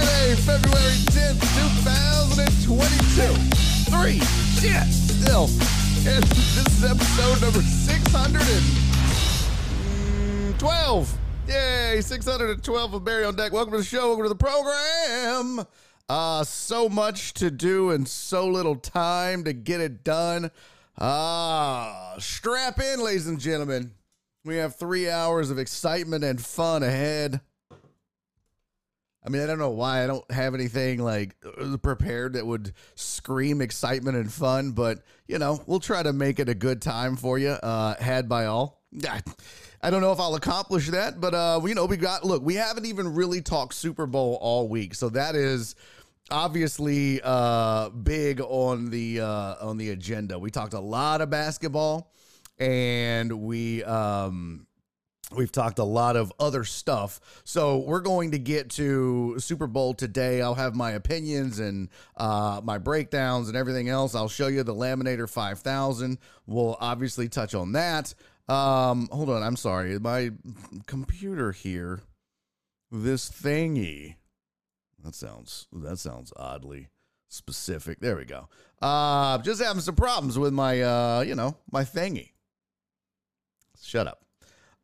Friday, February 10th, 2022. Three, shit, still. And this is episode number 612. Yay, 612 of Barry on Deck. Welcome to the show. Welcome to the program. Uh, so much to do and so little time to get it done. Ah, strap in, ladies and gentlemen. We have three hours of excitement and fun ahead. I mean, I don't know why I don't have anything like uh, prepared that would scream excitement and fun, but you know, we'll try to make it a good time for you. Uh, had by all. I- I don't know if I'll accomplish that, but uh, you know, we got look, we haven't even really talked Super Bowl all week, so that is obviously uh big on the uh on the agenda. We talked a lot of basketball and we um We've talked a lot of other stuff. So we're going to get to Super Bowl today. I'll have my opinions and uh, my breakdowns and everything else. I'll show you the Laminator 5000. We'll obviously touch on that. Um, hold on. I'm sorry. My computer here, this thingy. That sounds that sounds oddly specific. There we go. Uh, just having some problems with my uh, you know, my thingy. Shut up.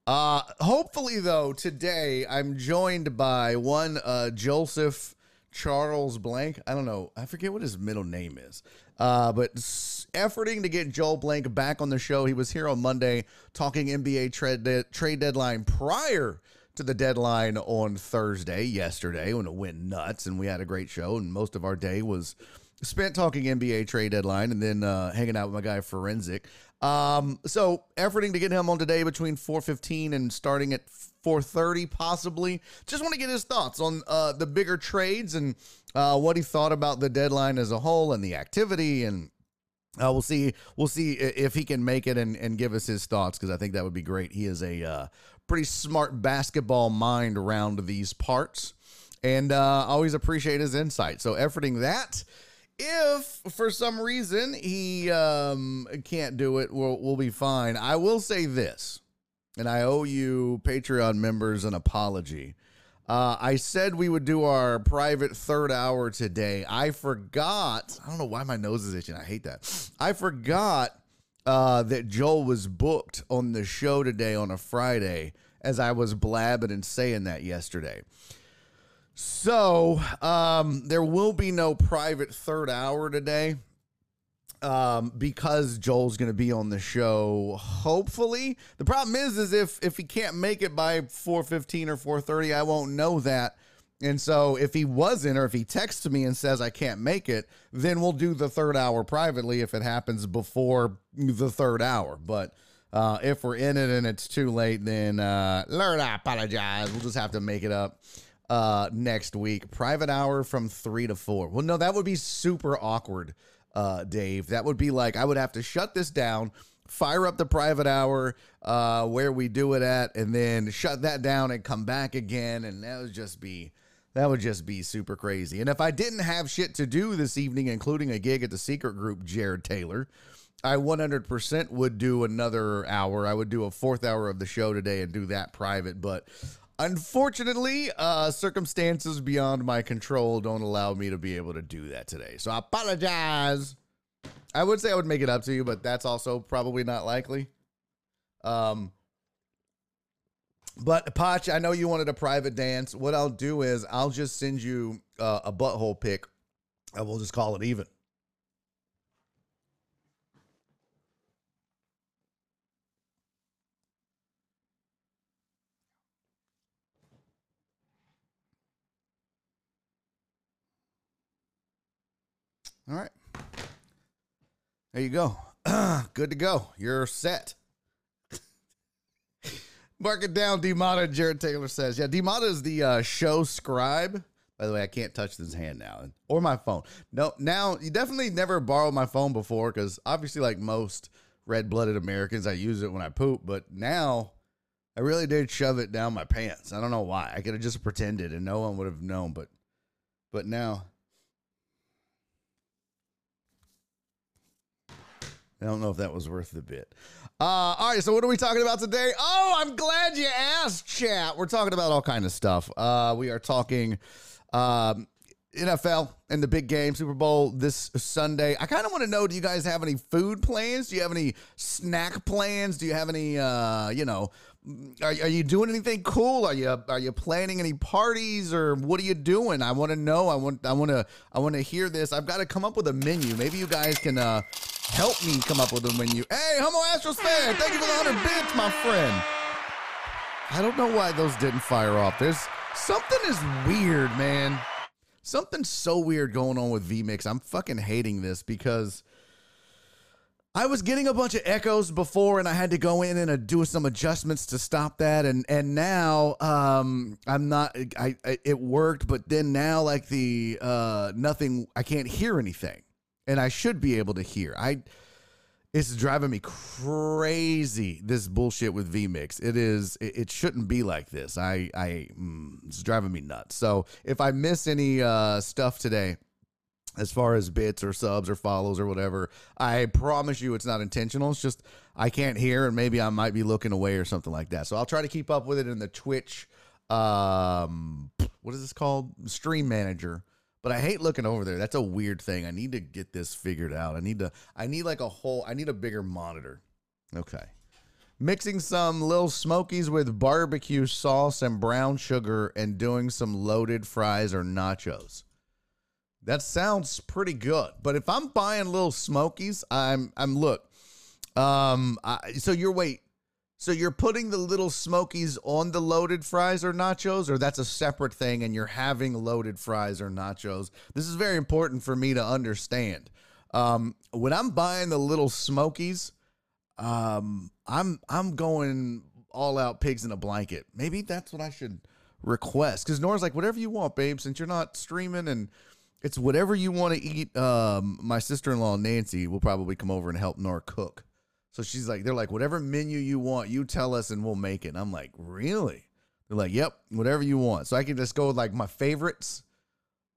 Uh, hopefully, though, today I'm joined by one uh, Joseph Charles Blank. I don't know. I forget what his middle name is. Uh, but efforting to get Joel Blank back on the show. He was here on Monday talking NBA trade, de- trade deadline prior to the deadline on Thursday, yesterday, when it went nuts and we had a great show. And most of our day was spent talking NBA trade deadline and then uh, hanging out with my guy Forensic. Um, so efforting to get him on today between 4:15 and starting at 4:30 possibly. Just want to get his thoughts on uh, the bigger trades and uh, what he thought about the deadline as a whole and the activity and uh, we'll see. We'll see if he can make it and, and give us his thoughts because I think that would be great. He is a uh, pretty smart basketball mind around these parts, and uh, always appreciate his insight. So efforting that. If for some reason he um, can't do it, we'll, we'll be fine. I will say this, and I owe you Patreon members an apology. Uh, I said we would do our private third hour today. I forgot. I don't know why my nose is itching. I hate that. I forgot uh, that Joel was booked on the show today on a Friday as I was blabbing and saying that yesterday. So um, there will be no private third hour today um, because Joel's going to be on the show. Hopefully, the problem is, is if if he can't make it by four fifteen or four thirty, I won't know that. And so, if he wasn't, or if he texts me and says I can't make it, then we'll do the third hour privately if it happens before the third hour. But uh, if we're in it and it's too late, then uh, Lord, I apologize. We'll just have to make it up uh, next week. Private hour from three to four. Well, no, that would be super awkward, uh, Dave. That would be like I would have to shut this down, fire up the private hour uh, where we do it at, and then shut that down and come back again, and that would just be. That would just be super crazy. And if I didn't have shit to do this evening, including a gig at the secret group, Jared Taylor, I 100% would do another hour. I would do a fourth hour of the show today and do that private. But unfortunately, uh, circumstances beyond my control don't allow me to be able to do that today. So I apologize. I would say I would make it up to you, but that's also probably not likely. Um, but Potch, I know you wanted a private dance. What I'll do is I'll just send you uh, a butthole pic And we'll just call it even. All right. There you go. Good to go. You're set. Mark it down, Demata. Jared Taylor says, "Yeah, Demata is the uh, show scribe." By the way, I can't touch this hand now or my phone. No, now you definitely never borrowed my phone before because obviously, like most red-blooded Americans, I use it when I poop. But now, I really did shove it down my pants. I don't know why. I could have just pretended and no one would have known. But, but now, I don't know if that was worth the bit. Uh, all right, so what are we talking about today? Oh, I'm glad you asked, chat. We're talking about all kind of stuff. Uh, we are talking um, NFL and the big game, Super Bowl this Sunday. I kind of want to know: Do you guys have any food plans? Do you have any snack plans? Do you have any, uh, you know, are, are you doing anything cool? Are you are you planning any parties or what are you doing? I want to know. I want I want to I want to hear this. I've got to come up with a menu. Maybe you guys can uh, help me come up with a menu. Hey, Homo Astros fan, thank you for the hundred bits, my friend. I don't know why those didn't fire off. There's something is weird, man. Something so weird going on with vMix. I'm fucking hating this because I was getting a bunch of echoes before, and I had to go in and uh, do some adjustments to stop that. And and now um, I'm not. I, I it worked, but then now like the uh, nothing. I can't hear anything, and I should be able to hear. I it's driving me crazy. This bullshit with vMix. It is. It, it shouldn't be like this. I. I. Mm, it's driving me nuts. So if I miss any uh, stuff today, as far as bits or subs or follows or whatever, I promise you it's not intentional. It's just I can't hear and maybe I might be looking away or something like that. So I'll try to keep up with it in the Twitch. Um, what is this called? Stream Manager but I hate looking over there. That's a weird thing. I need to get this figured out. I need to I need like a whole I need a bigger monitor. Okay. Mixing some little smokies with barbecue sauce and brown sugar and doing some loaded fries or nachos. That sounds pretty good. But if I'm buying little smokies, I'm I'm look. Um I, so you're wait, so you're putting the little smokies on the loaded fries or nachos, or that's a separate thing, and you're having loaded fries or nachos. This is very important for me to understand. Um, when I'm buying the little smokies, um, I'm I'm going all out pigs in a blanket. Maybe that's what I should request. Because Nora's like, whatever you want, babe. Since you're not streaming and it's whatever you want to eat. Um, my sister in law Nancy will probably come over and help Nora cook. So she's like, they're like, whatever menu you want, you tell us and we'll make it. And I'm like, really? They're like, yep, whatever you want. So I can just go with like my favorites.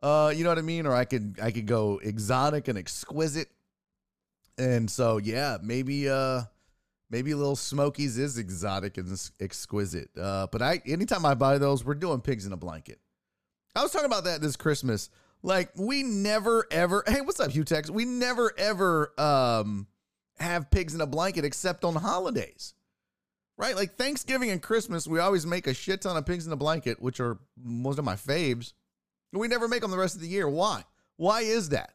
Uh, you know what I mean? Or I could I could go exotic and exquisite. And so yeah, maybe uh maybe little Smokies is exotic and exquisite. Uh, but I anytime I buy those, we're doing pigs in a blanket. I was talking about that this Christmas. Like we never ever. Hey, what's up, Hugh Tex? We never ever um have pigs in a blanket except on holidays. Right? Like Thanksgiving and Christmas, we always make a shit ton of pigs in a blanket, which are most of my faves. We never make them the rest of the year. Why? Why is that?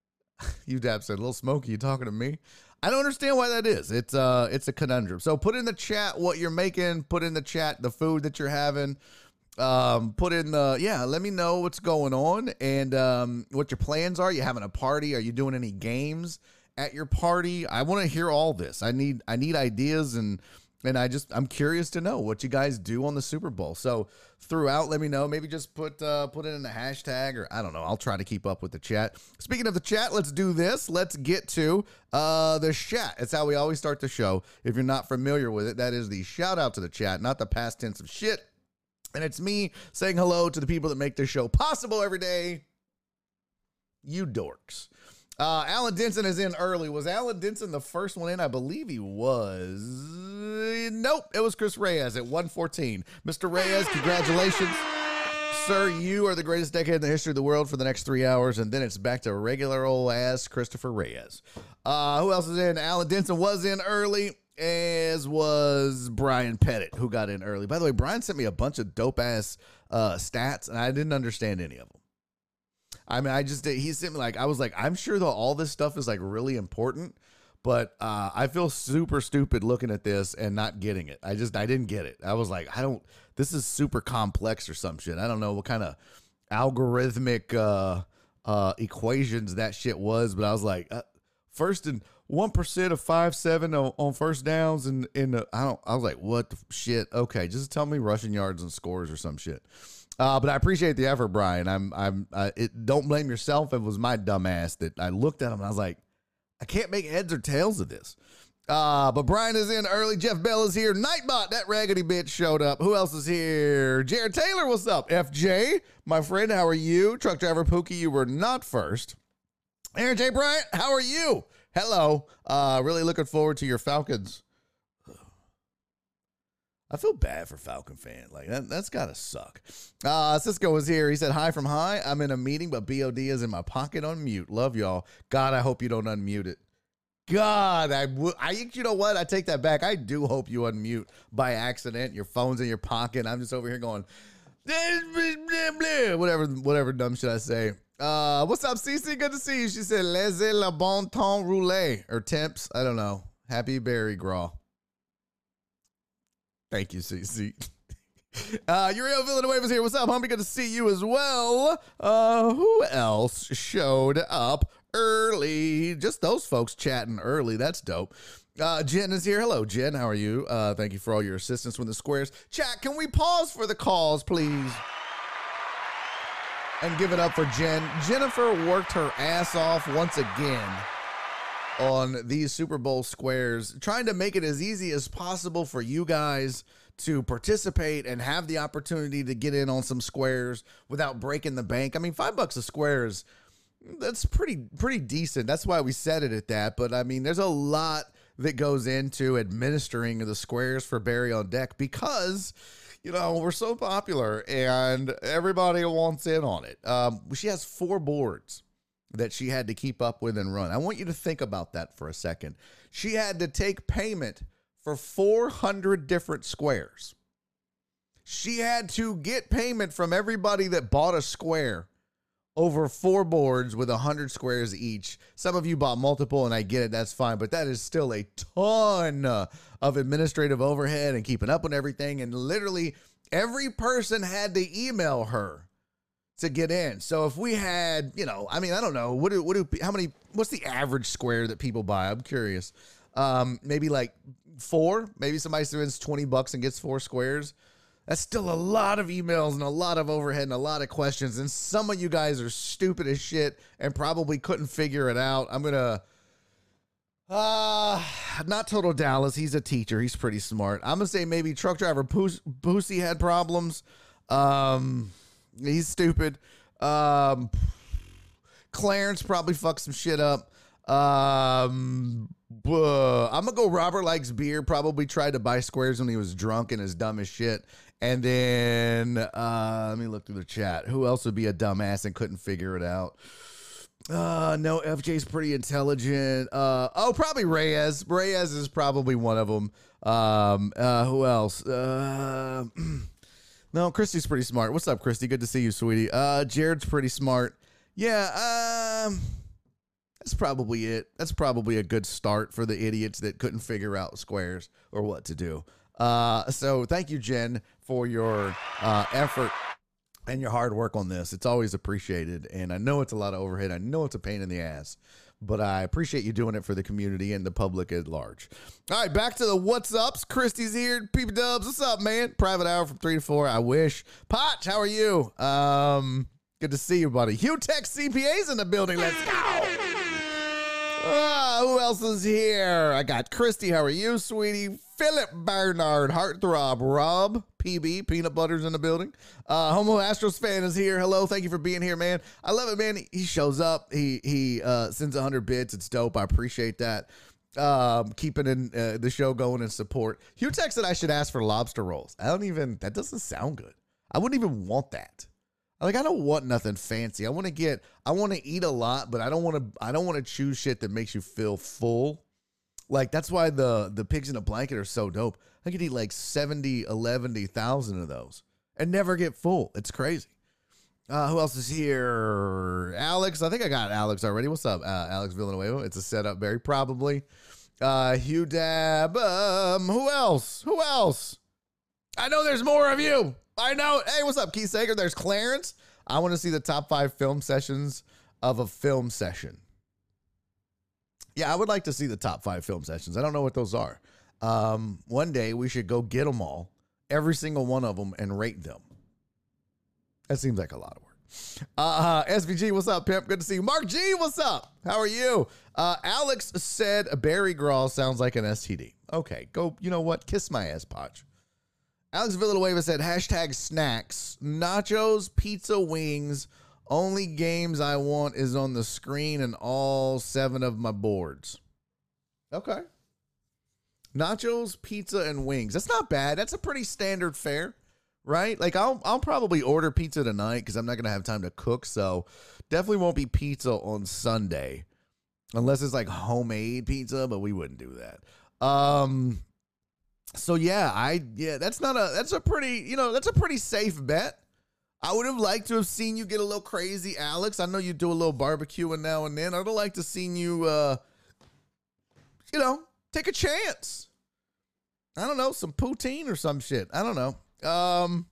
you dab said, "Little Smoky, you talking to me?" I don't understand why that is. It's uh, it's a conundrum. So put in the chat what you're making. Put in the chat the food that you're having. Um, put in the yeah. Let me know what's going on and um, what your plans are. You having a party? Are you doing any games? At your party? I want to hear all this. I need I need ideas and and I just I'm curious to know what you guys do on the Super Bowl. So throughout, let me know. Maybe just put uh, put it in a hashtag or I don't know. I'll try to keep up with the chat. Speaking of the chat, let's do this. Let's get to uh, the chat. It's how we always start the show. If you're not familiar with it, that is the shout out to the chat, not the past tense of shit. And it's me saying hello to the people that make this show possible every day. You dorks. Uh, Alan Denson is in early. Was Alan Denson the first one in? I believe he was. Nope, it was Chris Reyes at 114. Mr. Reyes, congratulations. Sir, you are the greatest deckhead in the history of the world for the next three hours, and then it's back to regular old ass Christopher Reyes. Uh, who else is in? Alan Denson was in early, as was Brian Pettit, who got in early. By the way, Brian sent me a bunch of dope ass uh, stats, and I didn't understand any of them. I mean, I just he sent me like I was like I'm sure that all this stuff is like really important, but uh, I feel super stupid looking at this and not getting it. I just I didn't get it. I was like I don't. This is super complex or some shit. I don't know what kind of algorithmic uh, uh, equations that shit was, but I was like uh, first and one percent of five seven on, on first downs and in the I don't I was like what the shit okay just tell me rushing yards and scores or some shit. Uh, but I appreciate the effort, Brian. I'm I'm uh, it, don't blame yourself. It was my dumbass that I looked at him and I was like, I can't make heads or tails of this. Uh, but Brian is in early. Jeff Bell is here. Nightbot, that raggedy bitch showed up. Who else is here? Jared Taylor, what's up? FJ, my friend, how are you? Truck driver Pookie, you were not first. Aaron J. Bryant, how are you? Hello. Uh, really looking forward to your Falcons. I feel bad for Falcon fan. Like that, that's gotta suck. Uh, Cisco was here. He said, "Hi from high. I'm in a meeting, but BOD is in my pocket on mute. Love y'all. God, I hope you don't unmute it. God, I would. I you know what? I take that back. I do hope you unmute by accident. Your phone's in your pocket. I'm just over here going, whatever, whatever dumb should I say? Uh, what's up, CC? Good to see you. She said, "Laissez le bon temps rouler" or temps. I don't know. Happy Berry Gras. Thank you, CC. Uh, Uriel Villanueva's here. What's up, homie? Good to see you as well. Uh, who else showed up early? Just those folks chatting early. That's dope. Uh, Jen is here. Hello, Jen. How are you? Uh, thank you for all your assistance with the squares. Chat, can we pause for the calls, please? And give it up for Jen. Jennifer worked her ass off once again on these Super Bowl squares, trying to make it as easy as possible for you guys to participate and have the opportunity to get in on some squares without breaking the bank. I mean, five bucks a square is that's pretty pretty decent. That's why we set it at that. But I mean, there's a lot that goes into administering the squares for Barry on deck because you know we're so popular and everybody wants in on it. Um, she has four boards that she had to keep up with and run. I want you to think about that for a second. She had to take payment for 400 different squares. She had to get payment from everybody that bought a square over four boards with 100 squares each. Some of you bought multiple, and I get it, that's fine, but that is still a ton of administrative overhead and keeping up with everything. And literally, every person had to email her to get in. So if we had, you know, I mean, I don't know, what do, what do, how many, what's the average square that people buy? I'm curious. Um, maybe like four, maybe somebody spends 20 bucks and gets four squares. That's still a lot of emails and a lot of overhead and a lot of questions. And some of you guys are stupid as shit and probably couldn't figure it out. I'm to, uh, not total Dallas. He's a teacher. He's pretty smart. I'm to say maybe truck driver Boosie had problems. Um, He's stupid. Um, Clarence probably fucked some shit up. Um, I'm gonna go. Robert likes beer. Probably tried to buy squares when he was drunk and is dumb as shit. And then uh, let me look through the chat. Who else would be a dumbass and couldn't figure it out? Uh, no, FJ's pretty intelligent. Uh, oh, probably Reyes. Reyes is probably one of them. Um, uh, who else? Uh. No, Christy's pretty smart. What's up, Christy? Good to see you, sweetie. Uh, Jared's pretty smart. Yeah, um, that's probably it. That's probably a good start for the idiots that couldn't figure out squares or what to do. Uh, so thank you, Jen, for your uh, effort and your hard work on this. It's always appreciated, and I know it's a lot of overhead. I know it's a pain in the ass but I appreciate you doing it for the community and the public at large. All right, back to the what's ups. Christy's here. Peep Dubs, what's up, man? Private hour from three to four. I wish. Potch, how are you? Um, good to see you, buddy. Hugh Tech CPA's in the building. Let's go. Uh, who else is here? I got Christy. How are you, sweetie? Philip Bernard, Heartthrob, Rob, PB, Peanut Butter's in the building. Uh, Homo Astros fan is here. Hello, thank you for being here, man. I love it, man. He shows up. He he uh, sends 100 bits. It's dope. I appreciate that. Um, keeping in uh, the show going and support. Hugh texted I should ask for lobster rolls. I don't even. That doesn't sound good. I wouldn't even want that. Like I don't want nothing fancy. I want to get. I want to eat a lot, but I don't want to. I don't want to choose shit that makes you feel full like that's why the the pigs in a blanket are so dope. I could eat like 70, 11,000 of those and never get full. It's crazy. Uh, who else is here? Alex. I think I got Alex already. What's up, uh, Alex Villanueva? It's a setup, very Probably. Uh, Hugh Dab. Um, who else? Who else? I know there's more of you. I know. Hey, what's up, Keith Sager? There's Clarence. I want to see the top five film sessions of a film session. Yeah, I would like to see the top five film sessions. I don't know what those are. Um, one day we should go get them all, every single one of them, and rate them. That seems like a lot of work. Uh, SVG, what's up, pimp? Good to see you. Mark G, what's up? How are you? Uh, Alex said Barry Grawl sounds like an STD. Okay, go. You know what? Kiss my ass, Podge. Alex Villanueva said hashtag snacks, nachos, pizza, wings. Only games I want is on the screen and all seven of my boards. Okay. Nachos, pizza, and wings. That's not bad. That's a pretty standard fare, right? Like I'll I'll probably order pizza tonight because I'm not gonna have time to cook. So definitely won't be pizza on Sunday. Unless it's like homemade pizza, but we wouldn't do that. Um so yeah, I yeah, that's not a that's a pretty, you know, that's a pretty safe bet. I would have liked to have seen you get a little crazy, Alex. I know you do a little barbecuing now and then. I'd have liked to seen you uh you know, take a chance. I don't know, some poutine or some shit. I don't know. Um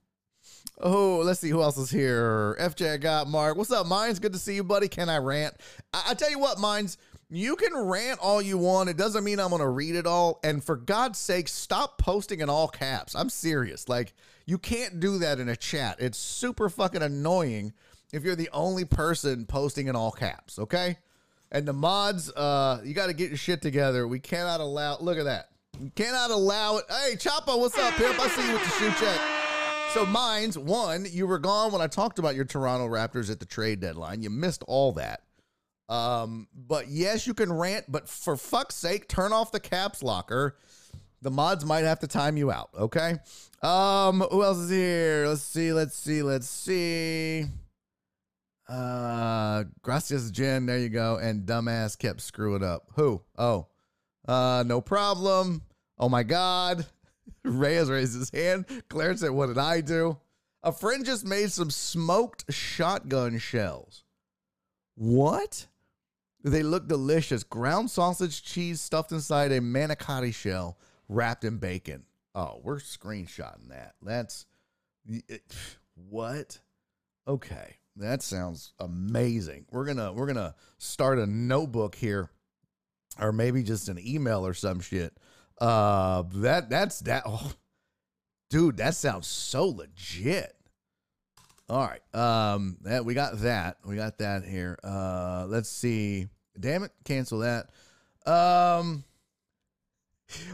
Oh, let's see who else is here. FJ got Mark. What's up, Mines? Good to see you, buddy. Can I rant? I, I tell you what, Mines, you can rant all you want. It doesn't mean I'm going to read it all. And for God's sake, stop posting in all caps. I'm serious. Like, you can't do that in a chat. It's super fucking annoying if you're the only person posting in all caps, okay? And the mods, uh, you got to get your shit together. We cannot allow, look at that. You cannot allow it. Hey, Chapo, what's up, pimp? I see you with the shoe check. So, mines, one, you were gone when I talked about your Toronto Raptors at the trade deadline. You missed all that. Um, but yes, you can rant, but for fuck's sake, turn off the caps locker. The mods might have to time you out, okay? Um, who else is here? Let's see, let's see, let's see. Uh Gracias Jen, there you go. And dumbass kept screwing up. Who? Oh. Uh, no problem. Oh my god. Reyes raised his hand. Claire said, What did I do? A friend just made some smoked shotgun shells. What? They look delicious. Ground sausage cheese stuffed inside a manicotti shell wrapped in bacon. Oh, we're screenshotting that. That's it, what? Okay. That sounds amazing. We're going to we're going to start a notebook here or maybe just an email or some shit. Uh that that's that oh, dude, that sounds so legit. All right. Um that we got that. We got that here. Uh let's see. Damn it, cancel that. Um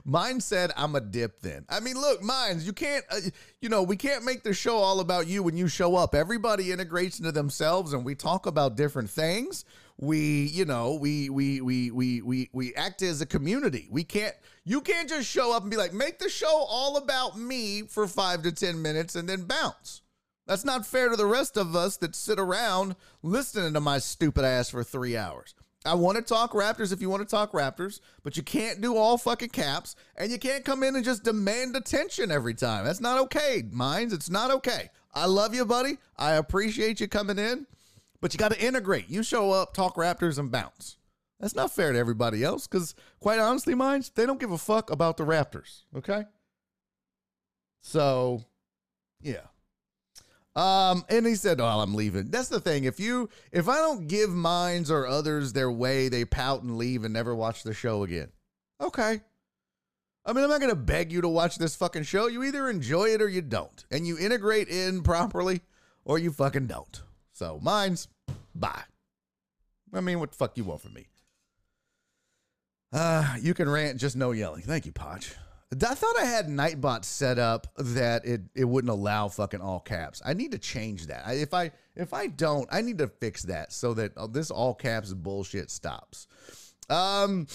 Mine said I'm a dip then. I mean, look, mines, you can't uh, you know, we can't make the show all about you when you show up. Everybody integrates into themselves and we talk about different things. We, you know, we we we we we we act as a community. We can't you can't just show up and be like, "Make the show all about me for 5 to 10 minutes and then bounce." That's not fair to the rest of us that sit around listening to my stupid ass for 3 hours. I want to talk Raptors if you want to talk Raptors, but you can't do all fucking caps and you can't come in and just demand attention every time. That's not okay, Minds. It's not okay. I love you, buddy. I appreciate you coming in, but you got to integrate. You show up, talk Raptors, and bounce. That's not fair to everybody else because, quite honestly, Minds, they don't give a fuck about the Raptors, okay? So, yeah. Um, and he said, "Oh, I'm leaving." That's the thing. If you, if I don't give minds or others their way, they pout and leave and never watch the show again. Okay. I mean, I'm not gonna beg you to watch this fucking show. You either enjoy it or you don't, and you integrate in properly, or you fucking don't. So, mines, bye. I mean, what the fuck you want from me? Uh, you can rant, just no yelling. Thank you, Podge. I thought I had Nightbot set up that it it wouldn't allow fucking all caps. I need to change that. If I if I don't, I need to fix that so that uh, this all caps bullshit stops. Um,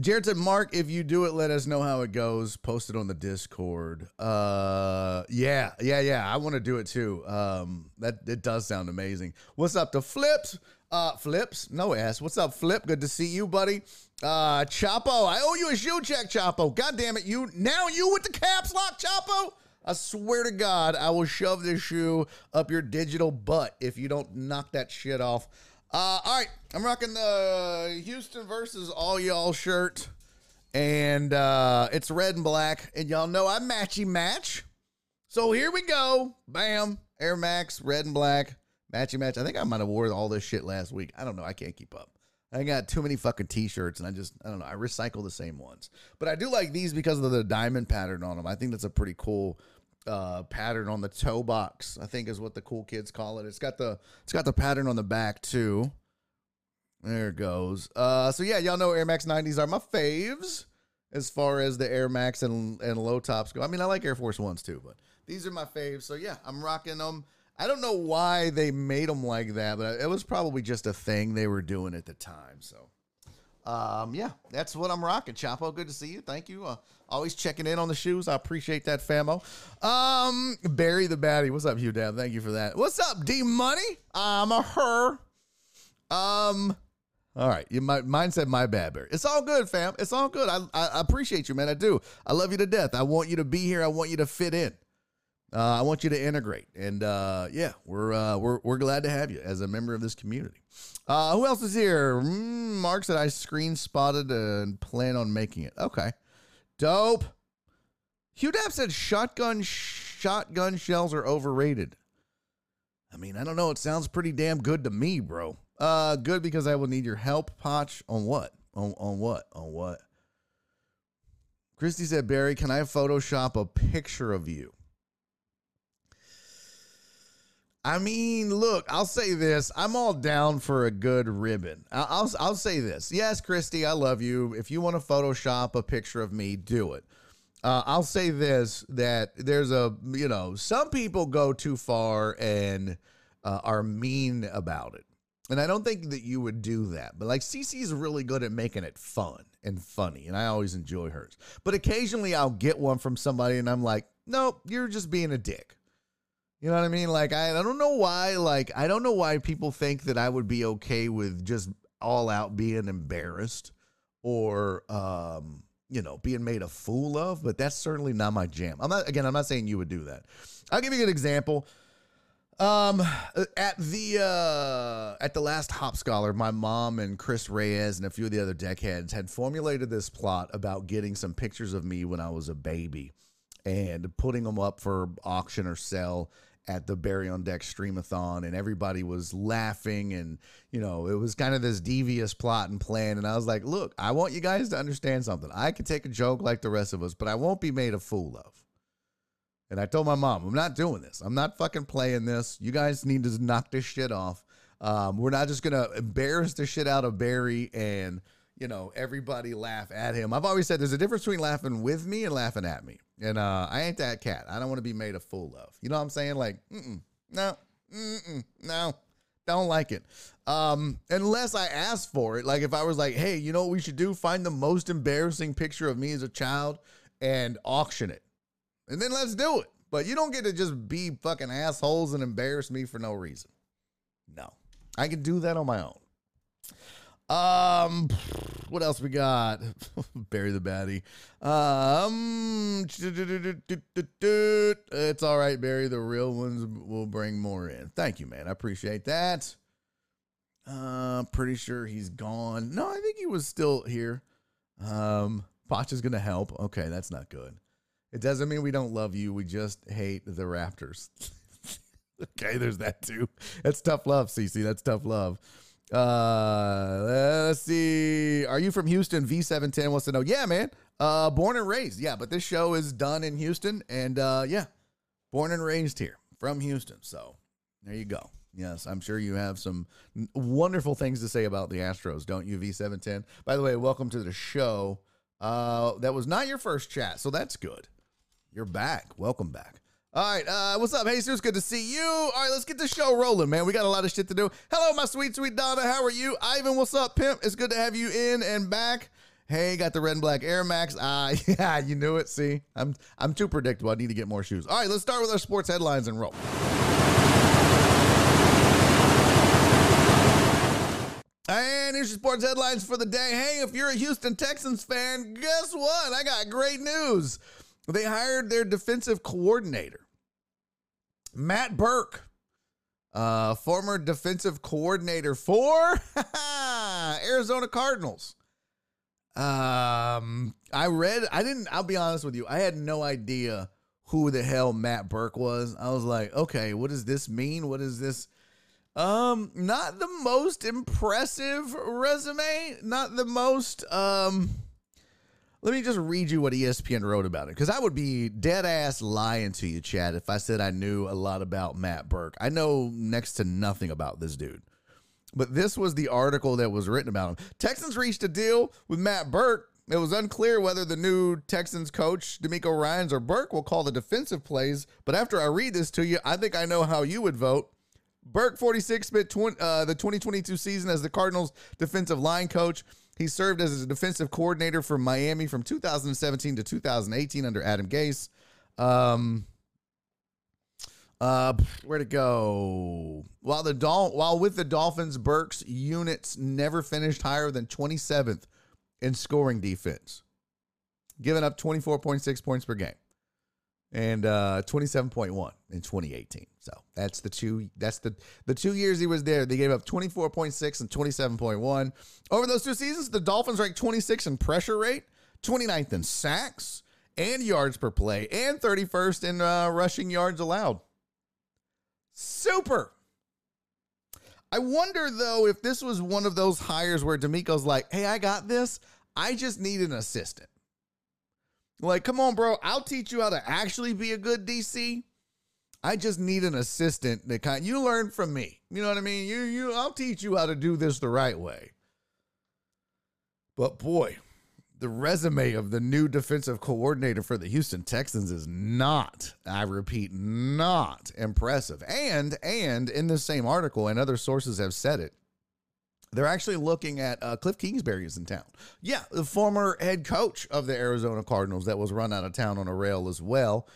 Jared said, "Mark, if you do it, let us know how it goes. Post it on the Discord." Uh, yeah, yeah, yeah. I want to do it too. Um, that it does sound amazing. What's up, the flips? Uh, flips, no ass. What's up, Flip? Good to see you, buddy. Uh, Chapo, I owe you a shoe check, Chapo. God damn it, you now you with the caps lock, Chapo. I swear to God, I will shove this shoe up your digital butt if you don't knock that shit off. Uh, all right, I'm rocking the Houston versus all y'all shirt, and uh, it's red and black, and y'all know I matchy match. So here we go. Bam, Air Max, red and black, matchy match. I think I might have wore all this shit last week. I don't know. I can't keep up. I got too many fucking t-shirts and I just I don't know, I recycle the same ones. But I do like these because of the diamond pattern on them. I think that's a pretty cool uh, pattern on the toe box. I think is what the cool kids call it. It's got the it's got the pattern on the back too. There it goes. Uh, so yeah, y'all know Air Max 90s are my faves as far as the Air Max and and low tops go. I mean, I like Air Force Ones too, but these are my faves. So yeah, I'm rocking them. I don't know why they made them like that, but it was probably just a thing they were doing at the time. So, um, yeah, that's what I'm rocking. Chapo, good to see you. Thank you. Uh, always checking in on the shoes. I appreciate that, famo. Um, Barry the Batty. What's up, Hugh Dad? Thank you for that. What's up, D Money? I'm a her. Um, all right, you might mine said my bad, Barry. It's all good, fam. It's all good. I I appreciate you, man. I do. I love you to death. I want you to be here. I want you to fit in. Uh, I want you to integrate, and uh, yeah, we're uh, we're we're glad to have you as a member of this community. Who else is here? Mm, Mark said I screen spotted and plan on making it. Okay, dope. Hugh Dap said shotgun shotgun shells are overrated. I mean, I don't know. It sounds pretty damn good to me, bro. Uh, good because I will need your help, Potch. On what? On on what? On what? Christy said, Barry, can I Photoshop a picture of you? I mean, look, I'll say this. I'm all down for a good ribbon. I'll, I'll, say this. Yes, Christy, I love you. If you want to Photoshop a picture of me, do it. Uh, I'll say this that there's a, you know, some people go too far and uh, are mean about it. And I don't think that you would do that. But like CC is really good at making it fun and funny. And I always enjoy hers. But occasionally I'll get one from somebody and I'm like, nope, you're just being a dick. You know what I mean? Like I, I don't know why like I don't know why people think that I would be okay with just all out being embarrassed or um you know being made a fool of, but that's certainly not my jam. I'm not again, I'm not saying you would do that. I'll give you an example. Um at the uh at the last Hop Scholar, my mom and Chris Reyes and a few of the other deckheads had formulated this plot about getting some pictures of me when I was a baby and putting them up for auction or sell at the Barry on Deck streamathon and everybody was laughing and you know it was kind of this devious plot and plan and I was like look I want you guys to understand something. I can take a joke like the rest of us but I won't be made a fool of. And I told my mom I'm not doing this. I'm not fucking playing this. You guys need to knock this shit off. Um, we're not just gonna embarrass the shit out of Barry and you know, everybody laugh at him. I've always said there's a difference between laughing with me and laughing at me. And uh, I ain't that cat. I don't want to be made a fool of. You know what I'm saying? Like, mm-mm, no, mm-mm, no, don't like it. Um, unless I ask for it. Like if I was like, hey, you know what we should do? Find the most embarrassing picture of me as a child and auction it. And then let's do it. But you don't get to just be fucking assholes and embarrass me for no reason. No. I can do that on my own. Um, what else we got? Bury the baddie. Um, it's all right, Barry. The real ones will bring more in. Thank you, man. I appreciate that. Uh, pretty sure he's gone. No, I think he was still here. Um, is gonna help. Okay, that's not good. It doesn't mean we don't love you. We just hate the Raptors. okay, there's that too. That's tough love, CC. That's tough love. Uh, let's see. Are you from Houston? V710 wants to know. Yeah, man. Uh, born and raised. Yeah, but this show is done in Houston, and uh, yeah, born and raised here from Houston. So there you go. Yes, I'm sure you have some wonderful things to say about the Astros, don't you, V710? By the way, welcome to the show. Uh, that was not your first chat, so that's good. You're back. Welcome back. All right, uh, what's up, Jesus? Good to see you. All right, let's get the show rolling, man. We got a lot of shit to do. Hello, my sweet, sweet Donna. How are you? Ivan, what's up, pimp? It's good to have you in and back. Hey, got the red and black Air Max. Ah, yeah, you knew it. See, I'm I'm too predictable. I need to get more shoes. All right, let's start with our sports headlines and roll. And here's your sports headlines for the day. Hey, if you're a Houston Texans fan, guess what? I got great news. they hired their defensive coordinator, Matt Burke, uh, former defensive coordinator for Arizona Cardinals. Um, I read, I didn't, I'll be honest with you, I had no idea who the hell Matt Burke was. I was like, okay, what does this mean? What is this? Um, not the most impressive resume, not the most, um, let me just read you what ESPN wrote about it because I would be dead ass lying to you, Chad, if I said I knew a lot about Matt Burke. I know next to nothing about this dude. But this was the article that was written about him. Texans reached a deal with Matt Burke. It was unclear whether the new Texans coach, DeMeco Ryans or Burke, will call the defensive plays. But after I read this to you, I think I know how you would vote. Burke, 46, spent 20, uh, the 2022 season as the Cardinals defensive line coach. He served as a defensive coordinator for Miami from 2017 to 2018 under Adam Gase. Um, uh, where to go? While the Dol- while with the Dolphins, Burke's units never finished higher than 27th in scoring defense, giving up 24.6 points per game and uh 27.1 in 2018. So that's the two that's the the two years he was there. They gave up 24.6 and 27.1. Over those two seasons, the Dolphins ranked 26 in pressure rate, 29th in sacks and yards per play, and 31st in uh, rushing yards allowed. Super. I wonder though if this was one of those hires where DeMeco's like, "Hey, I got this. I just need an assistant." Like, come on, bro. I'll teach you how to actually be a good DC. I just need an assistant that kind you learn from me. You know what I mean? You you I'll teach you how to do this the right way. But boy, the resume of the new defensive coordinator for the Houston Texans is not, I repeat, not impressive. And and in the same article, and other sources have said it, they're actually looking at uh, Cliff Kingsbury is in town. Yeah, the former head coach of the Arizona Cardinals that was run out of town on a rail as well.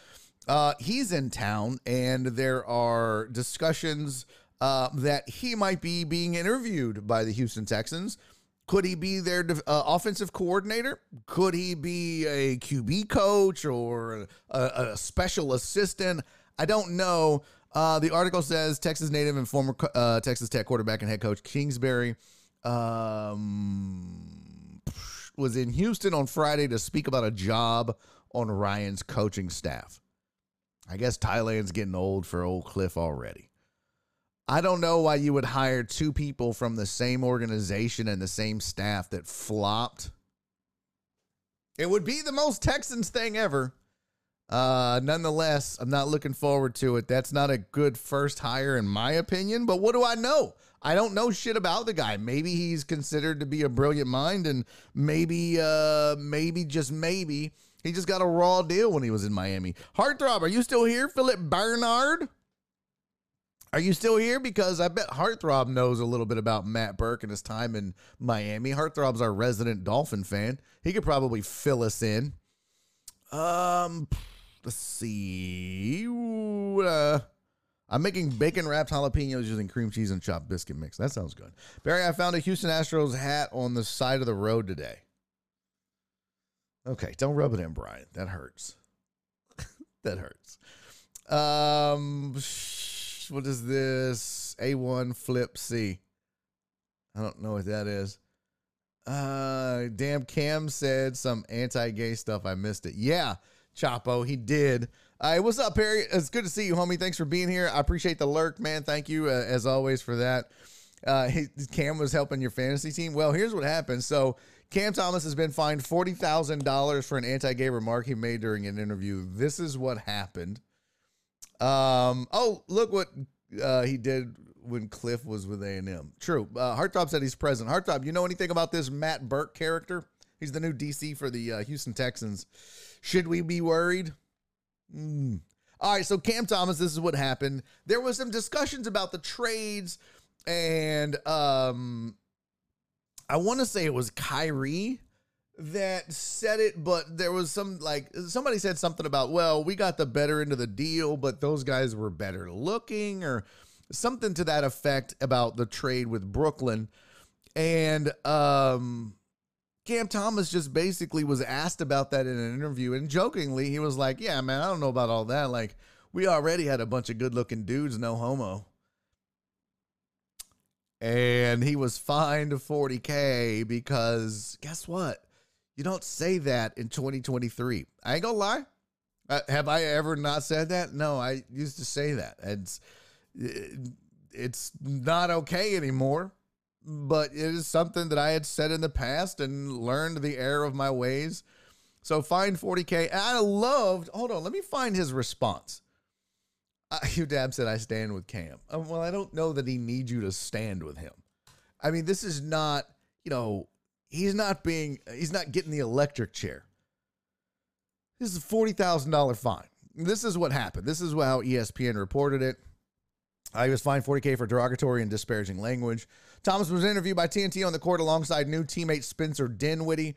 Uh, he's in town, and there are discussions uh, that he might be being interviewed by the Houston Texans. Could he be their uh, offensive coordinator? Could he be a QB coach or a, a special assistant? I don't know. Uh, the article says Texas native and former uh, Texas Tech quarterback and head coach Kingsbury um, was in Houston on Friday to speak about a job on Ryans' coaching staff. I guess Thailand's getting old for old Cliff already. I don't know why you would hire two people from the same organization and the same staff that flopped. It would be the most Texans thing ever. Uh, nonetheless, I'm not looking forward to it. That's not a good first hire, in my opinion. But what do I know? I don't know shit about the guy. Maybe he's considered to be a brilliant mind, and maybe, uh, maybe just maybe he just got a raw deal when he was in Miami. Heartthrob, are you still here, Philip Bernard? Are you still here? Because I bet Heartthrob knows a little bit about Matt Burke and his time in Miami. Heartthrob's our resident Dolphin fan. He could probably fill us in. Um, let's see. Uh, I'm making bacon wrapped jalapenos using cream cheese and chopped biscuit mix. That sounds good. Barry, I found a Houston Astros hat on the side of the road today. Okay, don't rub it in, Brian. That hurts. that hurts. Um, what is this? A1 Flip C. I don't know what that is. Uh, damn, Cam said some anti-gay stuff. I missed it. Yeah, Chapo, he did. Right, what's up, Perry? It's good to see you, homie. Thanks for being here. I appreciate the lurk, man. Thank you uh, as always for that. Uh, he, Cam was helping your fantasy team. Well, here's what happened. So Cam Thomas has been fined forty thousand dollars for an anti-gay remark he made during an interview. This is what happened. Um. Oh, look what uh, he did when Cliff was with A and M. True. Uh, Heartthrob said he's present. Heartthrob, you know anything about this Matt Burke character? He's the new DC for the uh, Houston Texans. Should we be worried? Mm. All right. So Cam Thomas, this is what happened. There was some discussions about the trades, and um, I want to say it was Kyrie that said it, but there was some like somebody said something about, well, we got the better end of the deal, but those guys were better looking or something to that effect about the trade with Brooklyn. And um Cam Thomas just basically was asked about that in an interview, and jokingly, he was like, Yeah, man, I don't know about all that. Like, we already had a bunch of good looking dudes, no homo. And he was fined 40K because guess what? You don't say that in 2023. I ain't gonna lie. Uh, have I ever not said that? No, I used to say that. It's it's not okay anymore, but it is something that I had said in the past and learned the error of my ways. So fine 40k. I loved. Hold on, let me find his response. Uh, Dab said I stand with Cam. Um, well, I don't know that he needs you to stand with him. I mean, this is not. You know, he's not being. He's not getting the electric chair. This is a forty thousand dollar fine. This is what happened. This is how ESPN reported it. Uh, he was fined 40K for derogatory and disparaging language. Thomas was interviewed by TNT on the court alongside new teammate Spencer Dinwiddie.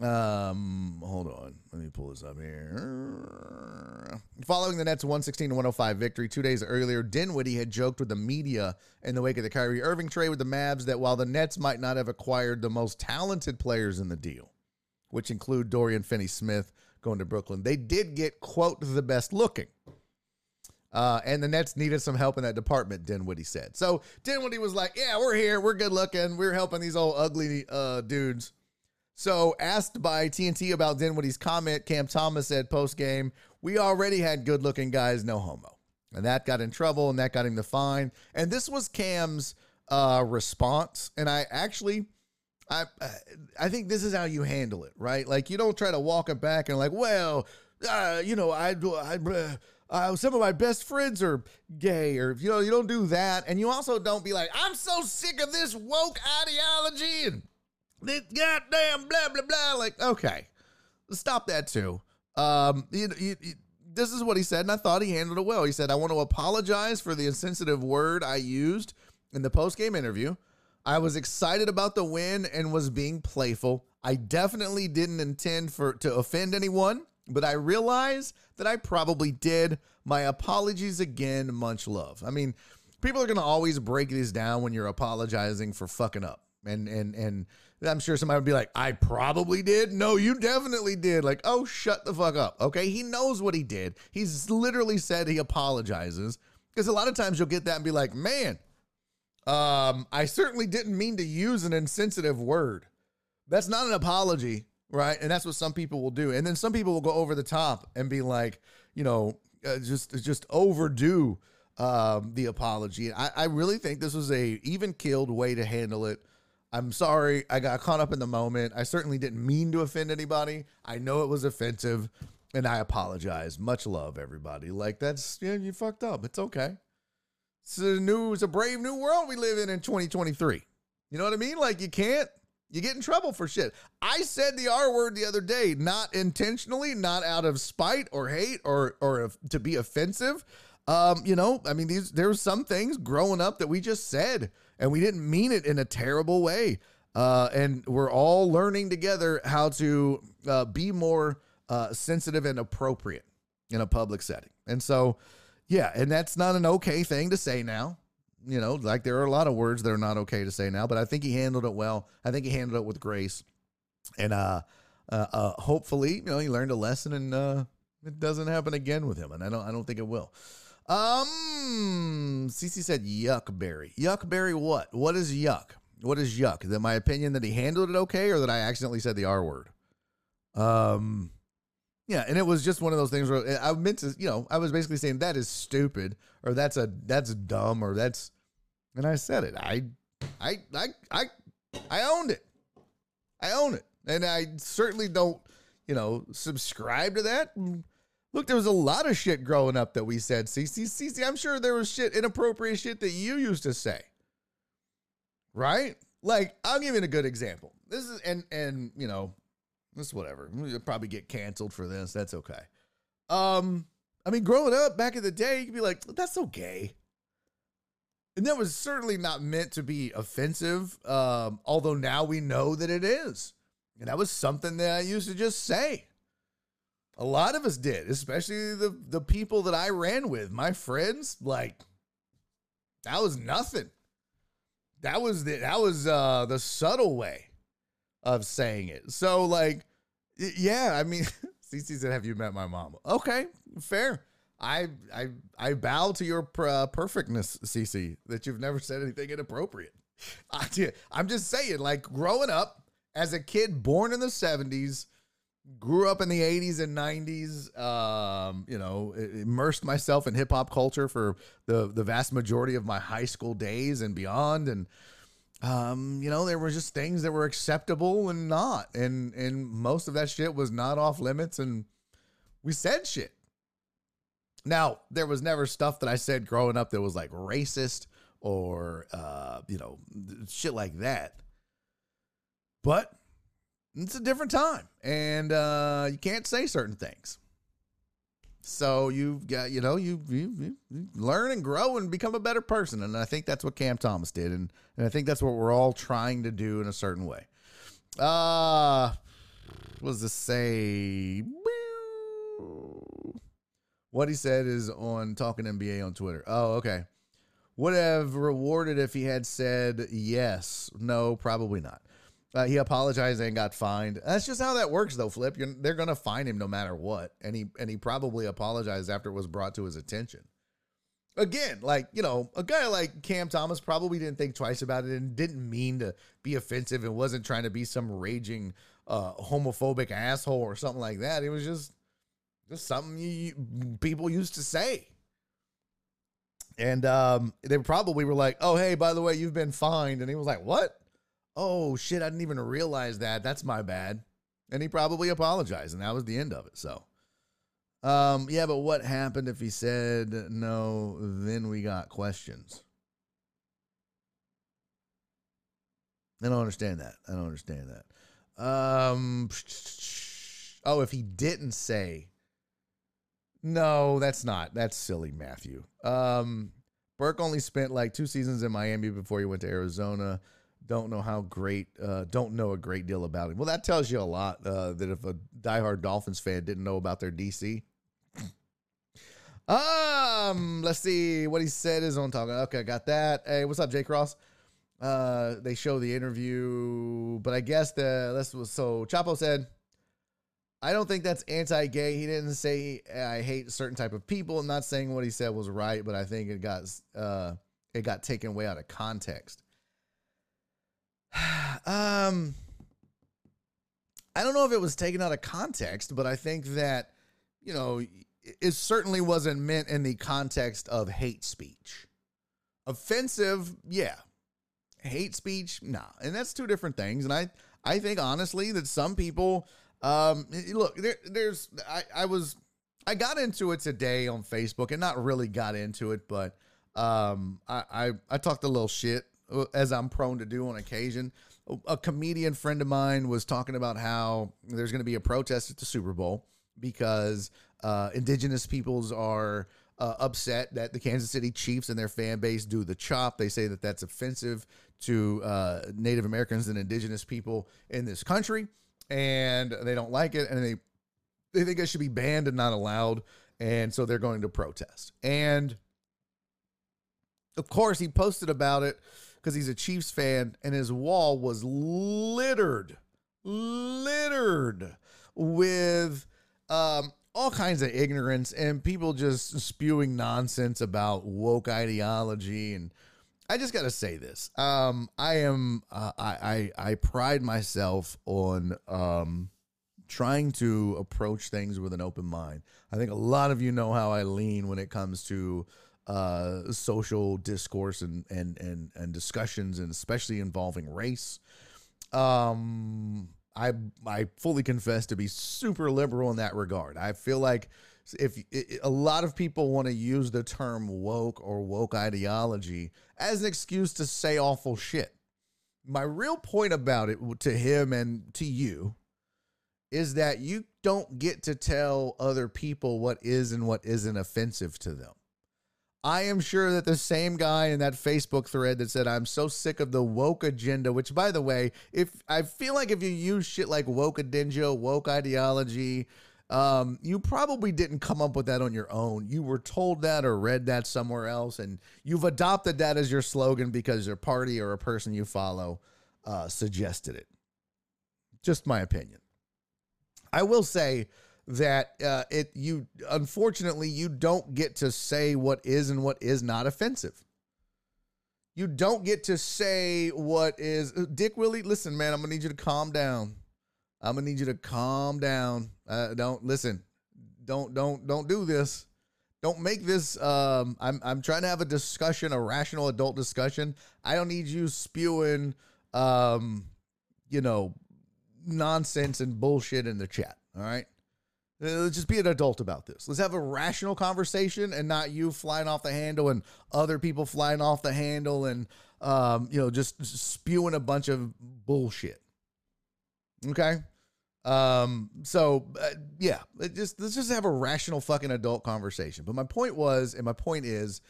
Um, hold on. Let me pull this up here. Following the Nets' 116 to 105 victory two days earlier, Dinwiddie had joked with the media in the wake of the Kyrie Irving trade with the Mavs that while the Nets might not have acquired the most talented players in the deal, which include Dorian Finney Smith going to Brooklyn, they did get, quote, the best looking. Uh, and the Nets needed some help in that department, Dinwiddie said. So Dinwiddie was like, Yeah, we're here. We're good looking. We're helping these old ugly uh, dudes. So, asked by TNT about Dinwiddie's comment, Cam Thomas said post game, We already had good looking guys, no homo. And that got in trouble and that got him the fine. And this was Cam's uh, response. And I actually. I I think this is how you handle it, right? Like you don't try to walk it back and like, well, uh, you know, I, I uh, some of my best friends are gay, or you know, you don't do that, and you also don't be like, I'm so sick of this woke ideology and this goddamn blah blah blah. Like, okay, stop that too. Um, you, you, you, this is what he said, and I thought he handled it well. He said, "I want to apologize for the insensitive word I used in the post game interview. I was excited about the win and was being playful. I definitely didn't intend for to offend anyone." but I realize that I probably did. My apologies again, much love. I mean, people are going to always break these down when you're apologizing for fucking up. And and and I'm sure somebody would be like, "I probably did." No, you definitely did. Like, "Oh, shut the fuck up." Okay? He knows what he did. He's literally said he apologizes because a lot of times you'll get that and be like, "Man, um, I certainly didn't mean to use an insensitive word." That's not an apology right? And that's what some people will do. And then some people will go over the top and be like, you know, uh, just just overdo um, the apology. I, I really think this was a even killed way to handle it. I'm sorry, I got caught up in the moment. I certainly didn't mean to offend anybody. I know it was offensive, and I apologize. Much love, everybody. Like that's yeah, you fucked up. It's okay. It's a new, it's a brave new world we live in in 2023. You know what I mean? Like you can't you get in trouble for shit. I said the R word the other day, not intentionally, not out of spite or hate or or to be offensive. Um, you know, I mean, these there's some things growing up that we just said, and we didn't mean it in a terrible way. Uh, and we're all learning together how to uh, be more uh, sensitive and appropriate in a public setting. And so, yeah, and that's not an okay thing to say now you know, like there are a lot of words that are not okay to say now, but I think he handled it well. I think he handled it with grace, and uh, uh, uh hopefully, you know, he learned a lesson, and uh, it doesn't happen again with him. And I don't, I don't think it will. Um, CC said yuck berry. Yuck berry. What? What is yuck? What is yuck? Is it my opinion that he handled it okay, or that I accidentally said the R word? Um, yeah, and it was just one of those things where I meant to, you know, I was basically saying that is stupid or that's a that's dumb or that's and I said it. I I I I I owned it. I own it. And I certainly don't, you know, subscribe to that. Look, there was a lot of shit growing up that we said. CC, CC, I'm sure there was shit, inappropriate shit that you used to say. Right? Like, I'll give you a good example. This is, and, and, you know, this is whatever. You'll probably get canceled for this. That's okay. Um, I mean, growing up back in the day, you could be like, that's so gay. And that was certainly not meant to be offensive, um, although now we know that it is. And that was something that I used to just say. A lot of us did, especially the, the people that I ran with, my friends. Like, that was nothing. That was the, that was uh, the subtle way of saying it. So like, yeah, I mean, CC said, "Have you met my mom?" Okay, fair. I I I bow to your uh, perfectness, CC, that you've never said anything inappropriate. I, I'm just saying, like growing up as a kid born in the '70s, grew up in the 80s and 90s um, you know immersed myself in hip-hop culture for the the vast majority of my high school days and beyond. And um, you know there were just things that were acceptable and not. And and most of that shit was not off limits and we said shit. Now there was never stuff that i said growing up that was like racist or uh, you know shit like that. But it's a different time and uh, you can't say certain things. So you've got you know you, you, you learn and grow and become a better person and i think that's what cam thomas did and, and i think that's what we're all trying to do in a certain way. Uh what this say? What he said is on talking nba on twitter. Oh okay. Would have rewarded if he had said yes. No probably not uh, he apologized and got fined. That's just how that works, though. Flip, You're, they're gonna fine him no matter what, and he and he probably apologized after it was brought to his attention. Again, like you know, a guy like Cam Thomas probably didn't think twice about it and didn't mean to be offensive and wasn't trying to be some raging uh, homophobic asshole or something like that. It was just just something you, people used to say. And um, they probably were like, "Oh, hey, by the way, you've been fined," and he was like, "What?" Oh shit, I didn't even realize that. That's my bad. And he probably apologized, and that was the end of it. So, um, yeah, but what happened if he said no? Then we got questions. I don't understand that. I don't understand that. Um, oh, if he didn't say, no, that's not. That's silly, Matthew. Um, Burke only spent like two seasons in Miami before he went to Arizona don't know how great, uh, don't know a great deal about him. Well, that tells you a lot uh, that if a diehard Dolphins fan didn't know about their DC. um, let's see what he said is on talking. Okay, got that. Hey, what's up, Jay Cross? Uh, they show the interview, but I guess the let's so Chapo said, I don't think that's anti-gay. He didn't say I hate certain type of people. I'm not saying what he said was right, but I think it got uh it got taken way out of context. um, I don't know if it was taken out of context, but I think that, you know, it certainly wasn't meant in the context of hate speech. Offensive, yeah. Hate speech, nah. And that's two different things. And I, I think honestly that some people, um, look, there, there's, I, I was, I got into it today on Facebook and not really got into it, but um, I, I, I talked a little shit as I'm prone to do on occasion. A comedian friend of mine was talking about how there's going to be a protest at the Super Bowl because uh, indigenous peoples are uh, upset that the Kansas City Chiefs and their fan base do the chop. They say that that's offensive to uh, Native Americans and indigenous people in this country, and they don't like it, and they they think it should be banned and not allowed, and so they're going to protest. And of course, he posted about it because he's a Chiefs fan, and his wall was littered, littered with um, all kinds of ignorance and people just spewing nonsense about woke ideology. And I just got to say this: um, I am uh, I, I I pride myself on um, trying to approach things with an open mind. I think a lot of you know how I lean when it comes to uh, social discourse and, and and and discussions, and especially involving race. Um, I I fully confess to be super liberal in that regard. I feel like if a lot of people want to use the term woke or woke ideology as an excuse to say awful shit. My real point about it to him and to you is that you don't get to tell other people what is and what isn't offensive to them. I am sure that the same guy in that Facebook thread that said, I'm so sick of the woke agenda, which by the way, if I feel like if you use shit like woke agenda, woke ideology, um, you probably didn't come up with that on your own. You were told that or read that somewhere else, and you've adopted that as your slogan because your party or a person you follow uh, suggested it. Just my opinion. I will say that uh, it you unfortunately you don't get to say what is and what is not offensive. You don't get to say what is uh, Dick Willie. Listen, man, I'm gonna need you to calm down. I'm gonna need you to calm down. Uh, don't listen. Don't don't don't do this. Don't make this. Um, I'm I'm trying to have a discussion, a rational adult discussion. I don't need you spewing, um, you know, nonsense and bullshit in the chat. All right. Uh, let's just be an adult about this. Let's have a rational conversation and not you flying off the handle and other people flying off the handle and um, you know just spewing a bunch of bullshit. Okay. Um, so uh, yeah, just let's just have a rational fucking adult conversation. But my point was, and my point is,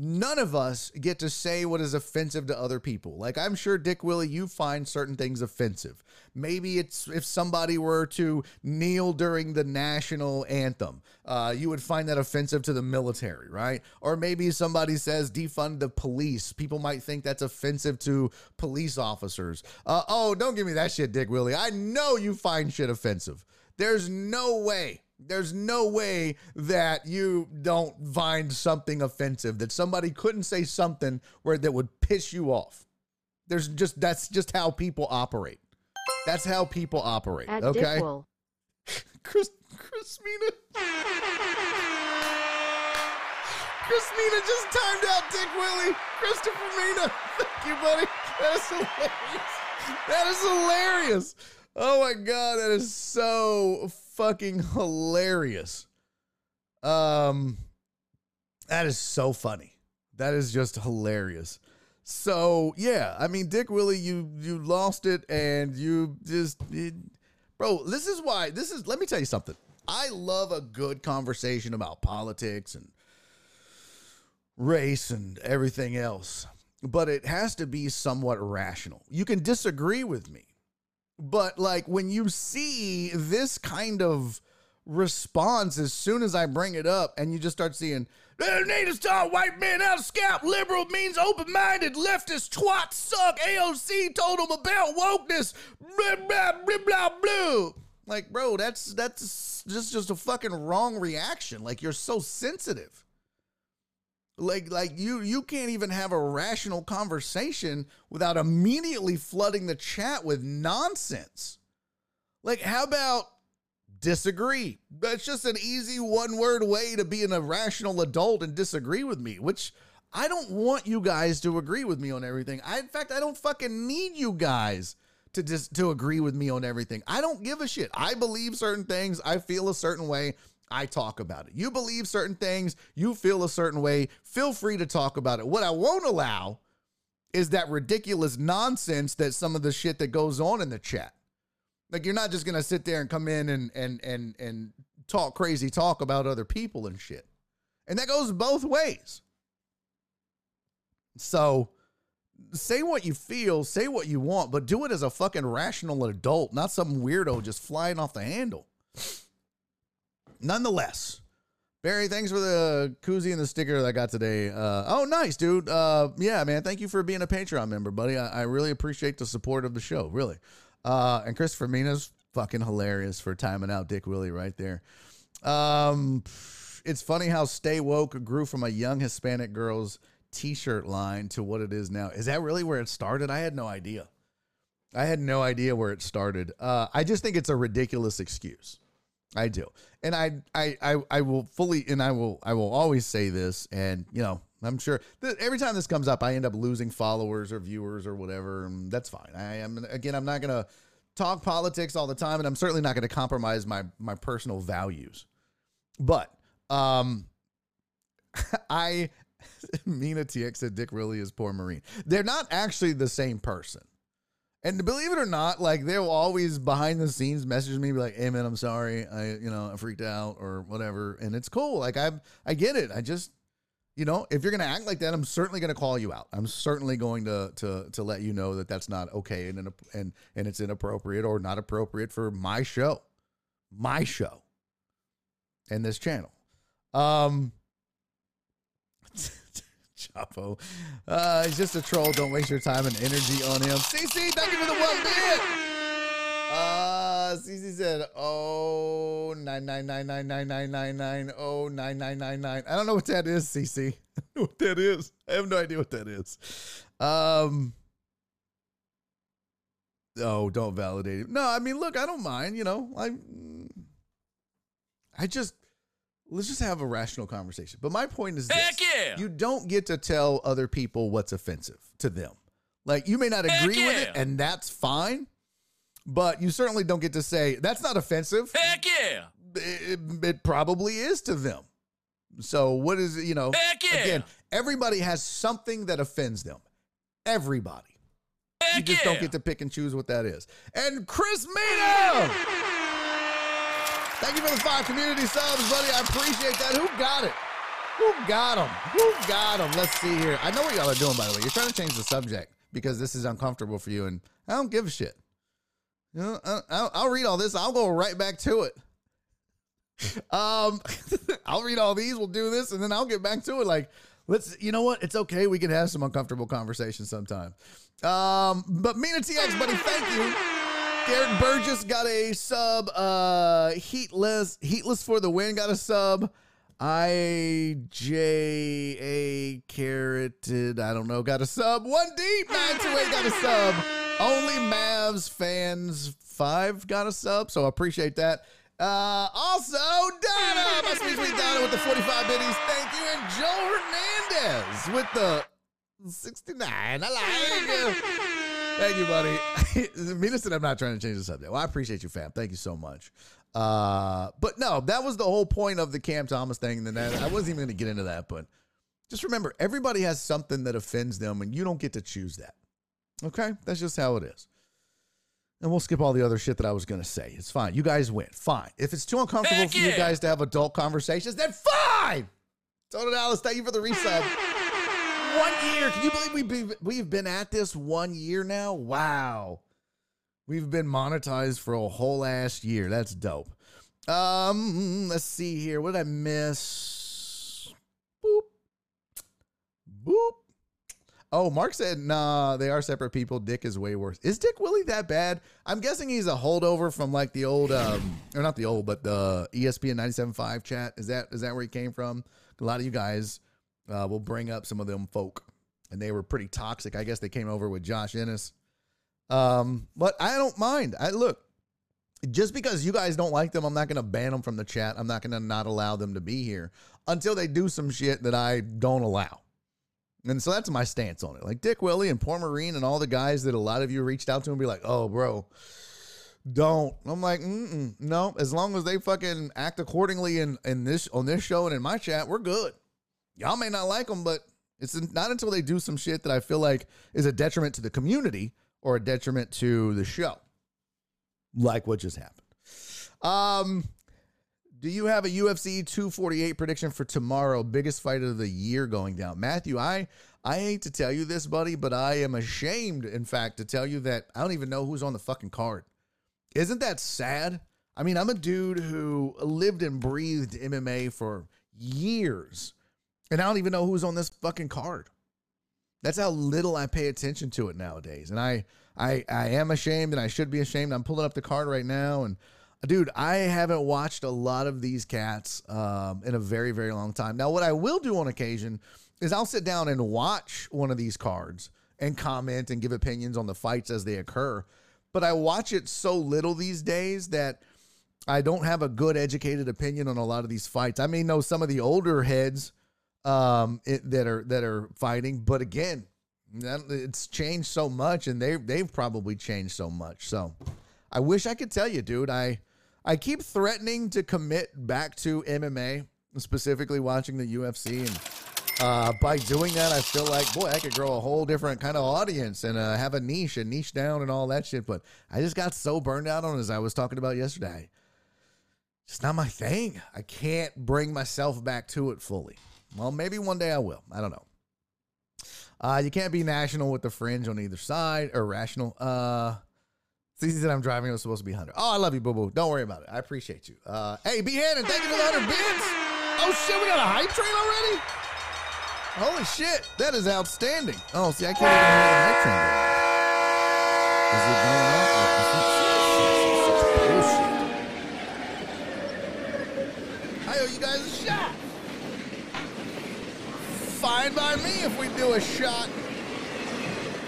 none of us get to say what is offensive to other people. Like I'm sure Dick Willie, you find certain things offensive. Maybe it's if somebody were to kneel during the national anthem, uh, you would find that offensive to the military, right? Or maybe somebody says defund the police. People might think that's offensive to police officers. Uh, oh, don't give me that shit, Dick Willie. I know you find shit offensive. There's no way there's no way that you don't find something offensive that somebody couldn't say something where that would piss you off. There's just that's just how people operate. That's how people operate. At okay. Chris Chris Mina. Chris Mina just timed out Dick Willie. Christopher Mina. Thank you, buddy. That is hilarious. That is hilarious. Oh my god, that is so fucking hilarious. Um that is so funny. That is just hilarious. So yeah, I mean, Dick Willie, you you lost it, and you just, it, bro. This is why. This is. Let me tell you something. I love a good conversation about politics and race and everything else, but it has to be somewhat rational. You can disagree with me, but like when you see this kind of response as soon as I bring it up, and you just start seeing, they need to start white men out of scalp. Liberal means open minded. Leftist twat suck. AOC told them about wokeness. Blah, blah, blah, blah, blah. Like, bro, that's that's just just a fucking wrong reaction. Like, you're so sensitive. Like, like you you can't even have a rational conversation without immediately flooding the chat with nonsense. Like, how about disagree? That's just an easy one word way to be an irrational adult and disagree with me, which I don't want you guys to agree with me on everything. I, in fact, I don't fucking need you guys to just to agree with me on everything. I don't give a shit. I believe certain things. I feel a certain way. I talk about it. You believe certain things, you feel a certain way, feel free to talk about it. What I won't allow is that ridiculous nonsense that some of the shit that goes on in the chat. Like you're not just gonna sit there and come in and and and and talk crazy talk about other people and shit. And that goes both ways. So say what you feel, say what you want, but do it as a fucking rational adult, not some weirdo just flying off the handle nonetheless, Barry, thanks for the koozie and the sticker that I got today. Uh, oh, nice, dude. Uh, yeah, man. Thank you for being a Patreon member, buddy. I, I really appreciate the support of the show, really. Uh, and Christopher Mina's fucking hilarious for timing out Dick Willie right there. Um, it's funny how Stay Woke grew from a young Hispanic girl's t-shirt line to what it is now. Is that really where it started? I had no idea. I had no idea where it started. Uh, I just think it's a ridiculous excuse. I do. And I, I, I, I will fully, and I will, I will always say this. And, you know, I'm sure every time this comes up, I end up losing followers or viewers or whatever. And that's fine. I am, again, I'm not going to talk politics all the time. And I'm certainly not going to compromise my, my personal values. But, um, I, Mina TX said Dick really is poor Marine. They're not actually the same person. And believe it or not, like they'll always behind the scenes message me, be like, "Hey man, I'm sorry, I you know I freaked out or whatever," and it's cool. Like I I get it. I just you know if you're gonna act like that, I'm certainly gonna call you out. I'm certainly going to to to let you know that that's not okay and and and it's inappropriate or not appropriate for my show, my show, and this channel. Um. Chapo. Uh, he's just a troll. Don't waste your time and energy on him. CC, thank you for the one bit. Uh, CC said, oh, I don't know what that is, CC. I know what that is. I have no idea what that is. Um, oh, don't validate it. No, I mean, look, I don't mind, you know, I, I just, let's just have a rational conversation. But my point is this. Yeah! You don't get to tell other people what's offensive to them. Like you may not Heck agree with it, and that's fine. But you certainly don't get to say that's not offensive. Heck yeah! It, it probably is to them. So what is it? You know, Heck yeah! again, everybody has something that offends them. Everybody. Heck You just yeah! don't get to pick and choose what that is. And Chris Mina! Thank you for the five community subs, buddy. I appreciate that. Who got it? Who got them? Who got them? Let's see here. I know what y'all are doing, by the way. You're trying to change the subject because this is uncomfortable for you, and I don't give a shit. You know, I, I'll, I'll read all this. I'll go right back to it. Um, I'll read all these. We'll do this, and then I'll get back to it. Like, let's. You know what? It's okay. We can have some uncomfortable conversations sometime. Um, but Mina TX, buddy, thank you. Garrett Burgess got a sub. Uh, heatless, heatless for the win. Got a sub. I J A carroted. I don't know. Got a sub. One deep. Nine two eight got a sub. Only Mavs fans five got a sub. So I appreciate that. Uh, also, Donna, my sweet sweet Donna with the 45 biddies. Thank you. And Joe Hernandez with the 69. I like you. Thank you, buddy. Said I'm not trying to change the subject. Well, I appreciate you, fam. Thank you so much. Uh, but no, that was the whole point of the Cam Thomas thing. And that I wasn't even going to get into that, but just remember, everybody has something that offends them, and you don't get to choose that. Okay, that's just how it is. And we'll skip all the other shit that I was going to say. It's fine. You guys win. Fine. If it's too uncomfortable Heck for you guys to have adult conversations, then fine. Tony Dallas, thank you for the resub. One year. Can you believe we've been, we've been at this one year now? Wow. We've been monetized for a whole ass year. That's dope. Um, let's see here. What did I miss? Boop. Boop. Oh, Mark said, nah, they are separate people. Dick is way worse. Is Dick Willie that bad? I'm guessing he's a holdover from like the old, um, or not the old, but the ESPN 97.5 chat. Is that is that where he came from? A lot of you guys uh, we'll bring up some of them folk, and they were pretty toxic. I guess they came over with Josh Ennis. Um, but I don't mind. I look, just because you guys don't like them, I'm not going to ban them from the chat. I'm not going to not allow them to be here until they do some shit that I don't allow. And so that's my stance on it. Like Dick Willie and Poor Marine and all the guys that a lot of you reached out to and be like, oh, bro, don't. I'm like, no. As long as they fucking act accordingly in, in this on this show and in my chat, we're good. Y'all may not like them, but it's not until they do some shit that I feel like is a detriment to the community or a detriment to the show, like what just happened. Um, do you have a UFC 248 prediction for tomorrow? Biggest fight of the year going down. Matthew, I I hate to tell you this, buddy, but I am ashamed, in fact, to tell you that I don't even know who's on the fucking card. Isn't that sad? I mean, I'm a dude who lived and breathed MMA for years, and I don't even know who's on this fucking card. That's how little I pay attention to it nowadays. And I I I am ashamed and I should be ashamed. I'm pulling up the card right now and dude, I haven't watched a lot of these cats um, in a very very long time. Now what I will do on occasion is I'll sit down and watch one of these cards and comment and give opinions on the fights as they occur. But I watch it so little these days that I don't have a good educated opinion on a lot of these fights. I may know some of the older heads um, it, that are that are fighting, but again, that, it's changed so much, and they they've probably changed so much. So, I wish I could tell you, dude. I I keep threatening to commit back to MMA, specifically watching the UFC, and uh, by doing that, I feel like boy, I could grow a whole different kind of audience and uh, have a niche and niche down and all that shit. But I just got so burned out on it, as I was talking about yesterday. It's not my thing. I can't bring myself back to it fully. Well, maybe one day I will. I don't know. Uh, you can't be national with the fringe on either side or rational. Uh, CC said I'm driving. It was supposed to be 100. Oh, I love you, boo boo. Don't worry about it. I appreciate you. Uh, hey, B Hannon, thank you for the 100 bits. Oh, shit, we got a hype train already? Holy shit, that is outstanding. Oh, see, I can't even hear the hype train. Is it going off? Oh, is it- fine by me if we do a shot.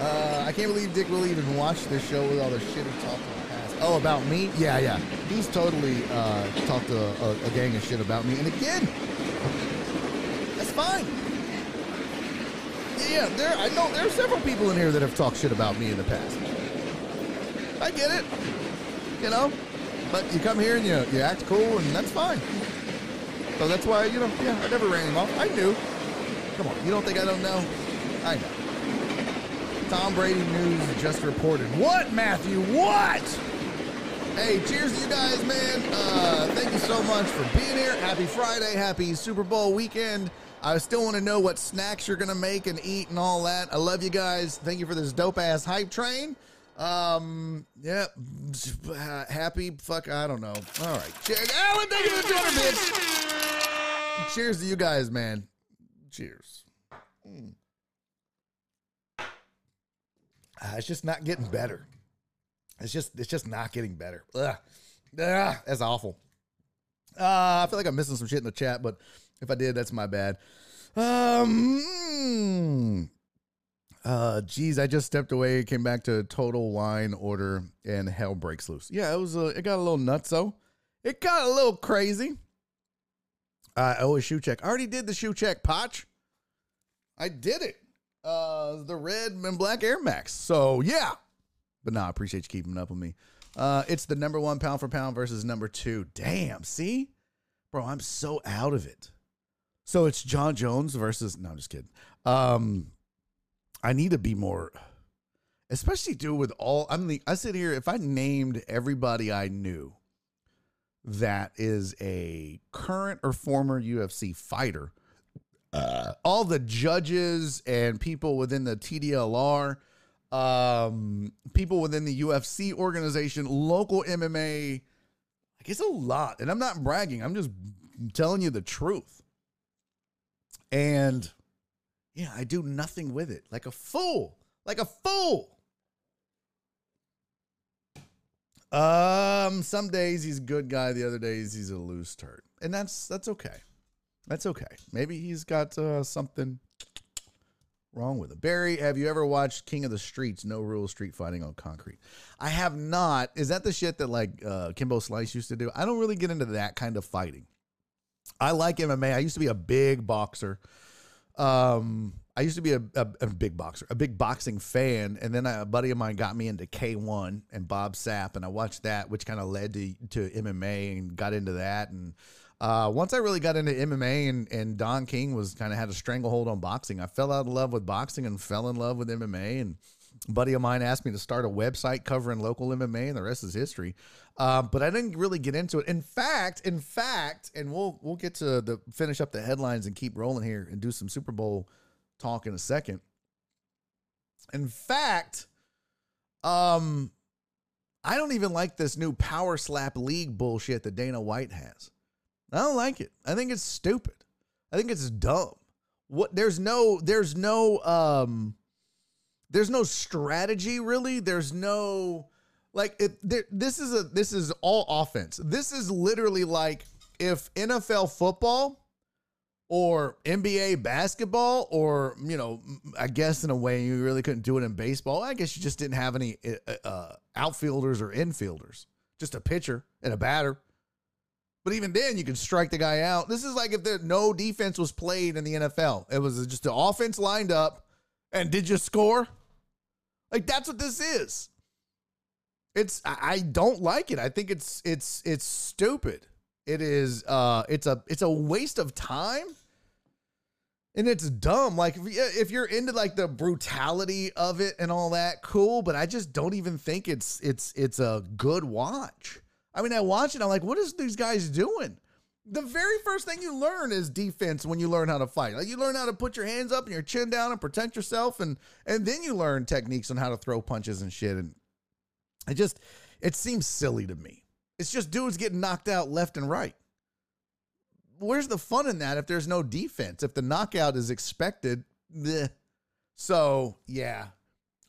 Uh, I can't believe Dick will even watch this show with all the shit he talked in the past. Oh, about me? Yeah, yeah. He's totally uh, talked a, a, a gang of shit about me. And again, that's fine. Yeah, there. I know there are several people in here that have talked shit about me in the past. I get it, you know. But you come here and you you act cool, and that's fine. So that's why you know, yeah, I never ran him off. I knew. Come on, you don't think I don't know? I know. Tom Brady news just reported. What, Matthew? What? Hey, cheers to you guys, man. Uh, thank you so much for being here. Happy Friday. Happy Super Bowl weekend. I still want to know what snacks you're going to make and eat and all that. I love you guys. Thank you for this dope ass hype train. Um, yeah, happy fuck, I don't know. All right. Cheers. Alan, thank you for the dinner. Cheers to you guys, man. Cheers. Mm. Uh, it's just not getting better. It's just it's just not getting better. Ugh. Ugh, that's awful. Uh, I feel like I'm missing some shit in the chat, but if I did, that's my bad. Um, uh, geez, I just stepped away, came back to total wine order, and hell breaks loose. Yeah, it was. Uh, it got a little nuts though. It got a little crazy. Uh, oh, a shoe check. I already did the shoe check, Potch. I did it. Uh, the red and black Air Max. So yeah, but nah, I appreciate you keeping up with me. Uh, it's the number one pound for pound versus number two. Damn, see, bro, I'm so out of it. So it's Jon Jones versus. No, I'm just kidding. Um, I need to be more, especially do with all. I'm the. I sit here. If I named everybody I knew that is a current or former UFC fighter, uh, all the judges and people within the TDLR, um, people within the UFC organization, local MMA, like it's a lot. And I'm not bragging. I'm just telling you the truth. And yeah, I do nothing with it. Like a fool. Like a fool. Um, some days he's a good guy, the other days he's a loose turd. And that's that's okay. That's okay. Maybe he's got uh, something wrong with him. Barry, have you ever watched King of the Streets, No Rules Street Fighting on Concrete? I have not. Is that the shit that like uh, Kimbo Slice used to do? I don't really get into that kind of fighting. I like MMA. I used to be a big boxer. Um, I used to be a, a, a, big boxer, a big boxing fan, and then a buddy of mine got me into K1 and Bob Sapp, and I watched that, which kind of led to to MMA and got into that. And uh, once I really got into MMA and and Don King was kind of had a stranglehold on boxing, I fell out of love with boxing and fell in love with MMA. And a buddy of mine asked me to start a website covering local MMA, and the rest is history. Uh, but I didn't really get into it. In fact, in fact, and we'll we'll get to the finish up the headlines and keep rolling here and do some Super Bowl talk in a second. In fact, um, I don't even like this new power slap league bullshit that Dana White has. I don't like it. I think it's stupid. I think it's dumb. What there's no there's no um there's no strategy really. There's no like it, there, this is a this is all offense. This is literally like if NFL football or NBA basketball or you know I guess in a way you really couldn't do it in baseball. I guess you just didn't have any uh, uh, outfielders or infielders. Just a pitcher and a batter. But even then, you could strike the guy out. This is like if there no defense was played in the NFL. It was just the offense lined up, and did you score? Like that's what this is. It's I don't like it. I think it's it's it's stupid. It is uh it's a it's a waste of time. And it's dumb. Like if you're into like the brutality of it and all that, cool, but I just don't even think it's it's it's a good watch. I mean, I watch it, I'm like, what is these guys doing? The very first thing you learn is defense when you learn how to fight. Like you learn how to put your hands up and your chin down and protect yourself and and then you learn techniques on how to throw punches and shit and it just it seems silly to me. It's just dudes getting knocked out left and right. Where's the fun in that if there's no defense? If the knockout is expected, bleh. so yeah,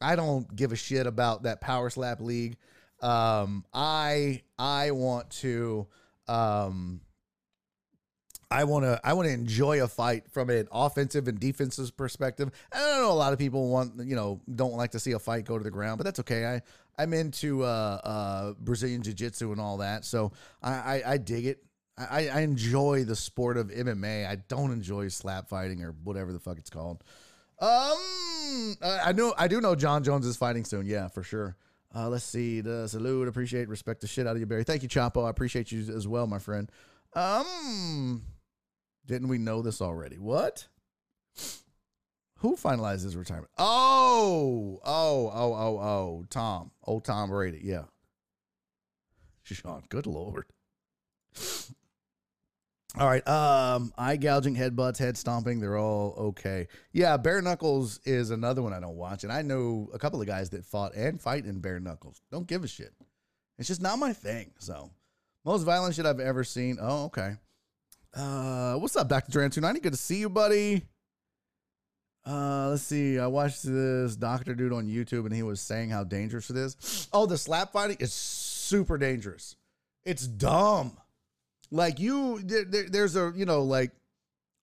I don't give a shit about that power slap league. Um, I I want to um, I want to I want to enjoy a fight from an offensive and defensive perspective. I don't know a lot of people want you know don't like to see a fight go to the ground, but that's okay. I I'm into uh, uh, Brazilian jiu jitsu and all that, so I, I, I dig it. I, I enjoy the sport of MMA. I don't enjoy slap fighting or whatever the fuck it's called. Um, I know I do know Jon Jones is fighting soon. Yeah, for sure. Uh, let's see. The salute, appreciate, respect the shit out of you, Barry. Thank you, Chapo. I appreciate you as well, my friend. Um, didn't we know this already? What? Who finalized his retirement? Oh, oh, oh, oh, oh, Tom. Old Tom Brady. Yeah. Sean, good lord. All right. Um, eye gouging, headbutts, head stomping, they're all okay. Yeah, bare knuckles is another one I don't watch. And I know a couple of guys that fought and fight in bare knuckles. Don't give a shit. It's just not my thing. So most violent shit I've ever seen. Oh, okay. Uh, what's up, Dr. Duran 290? Good to see you, buddy. Uh, let's see. I watched this doctor dude on YouTube and he was saying how dangerous it is. Oh, the slap fighting is super dangerous. It's dumb. Like you, there, there's a you know like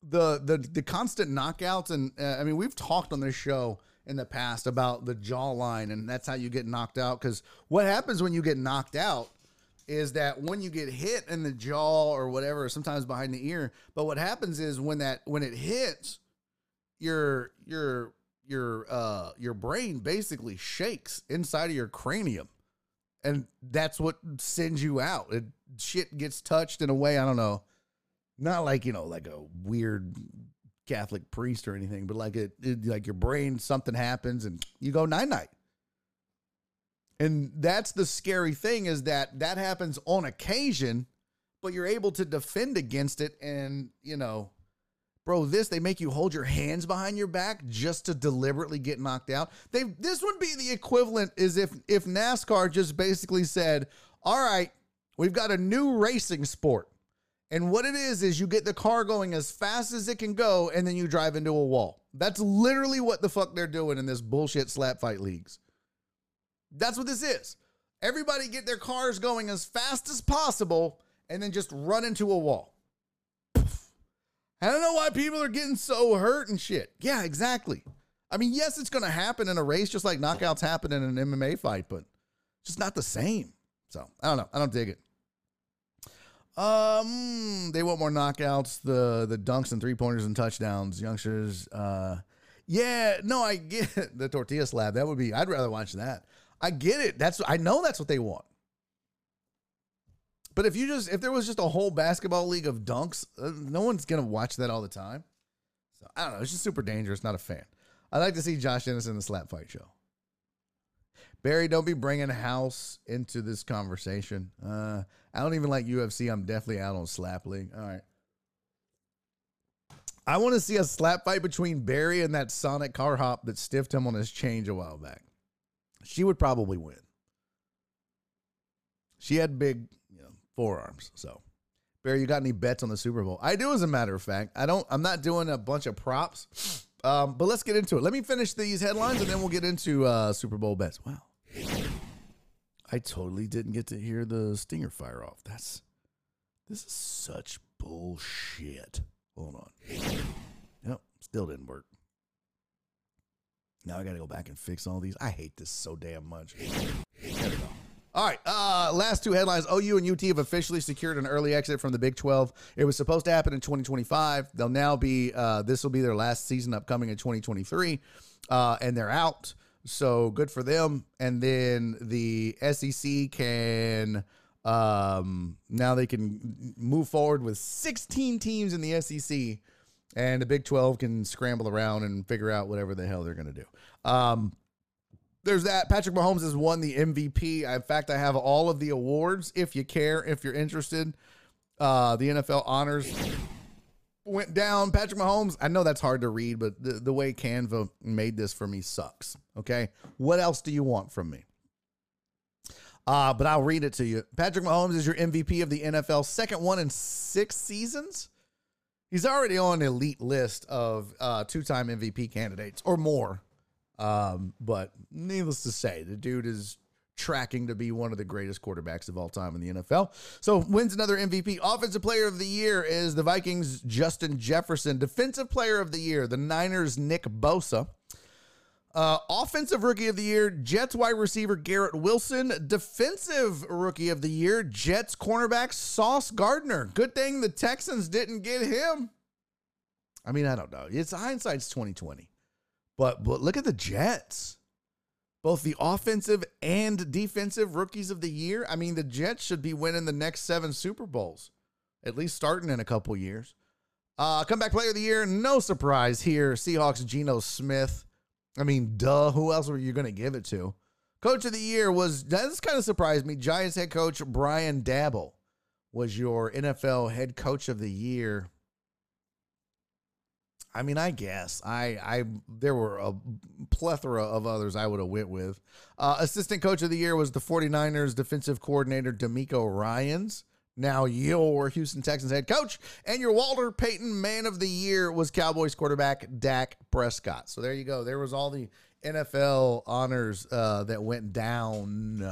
the the the constant knockouts and uh, I mean we've talked on this show in the past about the jawline and that's how you get knocked out. Because what happens when you get knocked out is that when you get hit in the jaw or whatever sometimes behind the ear but what happens is when that when it hits your your your uh your brain basically shakes inside of your cranium and that's what sends you out. It shit gets touched in a way i don't know not like you know like a weird catholic priest or anything but like it, it like your brain something happens and you go night night. And that's the scary thing is that that happens on occasion but you're able to defend against it and you know Bro, this they make you hold your hands behind your back just to deliberately get knocked out. They this would be the equivalent is if if NASCAR just basically said, "All right, we've got a new racing sport." And what it is is you get the car going as fast as it can go and then you drive into a wall. That's literally what the fuck they're doing in this bullshit slap fight leagues. That's what this is. Everybody get their cars going as fast as possible and then just run into a wall. I don't know why people are getting so hurt and shit. Yeah, exactly. I mean, yes, it's going to happen in a race just like knockouts happen in an MMA fight, but just not the same. So I don't know. I don't dig it. Um, they want more knockouts, the the dunks and three pointers and touchdowns, youngsters. Uh, yeah, no, I get it. the tortilla slab. That would be. I'd rather watch that. I get it. That's I know that's what they want. But if you just if there was just a whole basketball league of dunks, uh, no one's gonna watch that all the time. So I don't know. It's just super dangerous. Not a fan. I'd like to see Josh Ennis in the slap fight show. Barry, don't be bringing House into this conversation. Uh, I don't even like UFC. I'm definitely out on slap league. All right. I want to see a slap fight between Barry and that Sonic car hop that stiffed him on his change a while back. She would probably win. She had big forearms. So, Barry, you got any bets on the Super Bowl? I do, as a matter of fact. I don't. I'm not doing a bunch of props. Um, but let's get into it. Let me finish these headlines, and then we'll get into uh, Super Bowl bets. Wow, I totally didn't get to hear the stinger fire off. That's this is such bullshit. Hold on. Yep, still didn't work. Now I got to go back and fix all these. I hate this so damn much. All right. Uh, last two headlines. OU and UT have officially secured an early exit from the Big 12. It was supposed to happen in 2025. They'll now be, uh, this will be their last season upcoming in 2023. Uh, and they're out. So good for them. And then the SEC can, um, now they can move forward with 16 teams in the SEC. And the Big 12 can scramble around and figure out whatever the hell they're going to do. Um, there's that. Patrick Mahomes has won the MVP. In fact, I have all of the awards if you care, if you're interested. Uh, the NFL honors went down. Patrick Mahomes, I know that's hard to read, but the, the way Canva made this for me sucks. Okay. What else do you want from me? Uh, but I'll read it to you. Patrick Mahomes is your MVP of the NFL, second one in six seasons. He's already on elite list of uh, two time MVP candidates or more um, but needless to say, the dude is tracking to be one of the greatest quarterbacks of all time in the NFL. So wins another MVP. Offensive player of the year is the Vikings Justin Jefferson. Defensive player of the year, the Niners Nick Bosa. Uh, offensive rookie of the year, Jets wide receiver Garrett Wilson. Defensive rookie of the year, Jets cornerback Sauce Gardner. Good thing the Texans didn't get him. I mean, I don't know. It's hindsight's 2020. But but look at the Jets. Both the offensive and defensive rookies of the year. I mean, the Jets should be winning the next seven Super Bowls, at least starting in a couple years. Uh, comeback player of the year, no surprise here. Seahawks Geno Smith. I mean, duh. Who else were you going to give it to? Coach of the year was, this kind of surprised me. Giants head coach Brian Daboll was your NFL head coach of the year. I mean, I guess I, I, there were a plethora of others I would have went with. Uh, assistant coach of the year was the 49ers defensive coordinator DeMeco Ryans. Now your Houston Texans head coach and your Walter Payton man of the year was Cowboys quarterback Dak Prescott. So there you go. There was all the NFL honors uh, that went down.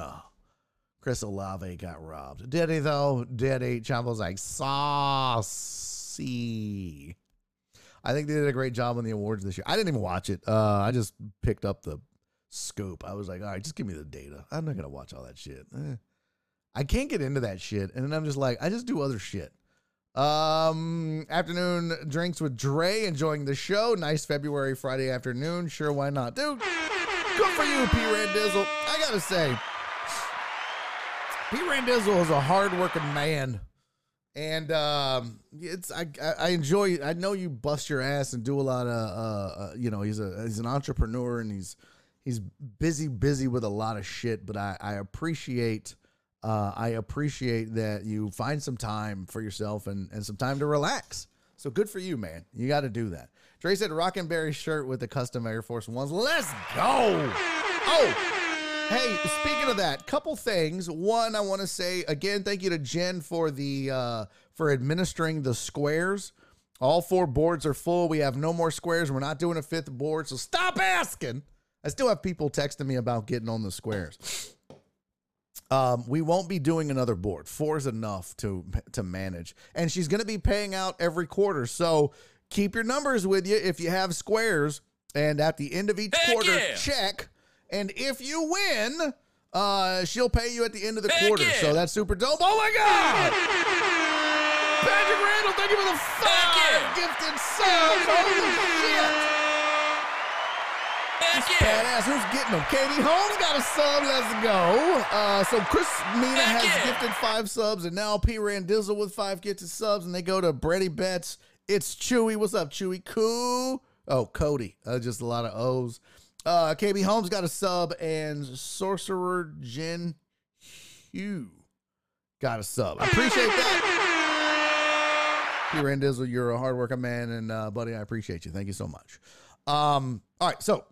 Chris Olave got robbed. Did he though? Did he? Chambo's like saucy. I think they did a great job on the awards this year. I didn't even watch it. Uh, I just picked up the scoop. I was like, all right, just give me the data. I'm not gonna watch all that shit. Eh. I can't get into that shit, and then I'm just like, I just do other shit. Um, afternoon drinks with Dre, enjoying the show. Nice February Friday afternoon. Sure, why not, dude? Good for you, P. Randizzle. I gotta say, P. Randizzle is a hardworking man. And um, it's I, I enjoy. I know you bust your ass and do a lot of uh, uh, you know he's a he's an entrepreneur and he's he's busy busy with a lot of shit. But I I appreciate uh, I appreciate that you find some time for yourself and and some time to relax. So good for you, man. You got to do that. Dre said Rockenberry shirt with the custom Air Force Ones. Let's go. Oh. Hey, speaking of that, couple things. One, I want to say again, thank you to Jen for the uh, for administering the squares. All four boards are full. We have no more squares. We're not doing a fifth board, so stop asking. I still have people texting me about getting on the squares. Um, we won't be doing another board. Four is enough to to manage, and she's going to be paying out every quarter. So keep your numbers with you if you have squares, and at the end of each Heck quarter, yeah. check. And if you win, uh, she'll pay you at the end of the Heck quarter. yeah. So that's super dope. Oh my God! Patrick Randall, thank you for the five yeah. gifted subs. Holy shit! Heck yeah. Badass. Who's getting them? Katie Holmes got a sub. Let's go. Uh, so Chris Mina Heck has yeah. gifted five subs, and now P Randizzle with five gifted subs, and they go to Brady Betts. It's Chewy. What's up, Chewy? Cool. Oh, Cody. Uh, just a lot of O's. Uh, KB Holmes got a sub, and Sorcerer Jen Hugh got a sub. I appreciate that. P Randizzle, you're a hardworking man, and uh, buddy, I appreciate you. Thank you so much. Um, all right, so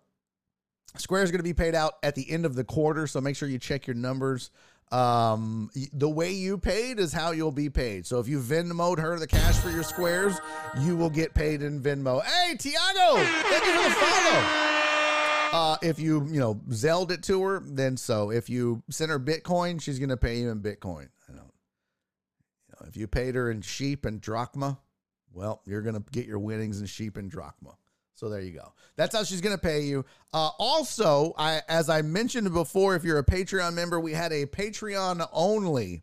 Square is going to be paid out at the end of the quarter, so make sure you check your numbers. Um, the way you paid is how you'll be paid. So if you Venmoed her the cash for your squares, you will get paid in Venmo. Hey, Tiago, thank you for the follow. Uh, if you you know Zelled it to her, then so. If you send her Bitcoin, she's to pay you in Bitcoin. Don't. You know, if you paid her in sheep and drachma, well, you're to get your winnings in sheep and drachma. So there you go. That's how she's going to pay you. Uh, also, I as I mentioned before, if you're a Patreon member, we had a Patreon only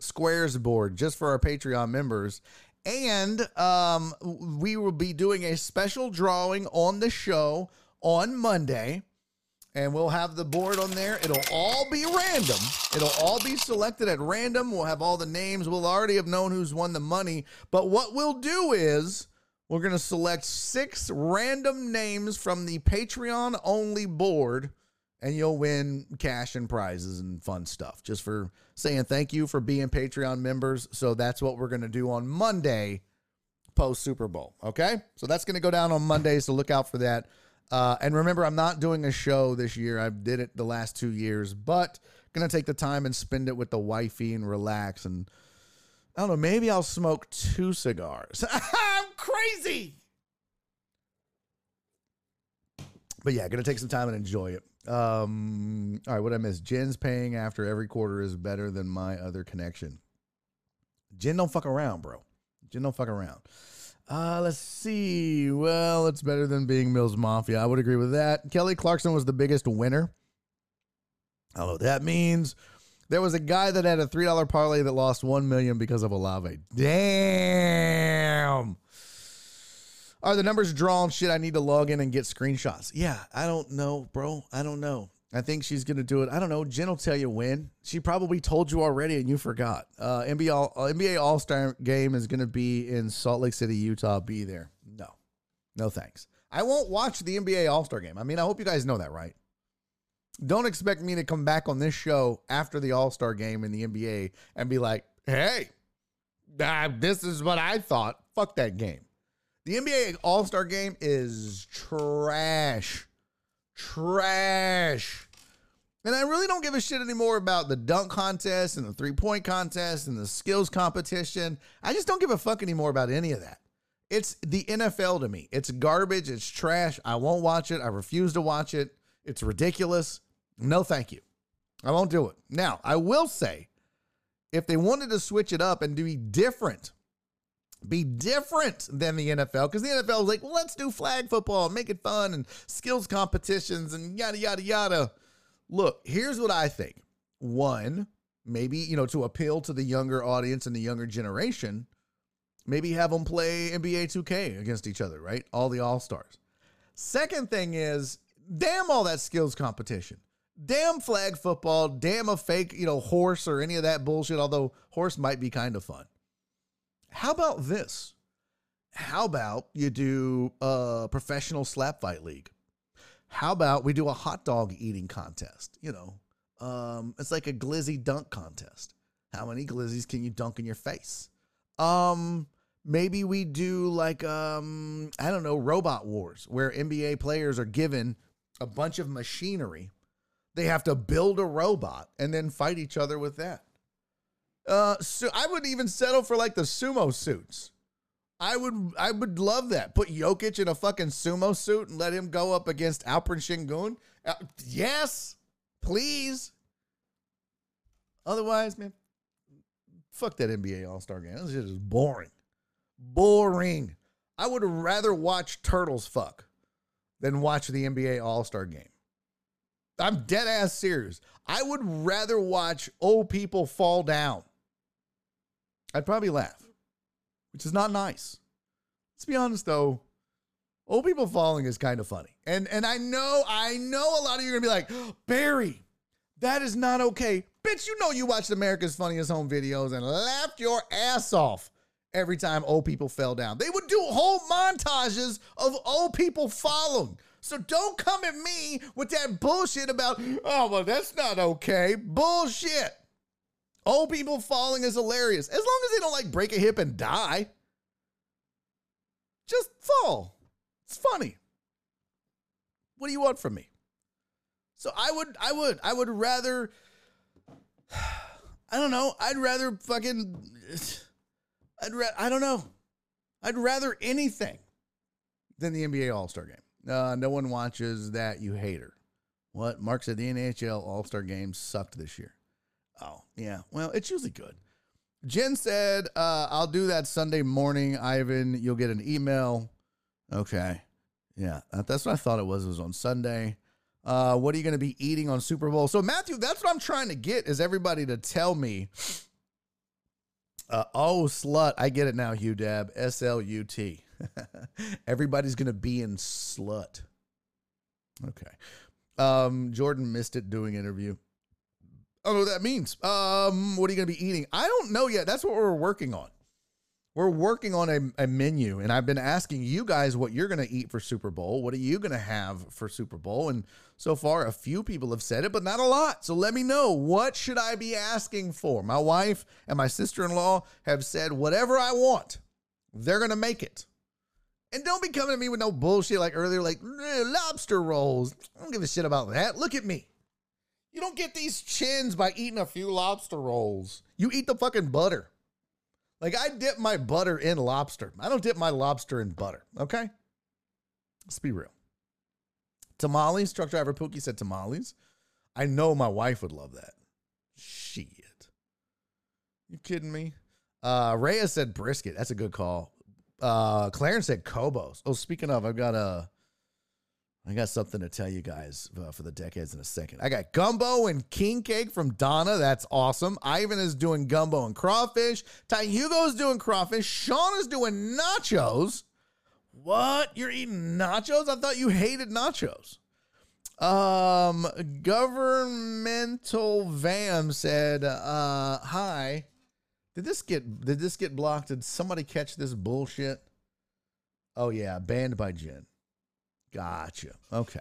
Squares board just for our Patreon members. And um, we will be doing a special drawing on the show on Monday. And we'll have the board on there. It'll all be random. It'll all be selected at random. We'll have all the names. We'll already have known who's won the money. But what we'll do is we're going to select six random names from the Patreon only board, and you'll win cash and prizes and fun stuff just for saying thank you for being Patreon members. So that's what we're going to do on Monday post Super Bowl. Okay. So that's going to go down on Monday. So look out for that. Uh, and remember, I'm not doing a show this year. I did it the last two years, but to take the time and spend it with the wifey and relax and I don't know. Maybe I'll smoke two cigars. I'm crazy. But yeah, gonna take some time and enjoy it. Um, all right, what I miss? Jen's paying after every quarter is better than my other connection. Jen don't fuck around, bro. Jen don't fuck around. Uh, let's see. Well, it's better than being Mills Mafia. I would agree with that. Kelly Clarkson was the biggest winner. I don't know what that means. There was a guy that had a three dollar parlay that lost one million because of Olave. Damn. Are the numbers drawn? Shit, I need to log in and get screenshots. Yeah, I don't know, bro. I don't know. I think she's gonna do it. I don't know. Jen will tell you when. She probably told you already and you forgot. Uh, NBA All, uh, NBA All Star Game is gonna be in Salt Lake City, Utah. Be there. No, no thanks. I won't watch the NBA All Star Game. I mean, I hope you guys know that, right? Don't expect me to come back on this show after the All Star Game in the NBA and be like, "Hey, uh, this is what I thought." Fuck that game. The NBA All Star Game is trash trash. And I really don't give a shit anymore about the dunk contest and the three point contest and the skills competition. I just don't give a fuck anymore about any of that. It's the NFL to me. It's garbage. It's trash. I won't watch it. I refuse to watch it. It's ridiculous. No, thank you. I won't do it. Now, I will say if they wanted to switch it up and be different, be different than the NFL because the NFL is like, well, let's do flag football, make it fun and skills competitions and yada, yada, yada. Look, here's what I think. One, maybe, you know, to appeal to the younger audience and the younger generation, maybe have them play NBA 2K against each other, right? All the All Stars. Second thing is, damn all that skills competition. Damn flag football, damn a fake, you know, horse or any of that bullshit, although horse might be kind of fun. How about this? How about you do a professional slap fight league? How about we do a hot dog eating contest? You know, um, it's like a glizzy dunk contest. How many glizzies can you dunk in your face? Um, maybe we do like um, I don't know, robot wars where NBA players are given a bunch of machinery. They have to build a robot and then fight each other with that. Uh, so I would even settle for like the sumo suits. I would I would love that. Put Jokic in a fucking sumo suit and let him go up against Alperen Sengun. Uh, yes, please. Otherwise, man, fuck that NBA All Star game. This shit is boring. Boring. I would rather watch Turtles fuck than watch the NBA All Star game. I'm dead ass serious. I would rather watch old people fall down I'd probably laugh, which is not nice. Let's be honest though. Old people falling is kind of funny. And and I know, I know a lot of you are gonna be like, Barry, that is not okay. Bitch, you know you watched America's Funniest Home Videos and laughed your ass off every time old people fell down. They would do whole montages of old people falling. So don't come at me with that bullshit about, oh, well, that's not okay. Bullshit. Old people falling is hilarious. As long as they don't like break a hip and die. Just fall. It's funny. What do you want from me? So I would I would I would rather I don't know. I'd rather fucking I'd ra- I don't know. I'd rather anything than the NBA All-Star game. Uh, no one watches that, you hater. What? Mark said the NHL All-Star game sucked this year. Oh, yeah. Well, it's usually good. Jen said, uh, I'll do that Sunday morning, Ivan. You'll get an email. Okay. Yeah, that's what I thought it was. It was on Sunday. Uh, what are you going to be eating on Super Bowl? So, Matthew, that's what I'm trying to get is everybody to tell me. Uh, oh, slut. I get it now, Hugh Dab. S L U T. Everybody's going to be in slut. Okay. Um, Jordan missed it doing interview. I don't know what that means. Um, what are you going to be eating? I don't know yet. That's what we're working on. We're working on a, a menu, and I've been asking you guys what you're going to eat for Super Bowl. What are you going to have for Super Bowl? And so far, a few people have said it, but not a lot. So let me know what should I be asking for. My wife and my sister-in-law have said whatever I want, they're going to make it. And don't be coming to me with no bullshit like earlier, like lobster rolls. I don't give a shit about that. Look at me. You don't get these chins by eating a few lobster rolls. You eat the fucking butter. Like I dip my butter in lobster. I don't dip my lobster in butter. Okay? Let's be real. Tamales. Truck driver Pookie said tamales. I know my wife would love that. Shit. You kidding me? Uh Rhea said brisket. That's a good call. Uh Clarence said Kobos. Oh, speaking of, I've got a I got something to tell you guys uh, for the deckheads in a second. I got gumbo and king cake from Donna. That's awesome. Ivan is doing gumbo and crawfish. Ty Hugo's doing crawfish. Sean is doing nachos. What? You're eating nachos? I thought you hated nachos. Um, governmental Vam said, uh, hi. Did this get did this get blocked? Did somebody catch this bullshit? Oh yeah, banned by Jen. Gotcha. Okay.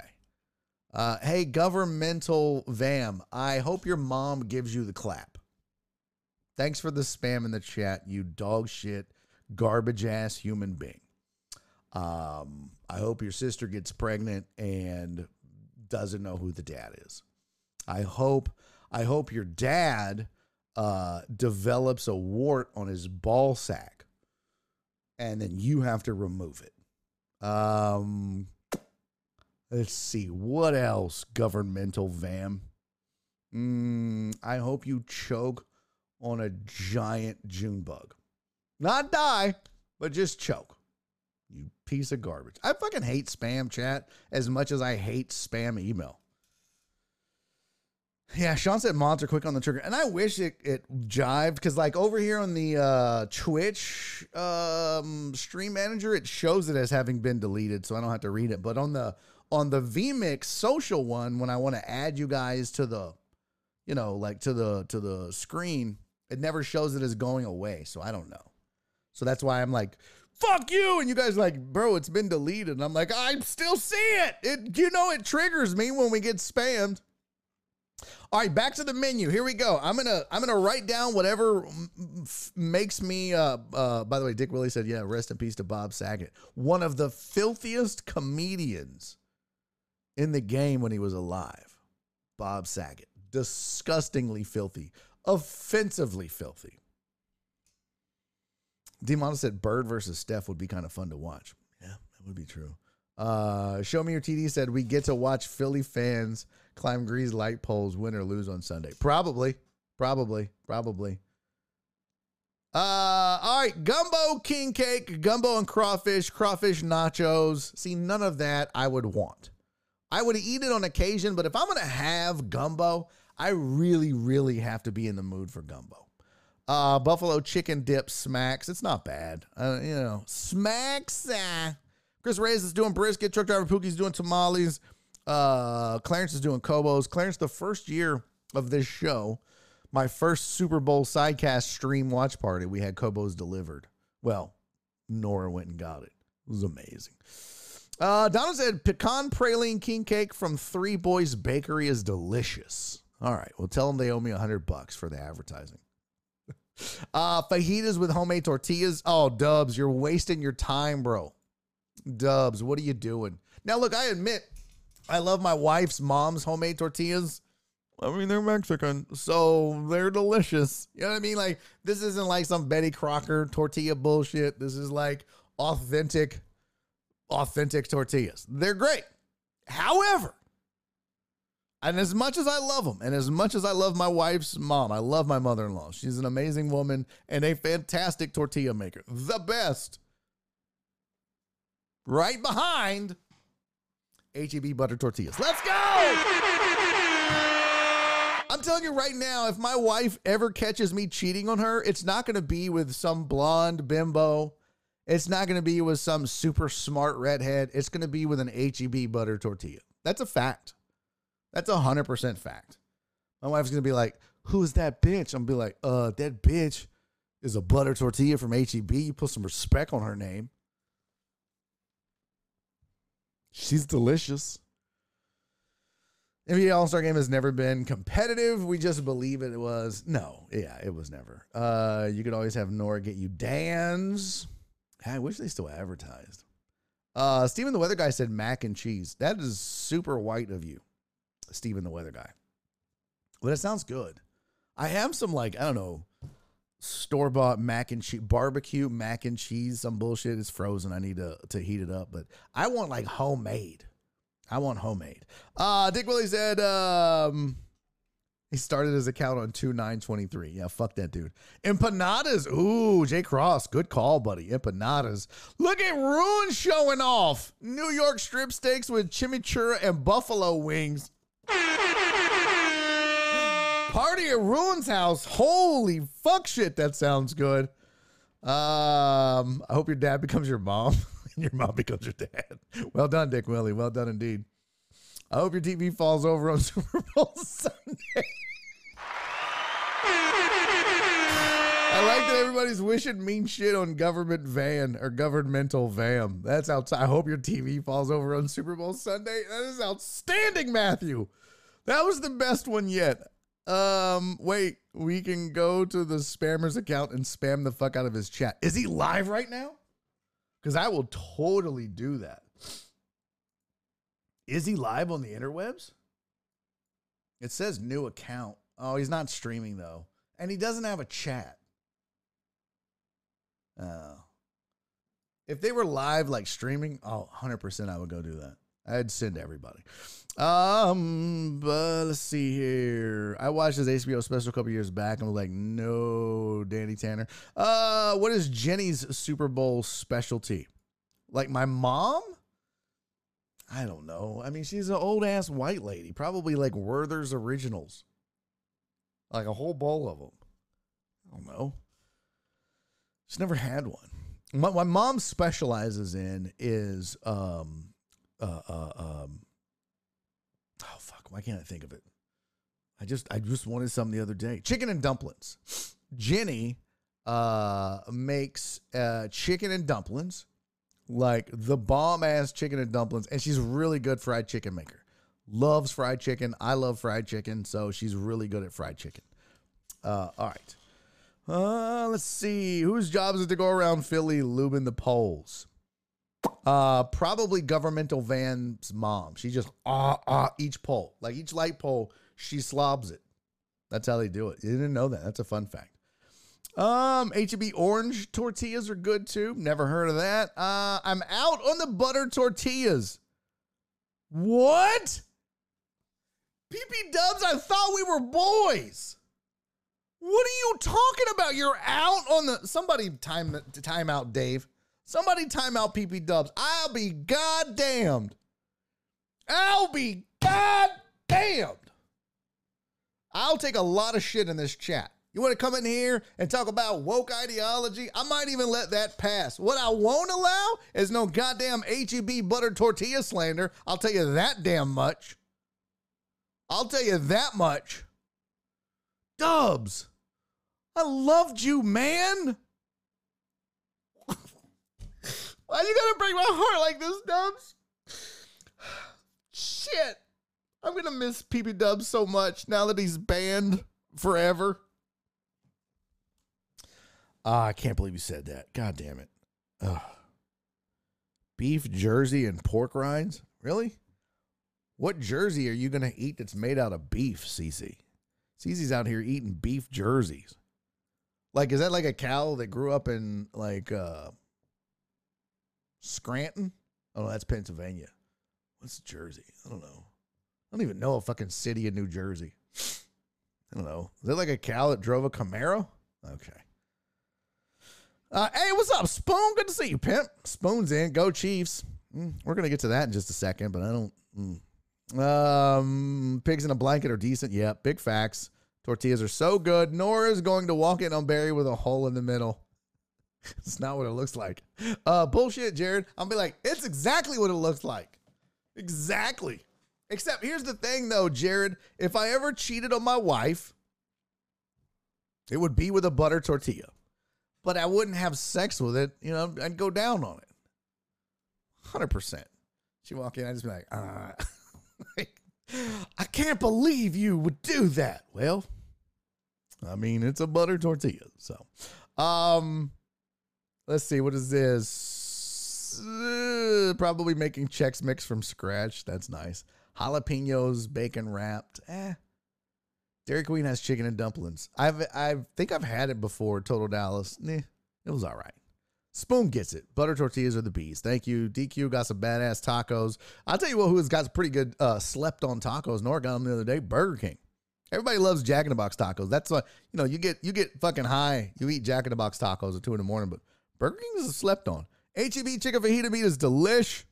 Uh, hey, governmental Vam, I hope your mom gives you the clap. Thanks for the spam in the chat, you dog shit, garbage ass human being. Um, I hope your sister gets pregnant and doesn't know who the dad is. I hope I hope your dad uh, develops a wart on his ball sack, and then you have to remove it. Um, let's see what else. Governmental vam. Mm, I hope you choke on a giant June bug, not die, but just choke. You piece of garbage. I fucking hate spam chat as much as I hate spam email. Yeah, Sean said mods are quick on the trigger, and I wish it it jived because like over here on the uh, Twitch um, stream manager, it shows it as having been deleted, so I don't have to read it. But on the on the vMix social one, when I want to add you guys to the, you know, like to the to the screen, it never shows it as going away, so I don't know. So that's why I'm like, fuck you. And you guys like, bro, it's been deleted. And I'm like, I still see it. It you know it triggers me when we get spammed. All right, back to the menu. Here we go. I'm gonna I'm gonna write down whatever f- makes me. Uh, uh, by the way, Dick Willie said, "Yeah, rest in peace to Bob Saget, one of the filthiest comedians in the game when he was alive." Bob Saget, disgustingly filthy, offensively filthy. Demon said, "Bird versus Steph would be kind of fun to watch." Yeah, that would be true. Uh, Show me your TD said we get to watch Philly fans climb Grease light poles, win or lose on Sunday. Probably, probably, probably. Uh, all right, gumbo king cake, gumbo and crawfish, crawfish nachos. See, none of that I would want. I would eat it on occasion, but if I'm gonna have gumbo, I really, really have to be in the mood for gumbo. Uh, buffalo chicken dip smacks. It's not bad. Uh, you know, smacks. Uh. Chris Reyes is doing brisket. Truck driver Pookie's doing tamales. Uh, Clarence is doing Kobos. Clarence, the first year of this show, my first Super Bowl sidecast stream watch party, we had Kobos delivered. Well, Nora went and got it. It was amazing. Uh, Donna said pecan praline king cake from Three Boys Bakery is delicious. All right, well, tell them they owe me a hundred bucks for the advertising. Uh, fajitas with homemade tortillas. Oh, Dubs, you're wasting your time, bro. Dubs, what are you doing? Now, look, I admit I love my wife's mom's homemade tortillas. I mean, they're Mexican, so they're delicious. You know what I mean? Like, this isn't like some Betty Crocker tortilla bullshit. This is like authentic, authentic tortillas. They're great. However, and as much as I love them, and as much as I love my wife's mom, I love my mother in law. She's an amazing woman and a fantastic tortilla maker. The best. Right behind HEB butter tortillas. Let's go! I'm telling you right now, if my wife ever catches me cheating on her, it's not going to be with some blonde bimbo. It's not going to be with some super smart redhead. It's going to be with an HEB butter tortilla. That's a fact. That's a 100% fact. My wife's going to be like, Who's that bitch? I'm going to be like, Uh, that bitch is a butter tortilla from HEB. You put some respect on her name. She's delicious. NBA All Star Game has never been competitive. We just believe it was. No, yeah, it was never. Uh, you could always have Nora get you Dan's. I wish they still advertised. Uh, Steven the Weather Guy said mac and cheese. That is super white of you, Steven the Weather Guy. But it sounds good. I have some like I don't know store bought mac and cheese barbecue mac and cheese. Some bullshit is frozen. I need to to heat it up, but I want like homemade. I want homemade. Uh, Dick Willie said um, he started his account on 2 923. Yeah, fuck that dude. Empanadas. Ooh, Jay Cross. Good call, buddy. Empanadas. Look at Ruin showing off. New York strip steaks with chimichurri and buffalo wings. Party at Ruin's house. Holy fuck shit, that sounds good. Um, I hope your dad becomes your mom and your mom becomes your dad. Well done, Dick Willie. Well done indeed. I hope your TV falls over on Super Bowl Sunday. I like that everybody's wishing mean shit on government van or governmental vam. That's outside. I hope your TV falls over on Super Bowl Sunday. That is outstanding, Matthew. That was the best one yet. Um, wait, we can go to the spammer's account and spam the fuck out of his chat. Is he live right now? Because I will totally do that. Is he live on the interwebs? It says new account. Oh, he's not streaming though. And he doesn't have a chat. Oh. If they were live, like streaming, oh, 100% I would go do that. I'd send everybody. Um, but let's see here. I watched this HBO special a couple years back and was like, no, Danny Tanner. Uh, what is Jenny's Super Bowl specialty? Like my mom? I don't know. I mean, she's an old ass white lady, probably like Werther's Originals, like a whole bowl of them. I don't know. She's never had one. My, my mom specializes in is um uh, uh um oh fuck why can't I think of it? I just I just wanted some the other day. Chicken and dumplings. Jenny uh makes uh chicken and dumplings like the bomb ass chicken and dumplings and she's really good fried chicken maker. Loves fried chicken. I love fried chicken, so she's really good at fried chicken. Uh all right. Uh, let's see. Whose job is it to go around Philly lubing the poles? Uh, probably governmental van's mom. She just ah ah each pole, like each light pole, she slobs it. That's how they do it. You didn't know that. That's a fun fact. Um, HEB orange tortillas are good too. Never heard of that. Uh, I'm out on the butter tortillas. What? PP Dubs, I thought we were boys. What are you talking about? You're out on the somebody time time out, Dave. Somebody time out PP Dubs. I'll be goddamned. I'll be goddamned. I'll take a lot of shit in this chat. You want to come in here and talk about woke ideology? I might even let that pass. What I won't allow is no goddamn HEB butter tortilla slander. I'll tell you that damn much. I'll tell you that much. Dubs. I loved you, man. Why you gotta break my heart like this, Dubs? Shit. I'm gonna miss PP Dubs so much now that he's banned forever. Ah, I can't believe you said that. God damn it. Ugh. Beef jersey and pork rinds? Really? What jersey are you gonna eat that's made out of beef, Cece? Cece's out here eating beef jerseys. Like, is that like a cow that grew up in like uh Scranton? Oh, that's Pennsylvania. What's Jersey? I don't know. I don't even know a fucking city in New Jersey. I don't know. Is that like a cow that drove a Camaro? Okay. Uh, hey, what's up, Spoon? Good to see you, pimp. Spoon's in. Go Chiefs. Mm, we're gonna get to that in just a second, but I don't. Mm. Um, pigs in a blanket are decent. Yep, yeah, big facts. Tortillas are so good. Nora's going to walk in on Barry with a hole in the middle. it's not what it looks like. Uh, bullshit, Jared. I'll be like, it's exactly what it looks like. Exactly. Except here's the thing, though, Jared. If I ever cheated on my wife, it would be with a butter tortilla. But I wouldn't have sex with it. You know, I'd go down on it. 100%. She walk in, I'd just be like, uh, I can't believe you would do that. Well, I mean, it's a butter tortilla. So, um, let's see. What is this? Uh, probably making Chex Mix from scratch. That's nice. Jalapenos, bacon wrapped. Eh. Dairy Queen has chicken and dumplings. I've I think I've had it before. Total Dallas. Eh, it was all right. Spoon gets it. Butter tortillas are the bees. Thank you. DQ got some badass tacos. I'll tell you what, who has got some pretty good uh, slept on tacos. Nor got them the other day. Burger King. Everybody loves Jack in the Box tacos. That's why you know you get you get fucking high. You eat Jack in the Box tacos at two in the morning, but Burger King is slept on. HEB chicken fajita meat is delish.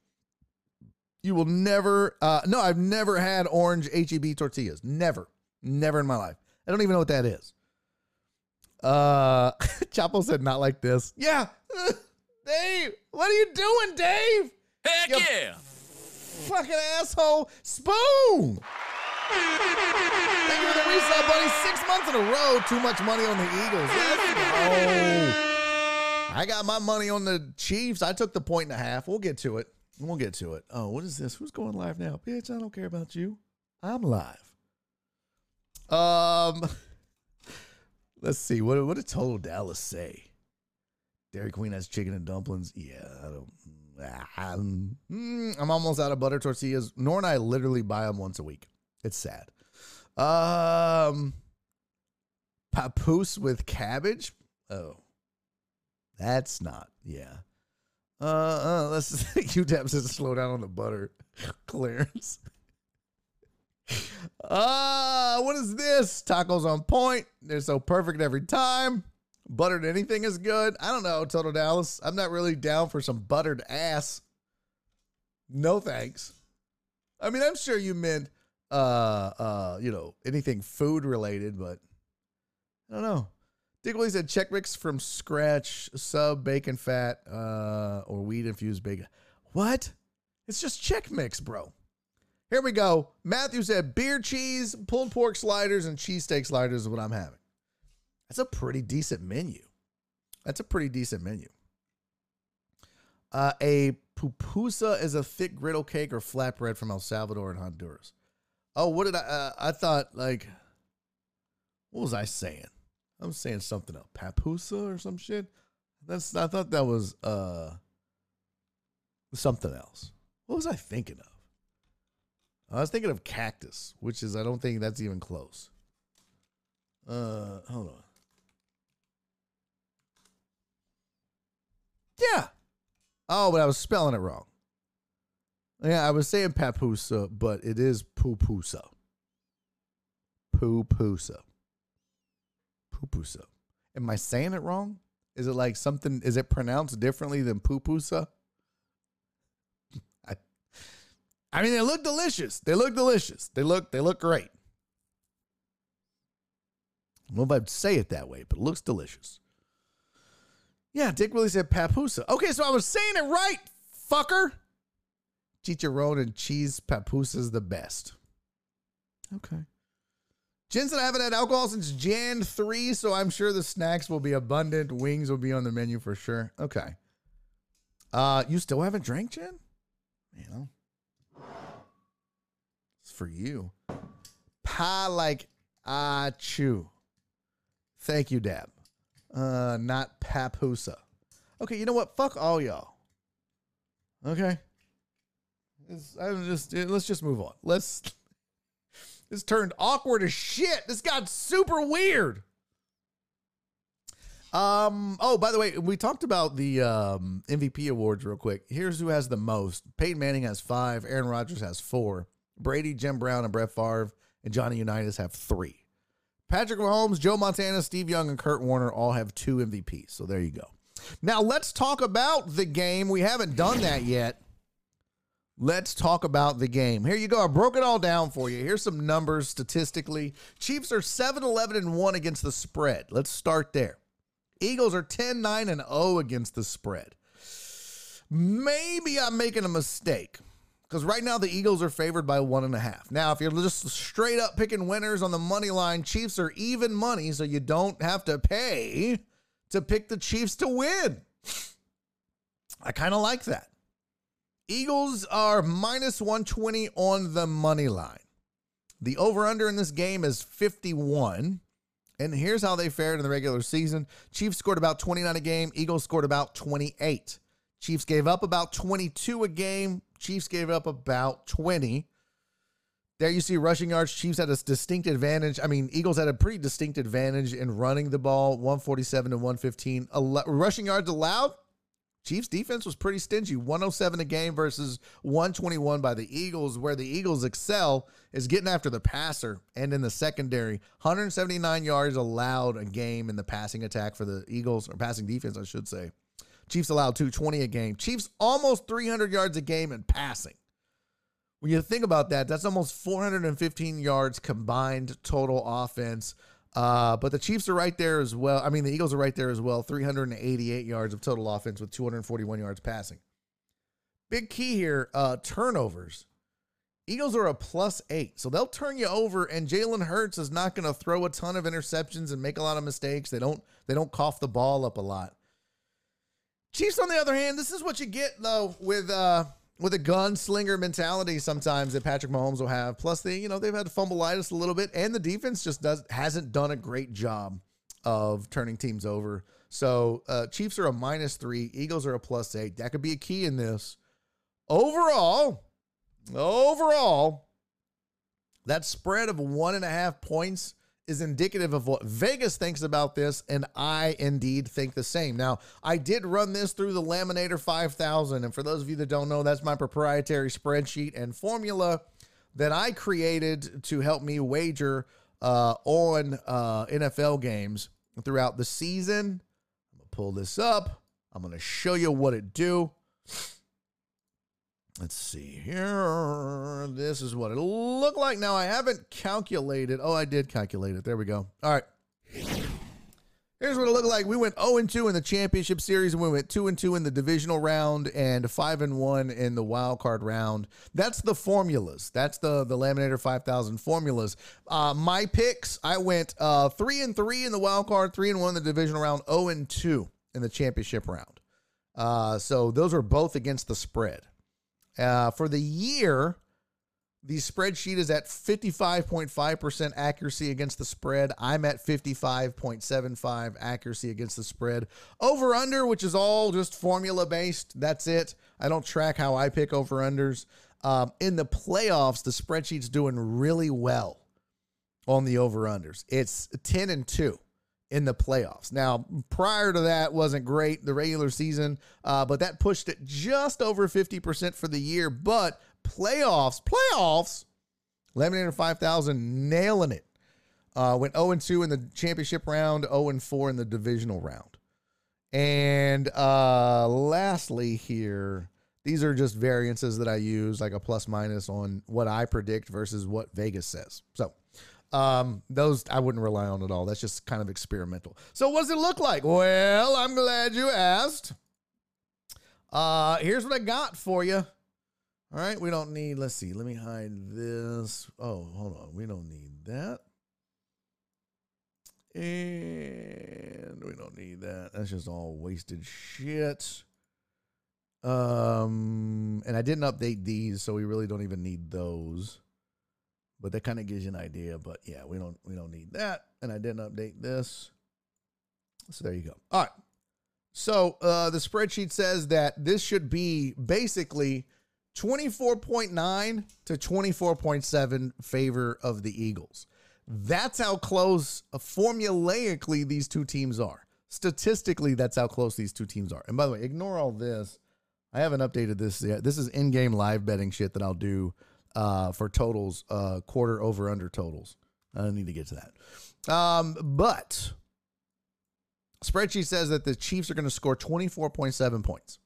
You will never. Uh, no, I've never had orange HEB tortillas. Never, never in my life. I don't even know what that is. Uh, Chapo said not like this. Yeah, Dave, what are you doing, Dave? Heck You yeah! Fucking asshole. Spoon. Thank you for the resub, buddy. Six months in a row. Too much money on the Eagles. Let's go. I got my money on the Chiefs. I took the point and a half. We'll get to it. We'll get to it. Oh, what is this? Who's going live now? Bitch, I don't care about you. I'm live. Um, let's see. What what did Total Dallas say? Dairy Queen has chicken and dumplings. Yeah, I don't. I'm, mm, I'm almost out of butter tortillas. Nor and I literally buy them once a week. It's sad. Um, papoose with cabbage. Oh, that's not. Yeah. Uh, uh let's UTAP says slow down on the butter clearance. Uh, what is this? Tacos on point. They're so perfect every time. Buttered anything is good. I don't know, Total Dallas. I'm not really down for some buttered ass. No thanks. I mean, I'm sure you meant uh uh, you know, anything food related, but I don't know. Willie said Chex Mix from scratch, sub bacon fat, uh, or wheat infused bacon. What? It's just Chex Mix, bro. Here we go. Matthew said beer cheese, pulled pork sliders, and cheesesteak sliders is what I'm having. That's a pretty decent menu. That's a pretty decent menu. Uh, a pupusa is a thick griddle cake or flatbread from El Salvador and Honduras. Oh, what did I? Uh, I thought like, what was I saying? I'm saying something else. Papusa or some shit. That's. I thought that was uh something else. What was I thinking of? I was thinking of cactus, which is I don't think that's even close. Uh, hold on. Yeah. Oh, but I was spelling it wrong. Yeah, I was saying papusa, but it is pupusa. Pupusa. Pupusa. Am I saying it wrong? Is it like something? Is it pronounced differently than pupusa? I, I mean, they look delicious. They look delicious. They look. They look great. I don't know if I'd say it that way, but it looks delicious. Yeah, Dick Willie said papusa. Okay, so I was saying it right, fucker. Chicharron and cheese papusa is the best. Okay. Jen said I haven't had alcohol since Jan 3, so I'm sure the snacks will be abundant. Wings will be on the menu for sure. Okay. Uh, you still haven't drank, Jen? You know. For you. Pa like ah chew. Thank you, Dab. Uh, not papusa. Okay, you know what? Fuck all y'all. Okay. It's, I'm just let's just move on. Let's this turned awkward as shit. This got super weird. Um. Oh, by the way, we talked about the um, MVP awards real quick. Here's who has the most. Peyton Manning has five. Aaron Rodgers has four. Brady, Jim Brown, and Brett Favre and Johnny Unitas have three. Patrick Mahomes, Joe Montana, Steve Young, and Kurt Warner all have two MVPs. So there you go. Now let's talk about the game. We haven't done that yet. Let's talk about the game. Here you go. I broke it all down for you. Here's some numbers statistically. Chiefs are 7 11 and 1 against the spread. Let's start there. Eagles are 10 9 and 0 against the spread. Maybe I'm making a mistake because right now the Eagles are favored by one and a half. Now, if you're just straight up picking winners on the money line, Chiefs are even money, so you don't have to pay to pick the Chiefs to win. I kind of like that. Eagles are minus 120 on the money line. The over under in this game is 51. And here's how they fared in the regular season Chiefs scored about 29 a game, Eagles scored about 28. Chiefs gave up about 22 a game, Chiefs gave up about 20. There you see rushing yards. Chiefs had a distinct advantage. I mean, Eagles had a pretty distinct advantage in running the ball, 147 to 115. rushing yards allowed, Chiefs defense was pretty stingy 107 a game versus 121 by the Eagles. Where the Eagles excel is getting after the passer and in the secondary. 179 yards allowed a game in the passing attack for the Eagles, or passing defense, I should say. Chiefs allow 220 a game. Chiefs almost 300 yards a game in passing. When you think about that, that's almost 415 yards combined total offense. Uh, but the Chiefs are right there as well. I mean, the Eagles are right there as well. 388 yards of total offense with 241 yards passing. Big key here uh, turnovers. Eagles are a plus eight. So they'll turn you over, and Jalen Hurts is not going to throw a ton of interceptions and make a lot of mistakes. They don't they don't cough the ball up a lot. Chiefs, on the other hand, this is what you get though with uh with a gunslinger mentality sometimes that Patrick Mahomes will have. Plus, they, you know, they've had to fumbleitis a little bit, and the defense just does hasn't done a great job of turning teams over. So uh, Chiefs are a minus three, Eagles are a plus eight. That could be a key in this. Overall, overall, that spread of one and a half points is indicative of what Vegas thinks about this, and I indeed think the same. Now, I did run this through the Laminator 5000, and for those of you that don't know, that's my proprietary spreadsheet and formula that I created to help me wager uh, on uh, NFL games throughout the season. I'm gonna pull this up. I'm gonna show you what it do. Let's see here. This is what it'll look like. Now, I haven't calculated. Oh, I did calculate it. There we go. All right. Here's what it looked like. We went 0 2 in the championship series, and we went 2 2 in the divisional round, and 5 and 1 in the wild card round. That's the formulas. That's the the Laminator 5000 formulas. Uh, my picks, I went uh, 3 and 3 in the wild card, 3 and 1 in the divisional round, 0 2 in the championship round. Uh, so those are both against the spread. Uh, for the year, the spreadsheet is at 55.5% accuracy against the spread. I'm at 55.75 accuracy against the spread. Over under, which is all just formula based. That's it. I don't track how I pick over unders. Um, in the playoffs, the spreadsheet's doing really well on the over unders. It's 10 and 2 in the playoffs. Now, prior to that wasn't great the regular season, uh, but that pushed it just over 50% for the year. But playoffs, playoffs, Laminator 5000 nailing it. Uh, went 0 2 in the championship round, 0 4 in the divisional round. And uh, lastly, here, these are just variances that I use, like a plus minus on what I predict versus what Vegas says. So, um, those I wouldn't rely on at all. That's just kind of experimental. So, what does it look like? Well, I'm glad you asked. Uh, here's what I got for you. All right, we don't need, let's see, let me hide this. Oh, hold on. We don't need that. And we don't need that. That's just all wasted shit. Um, and I didn't update these, so we really don't even need those. But that kind of gives you an idea. But yeah, we don't we don't need that. And I didn't update this. So there you go. All right. So uh, the spreadsheet says that this should be basically 24.9 to 24.7 favor of the Eagles. That's how close uh, formulaically these two teams are. Statistically, that's how close these two teams are. And by the way, ignore all this. I haven't updated this yet. This is in-game live betting shit that I'll do uh, for totals, uh, quarter over under totals. I don't need to get to that. Um, but spreadsheet says that the Chiefs are going to score 24.7 points,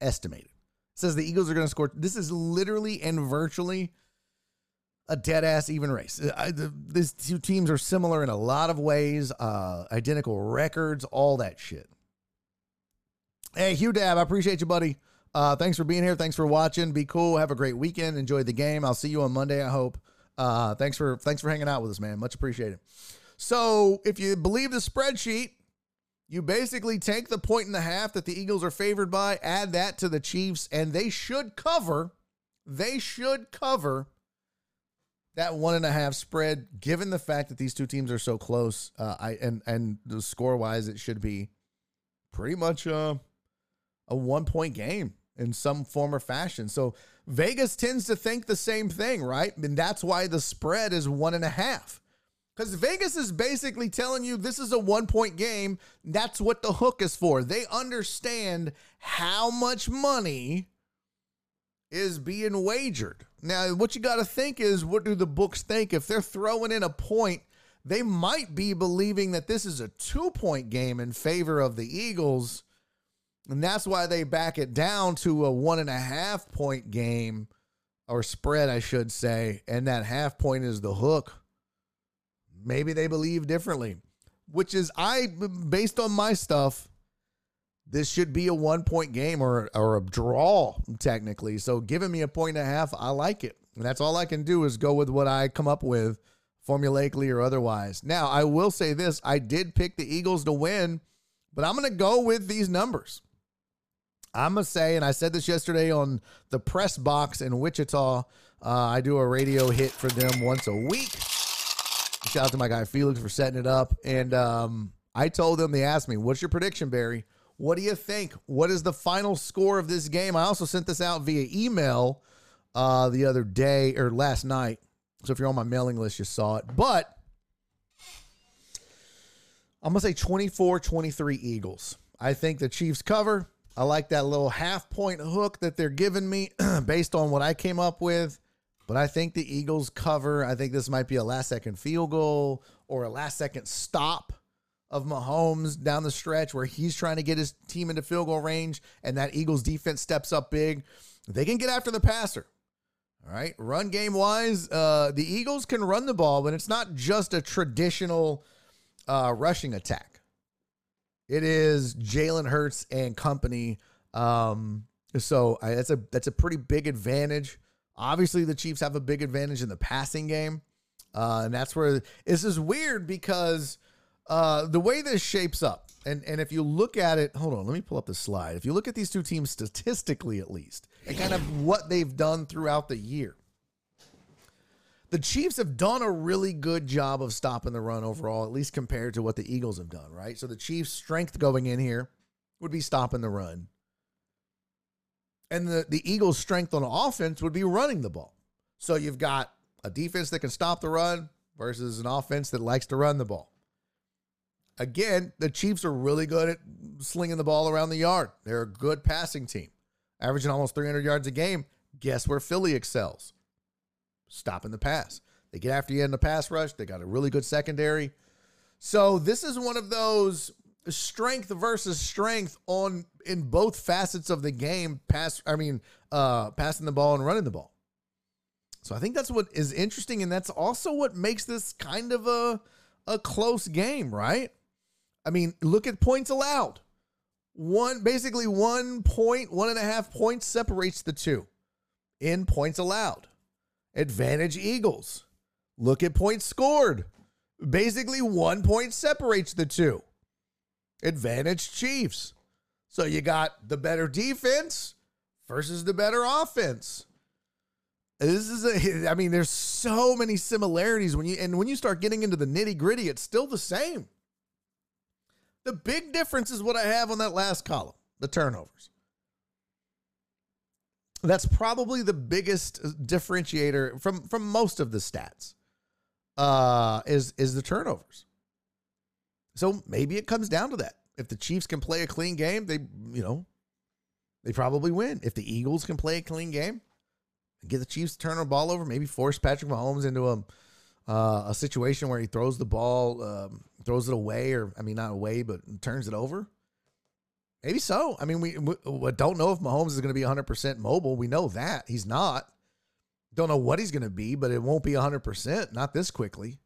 estimated. It says the Eagles are going to score. This is literally and virtually a dead ass even race. I, the, these two teams are similar in a lot of ways, uh, identical records, all that shit. Hey, Hugh Dab, I appreciate you, buddy. Uh, thanks for being here. Thanks for watching. Be cool. Have a great weekend. Enjoy the game. I'll see you on Monday. I hope. Uh, thanks for thanks for hanging out with us, man. Much appreciated. So, if you believe the spreadsheet, you basically take the point and a half that the Eagles are favored by, add that to the Chiefs, and they should cover. They should cover that one and a half spread, given the fact that these two teams are so close. Uh, I and and the score wise, it should be pretty much a a one point game in some form or fashion. So Vegas tends to think the same thing, right? And that's why the spread is one and a half. Because Vegas is basically telling you this is a one point game. That's what the hook is for. They understand how much money is being wagered. Now, what you got to think is what do the books think? If they're throwing in a point, they might be believing that this is a two point game in favor of the Eagles. And that's why they back it down to a one and a half point game or spread, I should say. And that half point is the hook. Maybe they believe differently, which is I based on my stuff. This should be a one point game or or a draw technically. So giving me a point and a half, I like it. And that's all I can do is go with what I come up with, formulaically or otherwise. Now I will say this: I did pick the Eagles to win, but I'm going to go with these numbers. I'm gonna say, and I said this yesterday on the press box in Wichita. Uh, I do a radio hit for them once a week. Shout out to my guy Felix for setting it up. And um, I told them, they asked me, What's your prediction, Barry? What do you think? What is the final score of this game? I also sent this out via email uh, the other day or last night. So if you're on my mailing list, you saw it. But I'm to say 24 23 Eagles. I think the Chiefs cover. I like that little half point hook that they're giving me based on what I came up with. But I think the Eagles cover. I think this might be a last second field goal or a last second stop of Mahomes down the stretch where he's trying to get his team into field goal range and that Eagles defense steps up big. They can get after the passer. All right. Run game wise, uh, the Eagles can run the ball, but it's not just a traditional uh, rushing attack. It is Jalen Hurts and company. Um, so I, that's a that's a pretty big advantage. Obviously, the Chiefs have a big advantage in the passing game. Uh, and that's where this is weird because uh, the way this shapes up, and, and if you look at it, hold on, let me pull up the slide. If you look at these two teams statistically, at least, and kind of what they've done throughout the year, the Chiefs have done a really good job of stopping the run overall, at least compared to what the Eagles have done, right? So the Chiefs' strength going in here would be stopping the run. And the, the Eagles' strength on offense would be running the ball. So you've got a defense that can stop the run versus an offense that likes to run the ball. Again, the Chiefs are really good at slinging the ball around the yard. They're a good passing team, averaging almost 300 yards a game. Guess where Philly excels? Stopping the pass. They get after you in the pass rush. They got a really good secondary. So this is one of those strength versus strength on in both facets of the game pass i mean uh passing the ball and running the ball so i think that's what is interesting and that's also what makes this kind of a a close game right i mean look at points allowed one basically one point one and a half points separates the two in points allowed advantage eagles look at points scored basically one point separates the two advantage Chiefs. So you got the better defense versus the better offense. This is a I mean there's so many similarities when you and when you start getting into the nitty-gritty it's still the same. The big difference is what I have on that last column, the turnovers. That's probably the biggest differentiator from from most of the stats. Uh is is the turnovers. So maybe it comes down to that. If the Chiefs can play a clean game, they, you know, they probably win. If the Eagles can play a clean game, get the Chiefs to turn the ball over, maybe force Patrick Mahomes into a uh, a situation where he throws the ball, um, throws it away, or I mean not away, but turns it over. Maybe so. I mean, we, we don't know if Mahomes is going to be 100% mobile. We know that he's not. Don't know what he's going to be, but it won't be 100%, not this quickly.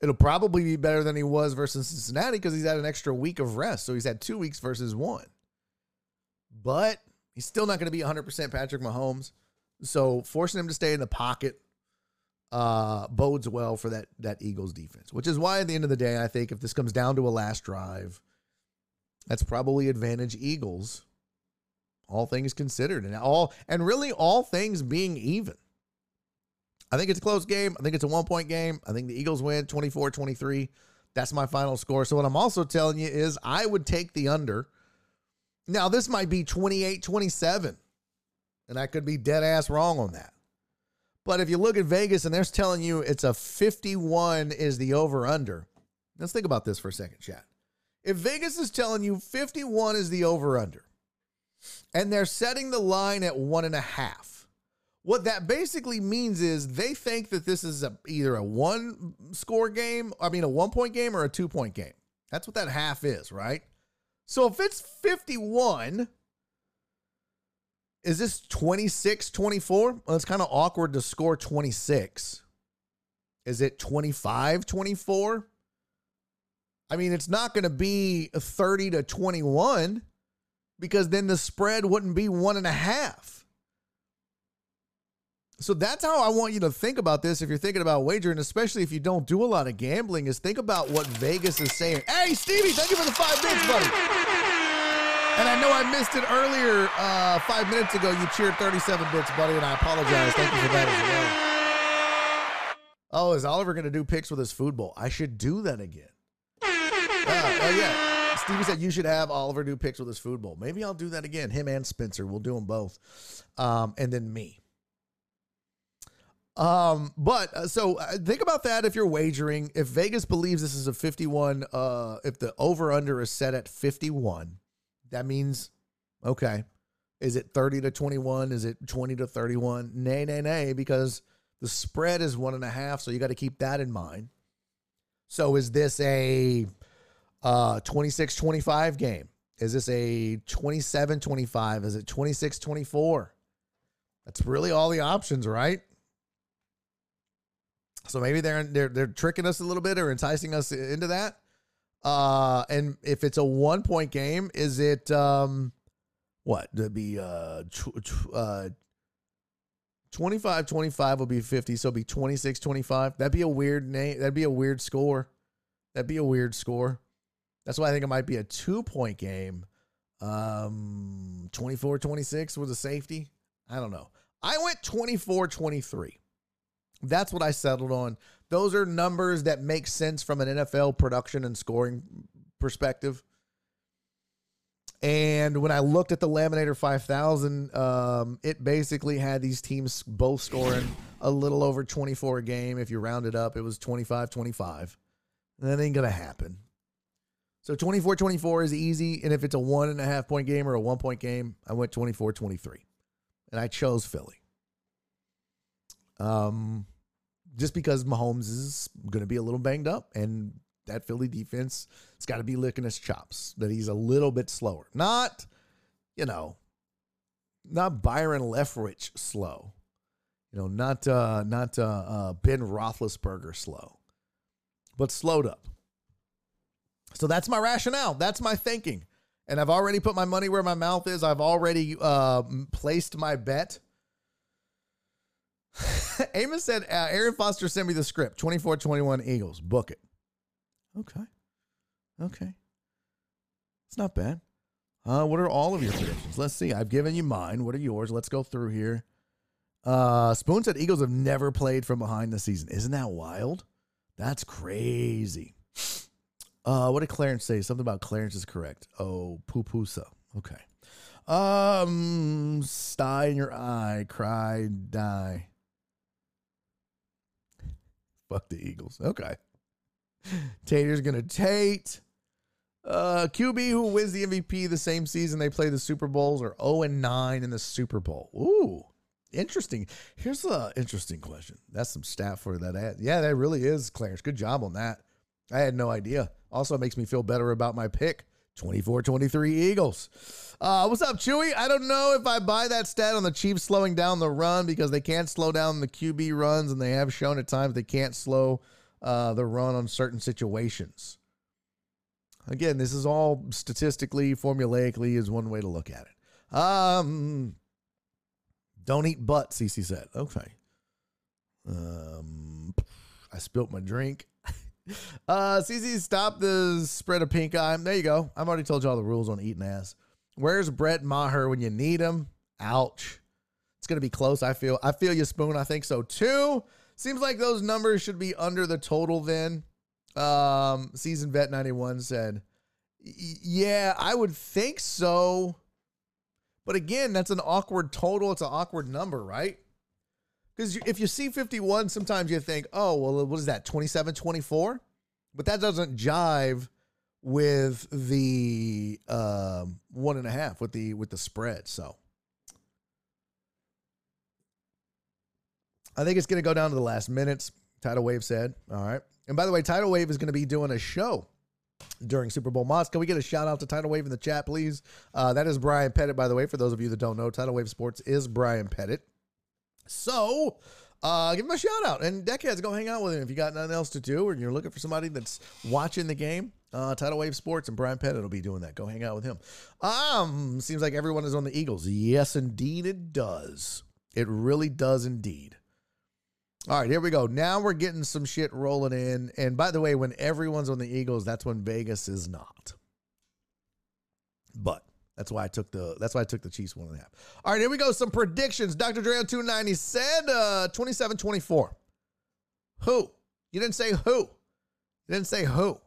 It'll probably be better than he was versus Cincinnati because he's had an extra week of rest. So he's had two weeks versus one. But he's still not going to be 100% Patrick Mahomes. So forcing him to stay in the pocket uh, bodes well for that, that Eagles defense, which is why at the end of the day, I think if this comes down to a last drive, that's probably advantage Eagles, all things considered, and all and really all things being even. I think it's a close game. I think it's a one point game. I think the Eagles win 24 23. That's my final score. So, what I'm also telling you is I would take the under. Now, this might be 28 27, and I could be dead ass wrong on that. But if you look at Vegas and they're telling you it's a 51 is the over under, let's think about this for a second, chat. If Vegas is telling you 51 is the over under, and they're setting the line at one and a half, what that basically means is they think that this is a, either a one score game, I mean, a one point game or a two point game. That's what that half is, right? So if it's 51, is this 26 24? Well, it's kind of awkward to score 26. Is it 25 24? I mean, it's not going to be 30 to 21 because then the spread wouldn't be one and a half. So that's how I want you to think about this if you're thinking about wagering, especially if you don't do a lot of gambling, is think about what Vegas is saying. Hey, Stevie, thank you for the five minutes, buddy. And I know I missed it earlier uh, five minutes ago. You cheered 37 bits, buddy, and I apologize. Thank you for that as well. Oh, is Oliver going to do picks with his food bowl? I should do that again. Oh, yeah. Stevie said you should have Oliver do picks with his food bowl. Maybe I'll do that again. Him and Spencer. We'll do them both. Um, and then me. Um, but uh, so uh, think about that if you're wagering. If Vegas believes this is a 51, uh, if the over under is set at 51, that means okay. Is it 30 to 21? Is it 20 to 31? Nay, nay, nay, because the spread is one and a half. So you got to keep that in mind. So is this a uh 26 25 game? Is this a 27 25? Is it 26 24? That's really all the options, right? So maybe they're they're they're tricking us a little bit or enticing us into that. Uh, and if it's a one point game, is it um, what? To be uh, tw- uh, 25 25 will be 50, so it'll be 26 25. That'd be a weird name. That'd be a weird score. That'd be a weird score. That's why I think it might be a two point game. Um, 24 26 with a safety. I don't know. I went 24 23. That's what I settled on. Those are numbers that make sense from an NFL production and scoring perspective. And when I looked at the Laminator 5000, um, it basically had these teams both scoring a little over 24 a game. If you round it up, it was 25 25. That ain't going to happen. So 24 24 is easy. And if it's a one and a half point game or a one point game, I went 24 23. And I chose Philly. Um, just because Mahomes is going to be a little banged up and that Philly defense it's got to be licking his chops that he's a little bit slower. Not, you know, not Byron Leftwich slow. You know, not uh not uh, uh Ben Roethlisberger slow. But slowed up. So that's my rationale. That's my thinking. And I've already put my money where my mouth is. I've already uh, placed my bet Amos said, uh, Aaron Foster sent me the script 24 21 Eagles. Book it. Okay. Okay. It's not bad. Uh, what are all of your predictions? Let's see. I've given you mine. What are yours? Let's go through here. Uh, Spoon said Eagles have never played from behind the season. Isn't that wild? That's crazy. Uh, what did Clarence say? Something about Clarence is correct. Oh, Pupusa. Okay. Um, sty in your eye, cry, die. Fuck the Eagles. Okay. Tater's gonna Tate. Uh, QB who wins the MVP the same season they play the Super Bowls are 0 and 9 in the Super Bowl. Ooh, interesting. Here's a interesting question. That's some stat for that ad. Yeah, that really is, Clarence. Good job on that. I had no idea. Also makes me feel better about my pick. 24 23 Eagles. Uh, what's up, Chewy? I don't know if I buy that stat on the Chiefs slowing down the run because they can't slow down the QB runs, and they have shown at times they can't slow uh, the run on certain situations. Again, this is all statistically, formulaically, is one way to look at it. Um, don't eat butt, CC said. Okay. Um, I spilt my drink. Uh, CC, stop the spread of pink eye. There you go. I've already told you all the rules on eating ass. Where's Brett Maher when you need him? Ouch. It's gonna be close. I feel. I feel you, Spoon. I think so too. Seems like those numbers should be under the total. Then, um, season vet ninety one said, "Yeah, I would think so." But again, that's an awkward total. It's an awkward number, right? Because if you see 51, sometimes you think, oh, well, what is that, 27 24? But that doesn't jive with the um, one and a half with the with the spread. So I think it's going to go down to the last minutes. Tidal Wave said, "All right." And by the way, Tidal Wave is going to be doing a show during Super Bowl Moss. Can we get a shout out to Tidal Wave in the chat, please? Uh, that is Brian Pettit, by the way. For those of you that don't know, Tidal Wave Sports is Brian Pettit. So uh, give him a shout out. And Deckheads, go hang out with him if you got nothing else to do or you're looking for somebody that's watching the game. Uh, Tidal Wave Sports and Brian Pettit will be doing that. Go hang out with him. Um, seems like everyone is on the Eagles. Yes, indeed, it does. It really does indeed. All right, here we go. Now we're getting some shit rolling in. And by the way, when everyone's on the Eagles, that's when Vegas is not. But that's why I took the that's why I took the Chiefs one and a half. All right, here we go. Some predictions. Dr. Dre on 290 said uh 27-24. Who? You didn't say who. You didn't say who.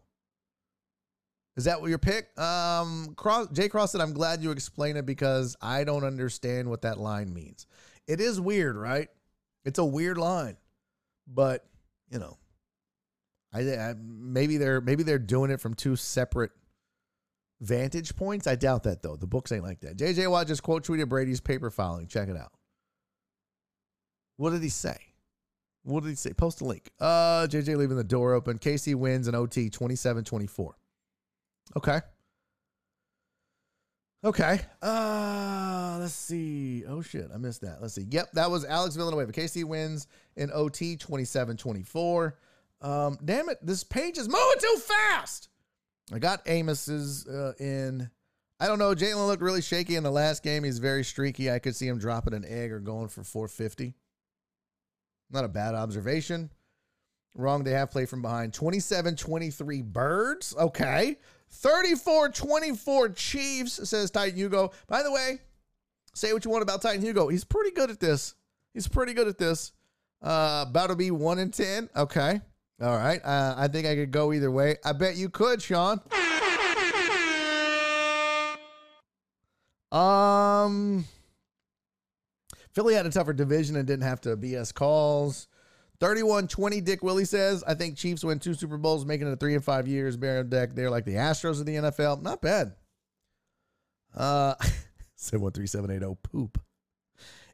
Is that what your pick? Um Cross Jay Cross said, I'm glad you explained it because I don't understand what that line means. It is weird, right? It's a weird line. But, you know, I, I maybe they're maybe they're doing it from two separate vantage points. I doubt that though. The books ain't like that. JJ Watt just quote tweeted Brady's paper filing. Check it out. What did he say? What did he say? Post a link. Uh JJ leaving the door open. KC wins an OT 27-24. Okay. Okay. Uh let's see. Oh shit, I missed that. Let's see. Yep, that was Alex Villanueva. KC wins in OT 27-24. Um, damn it, this page is moving too fast. I got Amos's uh, in. I don't know. Jalen looked really shaky in the last game. He's very streaky. I could see him dropping an egg or going for 450. Not a bad observation. Wrong. They have play from behind. 27 23 Birds. Okay. 34 24 Chiefs, says Titan Hugo. By the way, say what you want about Titan Hugo. He's pretty good at this. He's pretty good at this. Uh, about to be 1 in 10. Okay. All right. Uh, I think I could go either way. I bet you could, Sean. Um, Philly had a tougher division and didn't have to BS calls. 31 20, Dick Willie says. I think Chiefs win two Super Bowls, making it a three in five years. Baron Deck, they're like the Astros of the NFL. Not bad. Uh, 713780, poop.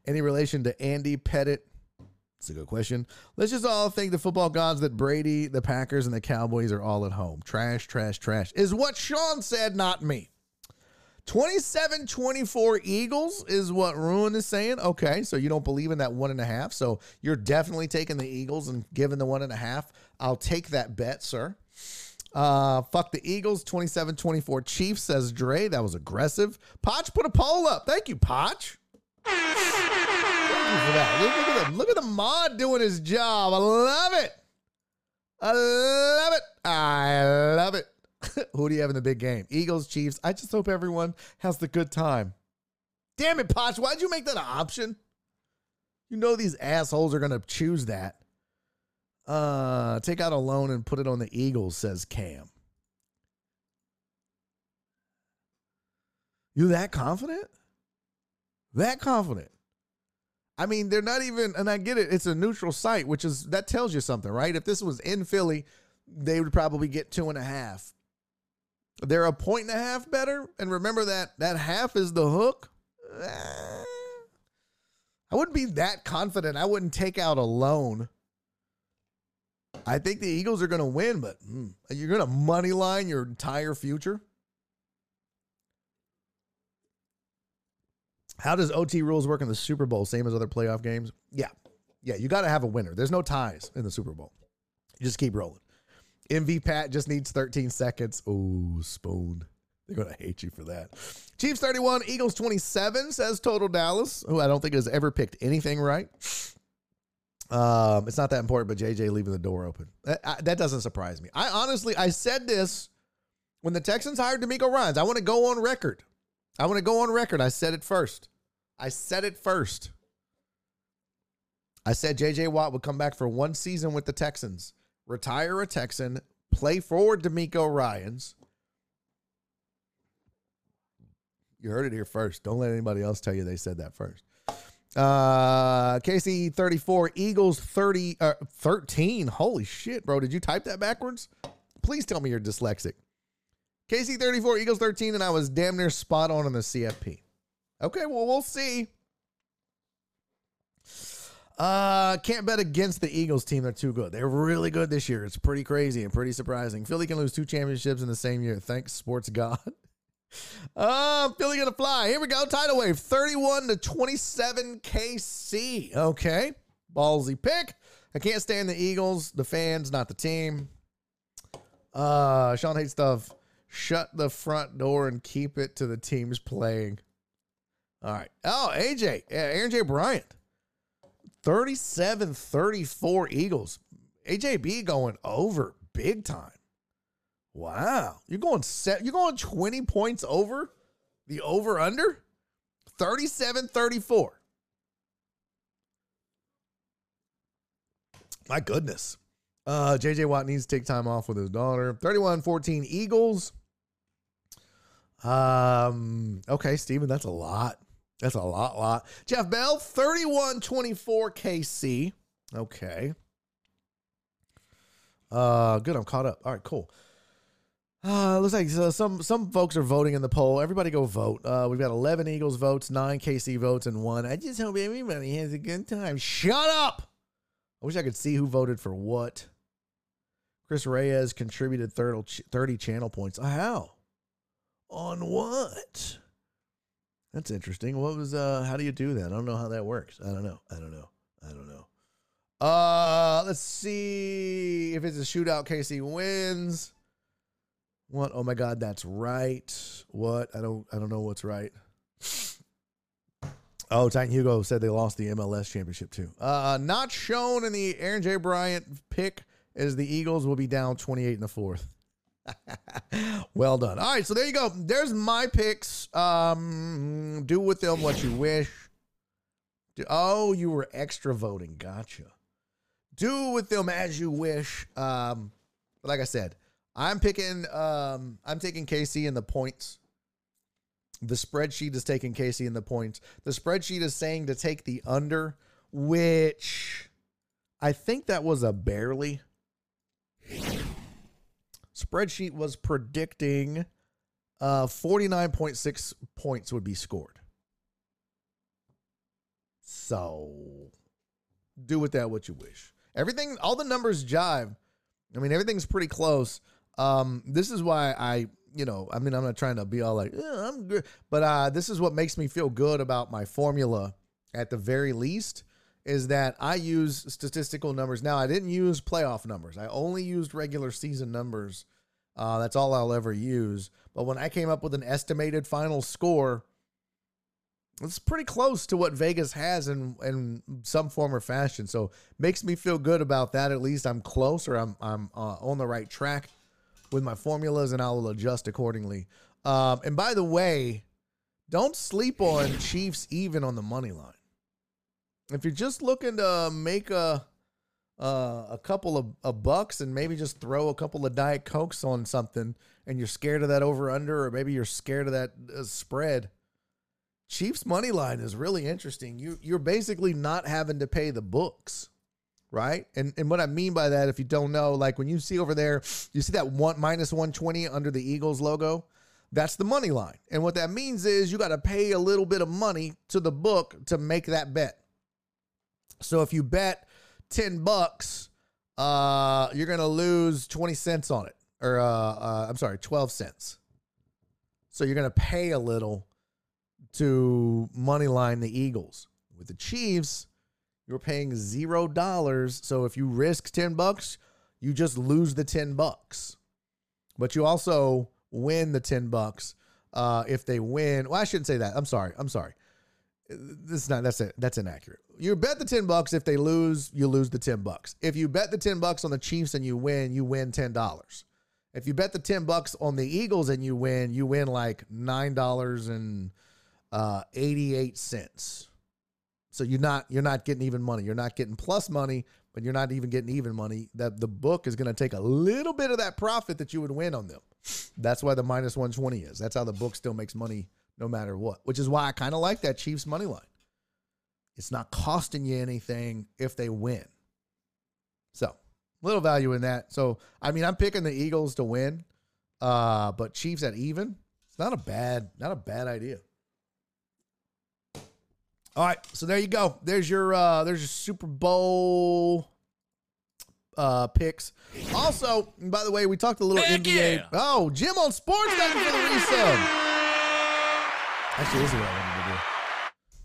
Any relation to Andy Pettitte? It's a good question. Let's just all thank the football gods that Brady, the Packers, and the Cowboys are all at home. Trash, trash, trash is what Sean said, not me. 27 24 Eagles is what Ruin is saying. Okay, so you don't believe in that one and a half. So you're definitely taking the Eagles and giving the one and a half. I'll take that bet, sir. Uh, fuck the Eagles, 27 24 Chiefs, says Dre. That was aggressive. Potch put a poll up. Thank you, Potch for that. Look, at the look at the mod doing his job. I love it. I love it. I love it. Who do you have in the big game? Eagles, Chiefs. I just hope everyone has the good time. Damn it, Potch. Why'd you make that an option? You know these assholes are gonna choose that. Uh, take out a loan and put it on the Eagles, says Cam. You that confident? That confident? I mean, they're not even, and I get it, it's a neutral site, which is, that tells you something, right? If this was in Philly, they would probably get two and a half. They're a point and a half better. And remember that that half is the hook. Eh, I wouldn't be that confident. I wouldn't take out a loan. I think the Eagles are going to win, but mm, you're going to money line your entire future. How does OT rules work in the Super Bowl? Same as other playoff games? Yeah. Yeah, you got to have a winner. There's no ties in the Super Bowl. You just keep rolling. MV Pat just needs 13 seconds. Oh, spoon. They're going to hate you for that. Chiefs 31, Eagles 27, says Total Dallas, who I don't think has ever picked anything right. Um, it's not that important, but JJ leaving the door open. That, I, that doesn't surprise me. I honestly, I said this when the Texans hired DeMeco Ryans. I want to go on record. I want to go on record. I said it first. I said it first. I said JJ Watt would come back for one season with the Texans, retire a Texan, play for DeMeco Ryans. You heard it here first. Don't let anybody else tell you they said that first. Uh, KC 34, Eagles 30, uh, 13. Holy shit, bro. Did you type that backwards? Please tell me you're dyslexic. KC 34, Eagles 13, and I was damn near spot on in the CFP. Okay, well, we'll see. Uh, can't bet against the Eagles team. They're too good. They're really good this year. It's pretty crazy and pretty surprising. Philly can lose two championships in the same year. Thanks, sports god. Uh, Philly gonna fly. Here we go. Tidal wave 31 to 27 KC. Okay. Ballsy pick. I can't stand the Eagles, the fans, not the team. Uh, Sean hates stuff. Shut the front door and keep it to the teams playing. All right. Oh, AJ, Aaron J. Bryant. 37 34 Eagles. AJB going over big time. Wow. You're going set you're going 20 points over the over under 37 34. My goodness. Uh JJ Watt needs to take time off with his daughter. 31 14 Eagles. Um okay, Steven, that's a lot. That's a lot, lot. Jeff Bell, 31 24 KC. Okay. Uh, good. I'm caught up. All right, cool. Uh, looks like uh, some some folks are voting in the poll. Everybody go vote. Uh, we've got 11 Eagles votes, nine KC votes, and one. I just hope everybody has a good time. Shut up. I wish I could see who voted for what. Chris Reyes contributed 30, 30 channel points. How? On what? That's interesting. What was uh how do you do that? I don't know how that works. I don't know. I don't know. I don't know. Uh let's see if it's a shootout KC wins. What? Oh my god, that's right. What? I don't I don't know what's right. Oh, Titan Hugo said they lost the MLS championship too. Uh not shown in the Aaron J. Bryant pick as the Eagles will be down 28 in the fourth. well done. All right, so there you go. There's my picks. Um, do with them what you wish. Do, oh, you were extra voting. Gotcha. Do with them as you wish. Um, like I said, I'm picking. Um, I'm taking KC in the points. The spreadsheet is taking KC in the points. The spreadsheet is saying to take the under, which I think that was a barely spreadsheet was predicting uh, 49.6 points would be scored. So do with that what you wish. Everything, all the numbers jive. I mean, everything's pretty close. Um, this is why I, you know, I mean, I'm not trying to be all like, yeah, I'm good, but uh, this is what makes me feel good about my formula at the very least is that I use statistical numbers. Now, I didn't use playoff numbers. I only used regular season numbers. Uh, that's all I'll ever use. But when I came up with an estimated final score, it's pretty close to what Vegas has in in some form or fashion. So makes me feel good about that. At least I'm close, or I'm I'm uh, on the right track with my formulas, and I will adjust accordingly. Um, and by the way, don't sleep on Chiefs even on the money line if you're just looking to make a uh, a couple of, of bucks and maybe just throw a couple of diet cokes on something, and you're scared of that over under, or maybe you're scared of that uh, spread. Chiefs money line is really interesting. You you're basically not having to pay the books, right? And and what I mean by that, if you don't know, like when you see over there, you see that one minus one twenty under the Eagles logo. That's the money line. And what that means is you got to pay a little bit of money to the book to make that bet. So if you bet 10 bucks, uh, you're going to lose 20 cents on it. Or, uh, uh, I'm sorry, 12 cents. So you're going to pay a little to money line the Eagles. With the Chiefs, you're paying zero dollars. So if you risk 10 bucks, you just lose the 10 bucks. But you also win the 10 bucks uh, if they win. Well, I shouldn't say that. I'm sorry. I'm sorry. This is not that's it. That's inaccurate. You bet the 10 bucks. If they lose, you lose the 10 bucks. If you bet the 10 bucks on the Chiefs and you win, you win $10. If you bet the 10 bucks on the Eagles and you win, you win like $9 and uh, 88 cents. So you're not you're not getting even money. You're not getting plus money, but you're not even getting even money. That the book is going to take a little bit of that profit that you would win on them. That's why the minus 120 is. That's how the book still makes money no matter what, which is why I kind of like that Chiefs money line. It's not costing you anything if they win. So, little value in that. So, I mean, I'm picking the Eagles to win, uh, but Chiefs at even. It's not a bad, not a bad idea. All right, so there you go. There's your uh there's your Super Bowl uh picks. Also, by the way, we talked a little Heck NBA. yeah. Oh, Jim on Sports, for the resub. Actually, this is what I wanted to do.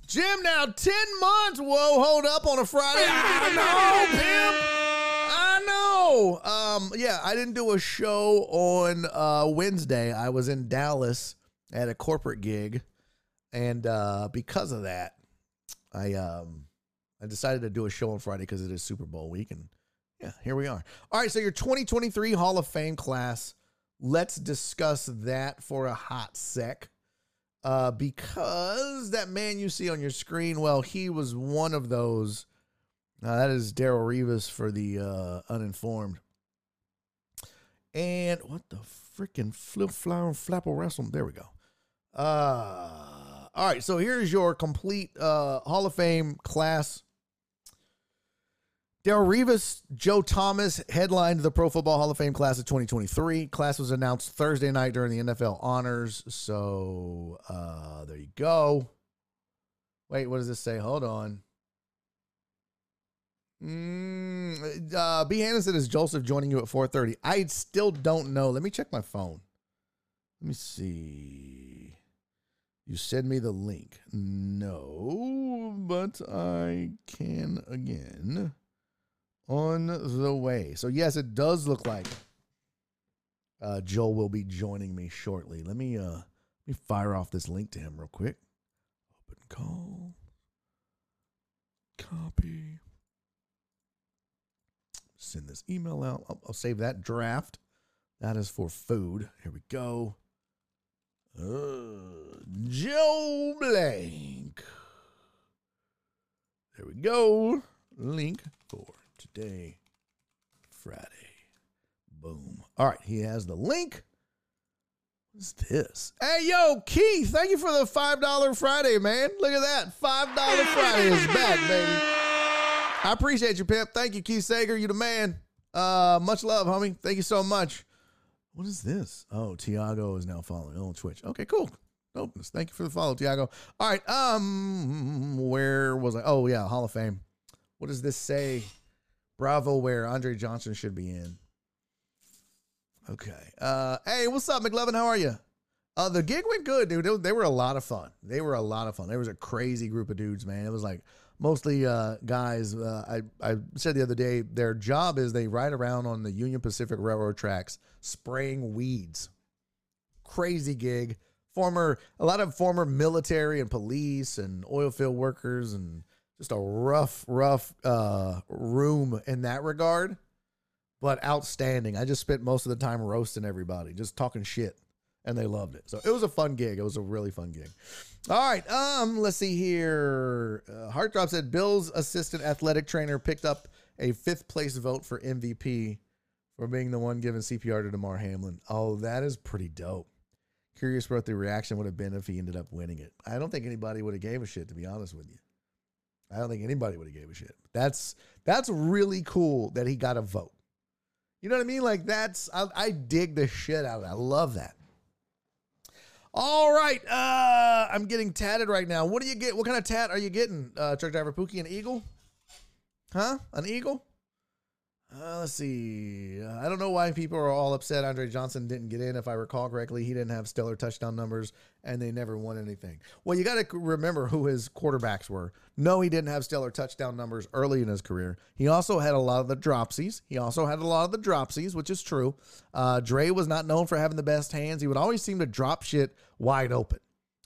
Jim, now 10 months. Whoa, hold up on a Friday. I know, Pimp. I know. Um, yeah, I didn't do a show on uh Wednesday. I was in Dallas at a corporate gig. And uh because of that, I um I decided to do a show on Friday because it is Super Bowl week, and yeah, here we are. All right, so your 2023 Hall of Fame class. Let's discuss that for a hot sec. Uh, because that man you see on your screen, well, he was one of those. Now that is Darrelle Revis for the uh, uninformed. And what the freaking flip flower flapple wrestle? There we go. Uh, all right, so here's your complete uh, Hall of Fame class. Darrelle Revis, Joe Thomas headlined the Pro Football Hall of Fame class of 2023. Class was announced Thursday night during the NFL honors. So uh, there you go. Wait, what does this say? Hold on. Mm, uh, B. Hannison is Joseph joining you at 4:30. I still don't know. Let me check my phone. Let me see. You send me the link. No, but I can again on the way. So yes, it does look like uh, Joel will be joining me shortly. Let me uh, let me fire off this link to him real quick. Open call. Copy. Send this email out. I'll, I'll save that draft. That is for food. Here we go. Uh, Joe Blank. There we go. Link for today, Friday. Boom. All right, he has the link. What's this? Hey, yo, Keith, thank you for the $5 Friday, man. Look at that. $5 Friday is back, baby. I appreciate you, Pimp. Thank you, Keith Sager. You the man. Uh, much love, homie. Thank you so much. What is this? Oh, Tiago is now following on Twitch. Okay, cool. Nope. Thank you for the follow, Tiago. All right. Um, where was I? Oh, yeah, Hall of Fame. What does this say? Bravo, where Andre Johnson should be in. Okay. Uh, hey, what's up, McLovin? How are you? Uh, the gig went good, dude. They, were a lot of fun. They were a lot of fun. There was a crazy group of dudes, man. It was like mostly uh, guys. Uh, I I said the other day, their job is they ride around on the Union Pacific Railroad tracks spraying weeds. Crazy gig. Former a lot of former military and police and oil field workers and just a rough, rough uh, room in that regard, but outstanding. I just spent most of the time roasting everybody, just talking shit, and they loved it. So it was a fun gig. It was a really fun gig. All right, um, let's see here. Uh, Heartdrop said Bill's assistant athletic trainer picked up a fifth place vote for MVP for being the one giving CPR to Damar Hamlin. Oh, that is pretty dope. Curious what the reaction would have been if he ended up winning it. I don't think anybody would have gave a shit, to be honest with you. I don't think anybody would have gave a shit. That's that's really cool that he got a vote. You know what I mean? Like that's I, I dig the shit out of that. I love that. All right, uh, I'm getting tatted right now. What do you get? What kind of tat are you getting, uh, truck driver Pookie? An eagle? Huh? An eagle? Uh, let's see. Uh, I don't know why people are all upset. Andre Johnson didn't get in. If I recall correctly, he didn't have stellar touchdown numbers, and they never won anything. Well, you got to remember who his quarterbacks were. No, he didn't have stellar touchdown numbers early in his career. He also had a lot of the dropsies. He also had a lot of the dropsies, which is true. Uh, Dre was not known for having the best hands. He would always seem to drop shit wide open.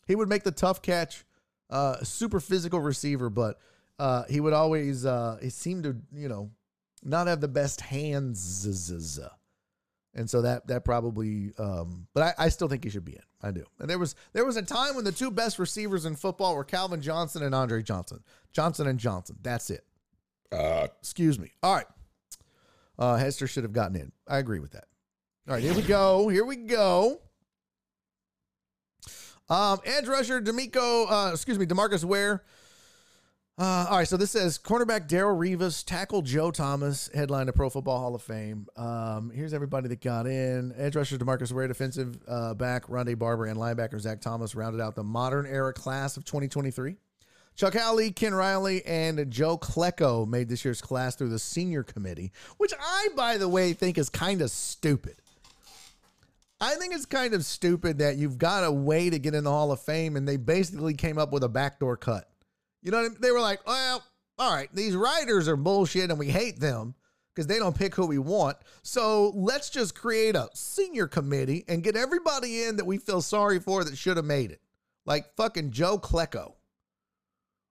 He would make the tough catch. Uh, super physical receiver, but uh, he would always uh, he seemed to you know not have the best hands. And so that that probably um but I, I still think he should be in. I do. And there was there was a time when the two best receivers in football were Calvin Johnson and Andre Johnson. Johnson and Johnson. That's it. Uh excuse me. All right. Uh Hester should have gotten in. I agree with that. All right, here we go. Here we go. Um, edge rusher D'Amico, uh, excuse me, Demarcus Ware Uh, all right, so this says cornerback Darrelle Revis, tackle Joe Thomas, headline the Pro Football Hall of Fame. Um, here's everybody that got in. Edge rusher Demarcus Ware, defensive uh, back Rondé Barber, and linebacker Zach Thomas rounded out the modern era class of 2023. Chuck Howley, Ken Riley, and Joe Klecko made this year's class through the senior committee, which I, by the way, think is kind of stupid. I think it's kind of stupid that you've got a way to get in the Hall of Fame and they basically came up with a backdoor cut. You know what I mean? They were like, well, all right, these writers are bullshit and we hate them because they don't pick who we want. So let's just create a senior committee and get everybody in that we feel sorry for that should have made it. Like fucking Joe Klecko.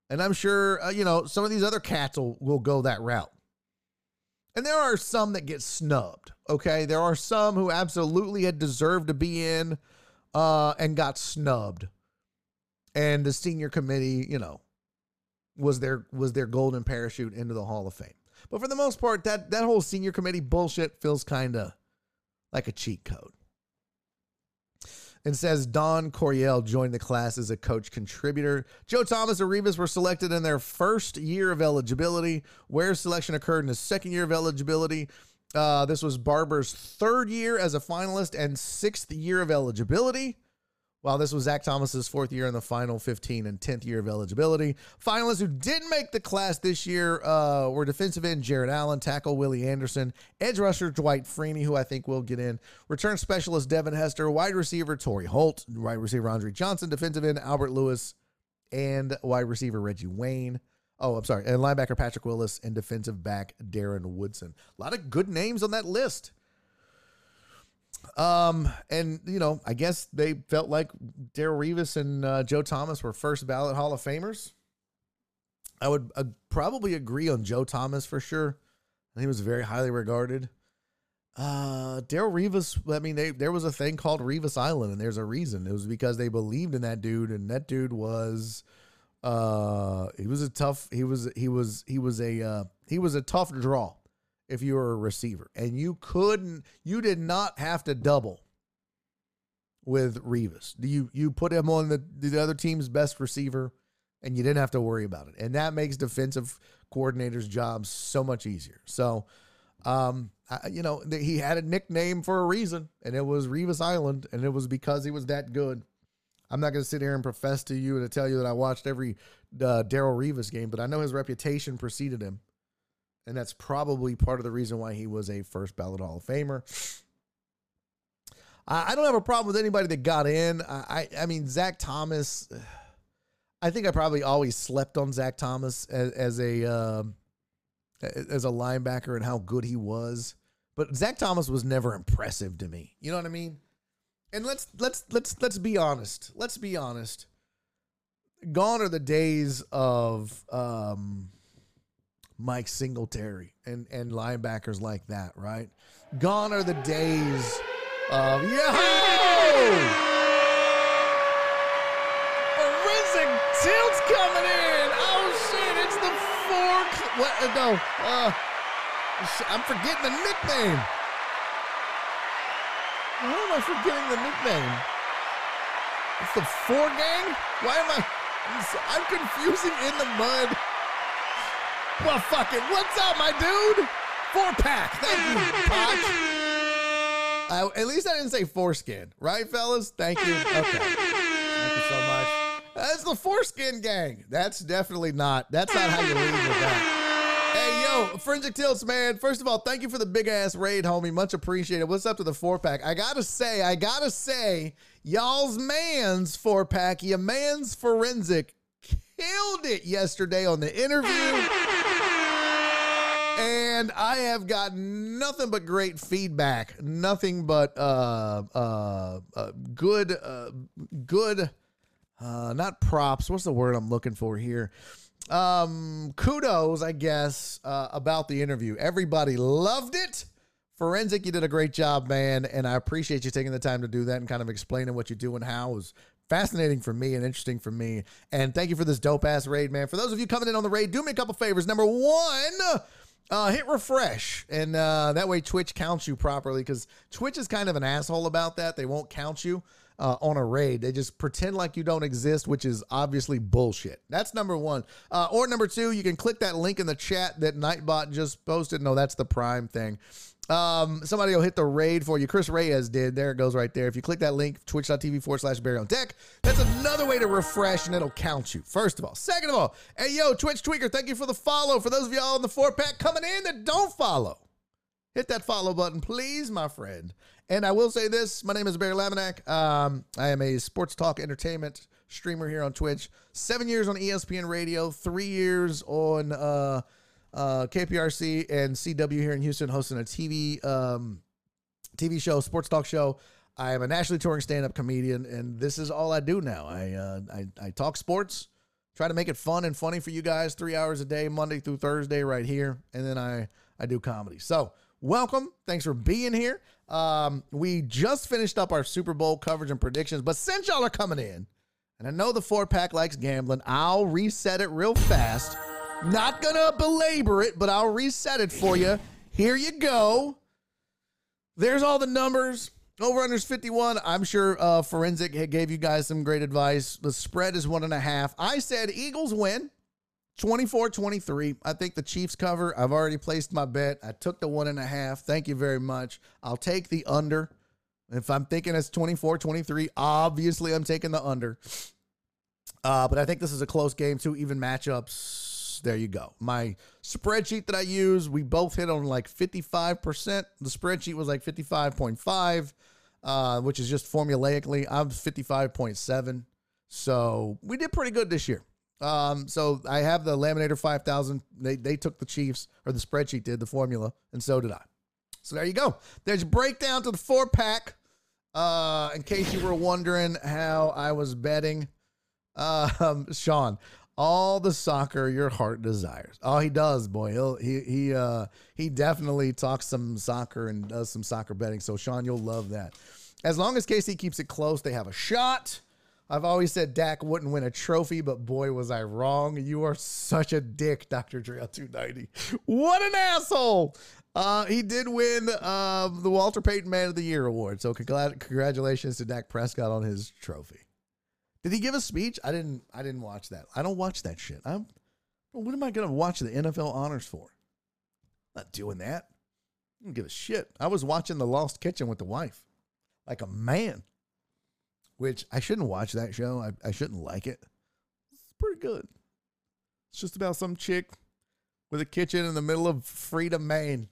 And I'm sure, uh, you know, some of these other cats will, will go that route. And there are some that get snubbed. Okay. There are some who absolutely had deserved to be in uh, and got snubbed. And the senior committee, you know, was their was their golden parachute into the Hall of Fame. But for the most part, that that whole senior committee bullshit feels kind of like a cheat code. And says Don Coryell joined the class as a coach contributor. Joe Thomas and Revis were selected in their first year of eligibility. Ware's selection occurred in his second year of eligibility. Uh, this was Barber's third year as a finalist and sixth year of eligibility. While this was Zach Thomas's fourth year in the final 15 and 10th year of eligibility. Finalists who didn't make the class this year uh, were defensive end Jared Allen, tackle Willie Anderson, edge rusher Dwight Freeney, who I think will get in, return specialist Devin Hester, wide receiver Torry Holt, wide receiver Andre Johnson, defensive end Albert Lewis, and wide receiver Reggie Wayne. Oh, I'm sorry, and linebacker Patrick Willis and defensive back Darren Woodson. A lot of good names on that list. Um, and you know, I guess they felt like Darrelle Revis and uh, Joe Thomas were first ballot Hall of Famers. I would uh, probably agree on Joe Thomas for sure. He was very highly regarded. Uh, Darrelle Revis, I mean, they, there was a thing called Revis Island, and there's a reason. It was because they believed in that dude, and that dude was, uh, he was a tough, he was, he was, he was a, uh, he was a tough draw if you were a receiver. And you couldn't, you did not have to double with Revis. You you put him on the, the other team's best receiver and you didn't have to worry about it. And that makes defensive coordinators' jobs so much easier. So, um, I, you know, he had a nickname for a reason, and it was Revis Island, and it was because he was that good. I'm not going to sit here and profess to you to tell you that I watched every uh, Darrelle Revis game, but I know his reputation preceded him. And that's probably part of the reason why he was a first ballot Hall of Famer. I, I don't have a problem with anybody that got in. I, I, I mean, Zach Thomas. I think I probably always slept on Zach Thomas as, as a uh, as a linebacker and how good he was. But Zach Thomas was never impressive to me. You know what I mean? And let's let's let's let's be honest. Let's be honest. Gone are the days of um, Mike Singletary and, and linebackers like that, right? Gone are the days of! Forensic tilts coming in. Oh shit! It's the four. What? Uh, no. Uh, I'm forgetting the nickname. Why am I forgetting the nickname? It's the four gang. Why am I? I'm confusing in the mud. Well, fuck it. What's up, my dude? Four pack. Thank you, Potch. Uh, at least I didn't say foreskin, right, fellas? Thank you. Okay. Thank you so much. That's the foreskin gang. That's definitely not. That's not how you leave with that. Hey, yo, Forensic Tilts, man. First of all, thank you for the big ass raid, homie. Much appreciated. What's up to the four pack? I gotta say, I gotta say, y'all's man's four pack, your man's forensic killed it yesterday on the interview and I have got nothing but great feedback. Nothing but uh, uh, uh, good, uh, good. Uh, not props. What's the word I'm looking for here? Um, kudos, I guess, uh, about the interview. Everybody loved it. Forensic, you did a great job, man, and I appreciate you taking the time to do that and kind of explaining what you do and how. It was fascinating for me and interesting for me. And thank you for this dope ass raid, man. For those of you coming in on the raid, do me a couple favors. Number one uh, hit refresh, and uh, that way Twitch counts you properly because Twitch is kind of an asshole about that. They won't count you. uh, on a raid. They just pretend like you don't exist, which is obviously bullshit. That's number one. Uh, or number two, you can click that link in the chat that Nightbot just posted. No, that's the Prime thing. Um, somebody will hit the raid for you. Chris Reyes did. There it goes right there. If you click that link, twitch.tv forward slash Barry on deck, that's another way to refresh and it'll count you. First of all. Second of all, hey, yo, Twitch Tweaker, thank you for the follow. For those of y'all in the four pack coming in that don't follow, hit that follow button, please, my friend. And I will say this my name is Barry Laminack. Um, I am a sports talk entertainment streamer here on Twitch. Seven years on ESPN Radio, three years on uh, uh, KPRC and CW here in Houston, hosting a TV um, TV show, sports talk show. I am a nationally touring stand-up comedian, and this is all I do now. I, uh, I I talk sports, try to make it fun and funny for you guys. Three hours a day, Monday through Thursday, right here, and then I I do comedy. So welcome, thanks for being here. Um, we just finished up our Super Bowl coverage and predictions, but since y'all are coming in, and I know the four pack likes gambling, I'll reset it real fast. Not gonna belabor it, but I'll reset it for you. Here you go. There's all the numbers. Over unders 51. I'm sure uh, Forensic gave you guys some great advice. The spread is one and a half. I said Eagles win 24 23. I think the Chiefs cover. I've already placed my bet. I took the one and a half. Thank you very much. I'll take the under. If I'm thinking it's 24 23, obviously I'm taking the under. Uh, but I think this is a close game, two even matchups. There you go. My spreadsheet that I use, we both hit on like 55%. The spreadsheet was like 55.5, uh, which is just formulaically. I'm 55.7. So we did pretty good this year. Um, so I have the Laminator 5000. They, they took the Chiefs, or the spreadsheet did, the formula, and so did I. So there you go. There's a breakdown to the four pack. Uh, in case you were wondering how I was betting, um, Sean, all the soccer your heart desires. Oh, he does, boy. He'll, he he uh he definitely talks some soccer and does some soccer betting. So Sean, you'll love that. As long as KC keeps it close, they have a shot. I've always said Dak wouldn't win a trophy, but boy, was I wrong. You are such a dick, Dr. Dre 290. What an asshole. Uh, he did win uh, the Walter Payton Man of the Year award. So congr- congratulations to Dak Prescott on his trophy. Did he give a speech? I didn't. I didn't watch that. I don't watch that shit. I'm. What am I gonna watch the NFL honors for? I'm not doing that. I don't give a shit. I was watching The Lost Kitchen with the wife, like a man. Which I shouldn't watch that show. I, I shouldn't like it. It's pretty good. It's just about some chick with a kitchen in the middle of Freedom, Maine.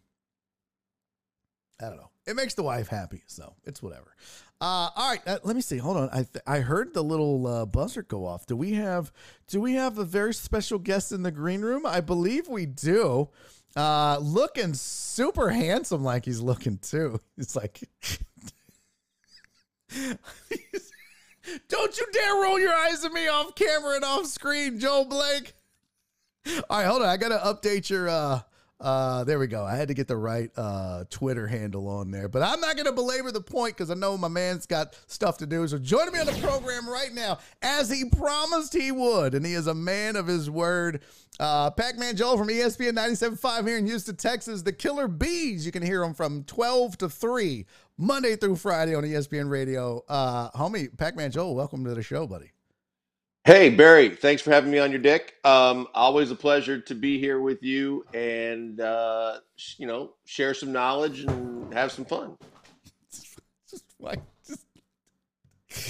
I don't know. It makes the wife happy, so it's whatever. Uh, all right, uh, let me see. Hold on. I th- I heard the little uh, buzzer go off. Do we have do we have a very special guest in the green room? I believe we do. Uh, looking super handsome, like he's looking too. It's like, don't you dare roll your eyes at me off camera and off screen, Joel Blank. All right, hold on. I gotta update your uh uh, there we go. I had to get the right uh, Twitter handle on there, but I'm not going to belabor the point because I know my man's got stuff to do. So join me on the program right now, as he promised he would, and he is a man of his word. Uh, Pac-Man Joel from ESPN 97.5 here in Houston, Texas. The Killer Bees. You can hear them from 12 to 3 Monday through Friday on ESPN Radio. Uh, homie, Pac-Man Joel, welcome to the show, buddy. Hey, Barry, thanks for having me on your dick. Um, always a pleasure to be here with you and, uh, sh- you know, share some knowledge and have some fun. Just like, just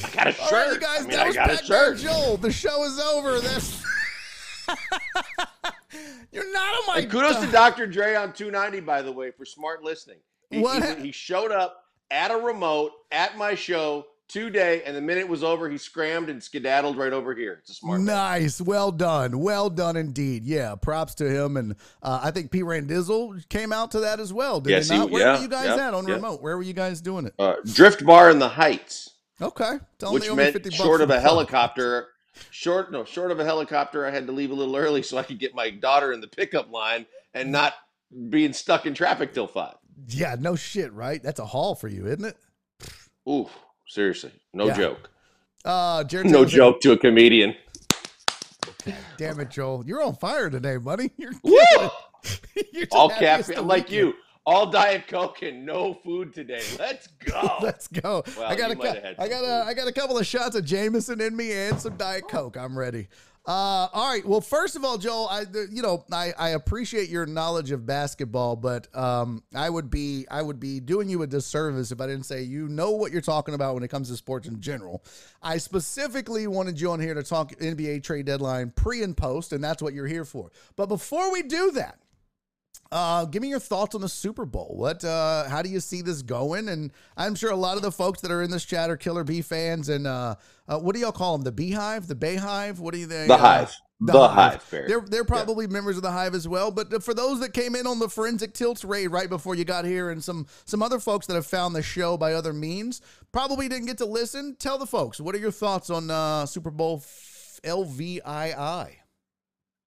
I got a All shirt. right, you guys, I mean, that I was got a Pac-Man shirt. Joel. The show is over. That's you're not on my. And kudos to Dr. Dre on 290, by the way, for smart listening. He, What he, he showed up at a remote at my show today, and the minute it was over, he scrammed and skedaddled right over here. It's a smart. Nice, well done, well done indeed. Yeah, props to him, and uh, I think P. Randizzle came out to that as well. Did Yes, he- not? Where yeah, were you guys yeah, at on yeah. remote? Where were you guys doing it? Uh, Drift Bar in the Heights. Okay, tell which me meant 50 bucks short of a helicopter short no short of a helicopter i had to leave a little early so i could get my daughter in the pickup line and not being stuck in traffic till five Yeah, no shit, right? That's a haul for you, isn't it? ooh seriously no Yeah. joke Uh, Jared no joke to a comedian Damn it, Joel, you're on fire today, buddy. You're You're all caffeine, like you all Diet Coke and no food today. Let's go. Let's go. Well, I got a, might cou- have had I got a. I got a couple of shots of Jameson in me and some Diet Coke. I'm ready. Uh, all right. Well, first of all, Joel, I, you know, I, I appreciate your knowledge of basketball, but um, I would be, I would be doing you a disservice if I didn't say you know what you're talking about when it comes to sports in general. I specifically wanted you on here to talk NBA trade deadline pre and post, and that's what you're here for. But before we do that, uh, give me your thoughts on the Super Bowl. What, uh, how do you see this going? And I'm sure a lot of the folks that are in this chat are Killer Bee fans. And uh, uh, what do y'all call them? The Beehive, the Bayhive? What do you think? The Hive. The Hive, Barry. They're they're probably members of the Hive as well. But for those that came in on the Forensic Tilts raid right before you got here, and some some other folks that have found the show by other means, probably didn't get to listen. Tell the folks what are your thoughts on uh, Super Bowl LVII? I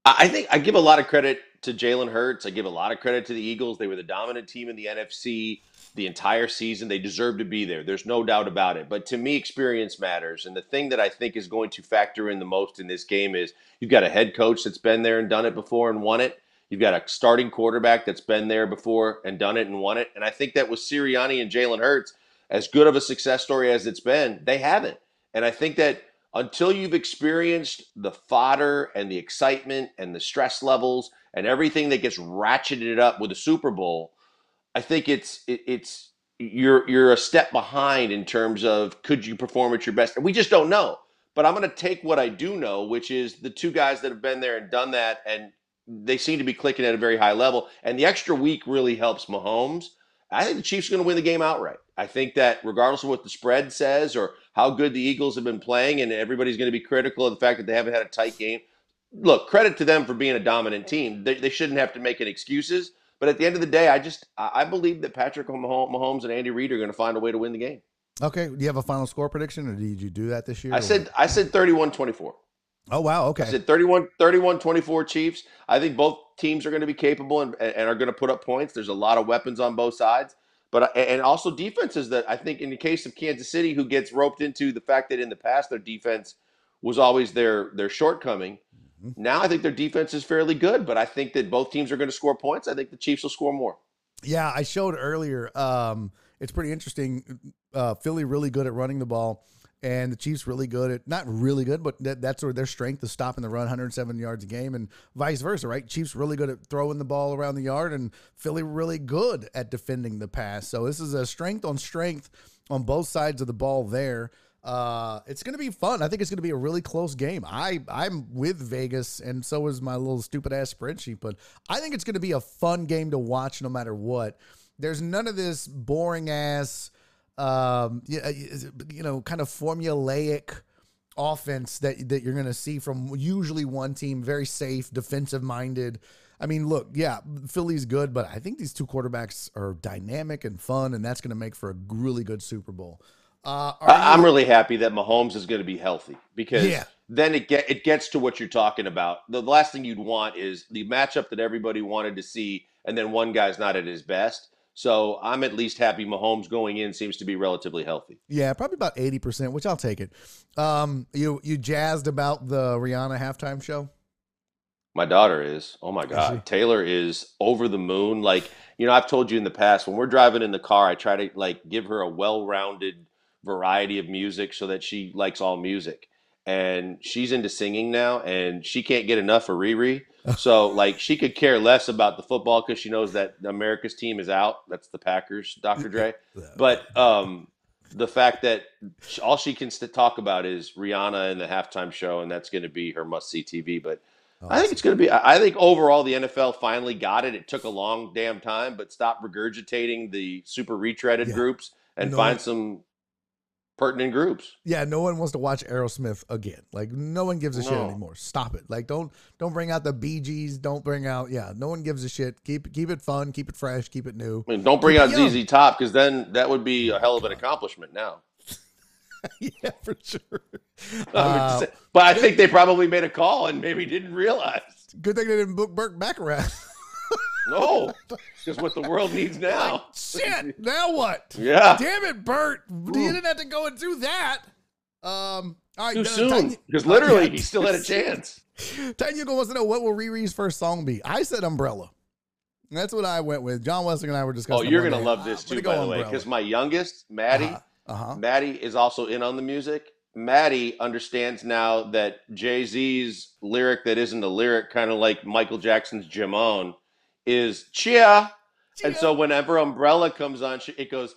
I think I give a lot of credit to Jalen Hurts. I give a lot of credit to the Eagles. They were the dominant team in the NFC the entire season. They deserve to be there. There's no doubt about it. But to me, experience matters. And the thing that I think is going to factor in the most in this game is you've got a head coach that's been there and done it before and won it. You've got a starting quarterback that's been there before and done it and won it. And I think that with Sirianni and Jalen Hurts, as good of a success story as it's been, they haven't. And I think that until you've experienced the fodder and the excitement and the stress levels and everything that gets ratcheted up with the Super Bowl, I think it's it, it's you're you're a step behind in terms of could you perform at your best, and we just don't know. But I'm going to take what I do know, which is the two guys that have been there and done that, and they seem to be clicking at a very high level. And the extra week really helps Mahomes. I think the Chiefs are going to win the game outright. I think that regardless of what the spread says or how good the Eagles have been playing, and everybody's going to be critical of the fact that they haven't had a tight game. Look, credit to them for being a dominant team. They, they shouldn't have to make any excuses. But at the end of the day, I just I believe that Patrick Mahom- Mahomes and Andy Reid are going to find a way to win the game. Okay. Do you have a final score prediction, or did you do that this year? I said I said 31-24. Oh wow. Okay. I said 31 31 24 Chiefs. I think both teams are going to be capable and, and are going to put up points. There's a lot of weapons on both sides. But and also defenses that I think in the case of Kansas City who gets roped into the fact that in the past their defense was always their their shortcoming. Now I think their defense is fairly good, but I think that both teams are going to score points. I think the Chiefs will score more. Yeah, I showed earlier. Um, it's pretty interesting. Uh, Philly really good at running the ball, and the Chiefs really good at not really good, but that, that's of their strength is stopping the run, 107 yards a game, and vice versa, right? Chiefs really good at throwing the ball around the yard, and Philly really good at defending the pass. So this is a strength on strength on both sides of the ball there. Uh, it's going to be fun. I think it's going to be a really close game. I I'm with Vegas, and so is my little stupid ass spreadsheet. But I think it's going to be a fun game to watch, no matter what. There's none of this boring ass, um, you, you know, kind of formulaic offense that that you're going to see from usually one team, very safe, defensive minded. I mean, look, yeah, Philly's good, but I think these two quarterbacks are dynamic and fun, and that's going to make for a really good Super Bowl. Uh, I'm you- really happy that Mahomes is going to be healthy because Yeah. then it get it gets to what you're talking about. The last thing you'd want is the matchup that everybody wanted to see, and then one guy's not at his best. So I'm at least happy Mahomes going in seems to be relatively healthy. Yeah, probably about eighty percent, which I'll take it. Um, you you jazzed about the Rihanna halftime show? My daughter is. Oh my? God. Taylor is over the moon. Like, you know, I've told you in the past, when we're driving in the car, I try to like give her a well-rounded variety of music so that she likes all music. And she's into singing now and she can't get enough of Riri. So like she could care less about the football because she knows that America's team is out. That's the Packers, Dr. Dre. But um the fact that all she can talk about is Rihanna and the halftime show, and that's going to be her must-see TV. But I think it's going to be. I I think overall the NFL finally got it. It took a long damn time, but stop regurgitating the super retreaded Yeah. groups and No. find some pertinent groups. Yeah, no one wants to watch Aerosmith again. Like no one gives a shit anymore. Stop it. Like don't don't bring out the Bee Gees. Don't bring out yeah. No one gives a shit. Keep keep it fun. Keep it fresh. Keep it new. I mean, don't bring Keep out. ZZ Top because then that would be a hell of an accomplishment. Now, yeah, for sure. Uh, just- but I think they probably made a call and maybe didn't realize. good thing they didn't book Burt Bacharach. No, because what the world needs now. shit. Now what? Yeah. Damn it, Bert. You didn't have to go and do that. Um. All right. Too soon. Because literally, yeah, he still had a chance. Tanya wants to know what will Riri's first song be. I said Umbrella. That's what I went with. John Wesley and I were discussing. Oh, you're gonna love this too, by the way, because my youngest, Maddie, Uh-huh. Uh-huh. Maddie is also in on the music. Maddie understands now that Jay Z's lyric that isn't a lyric, kind of like Michael Jackson's Jamon, is chia. And so whenever Umbrella comes on, it goes,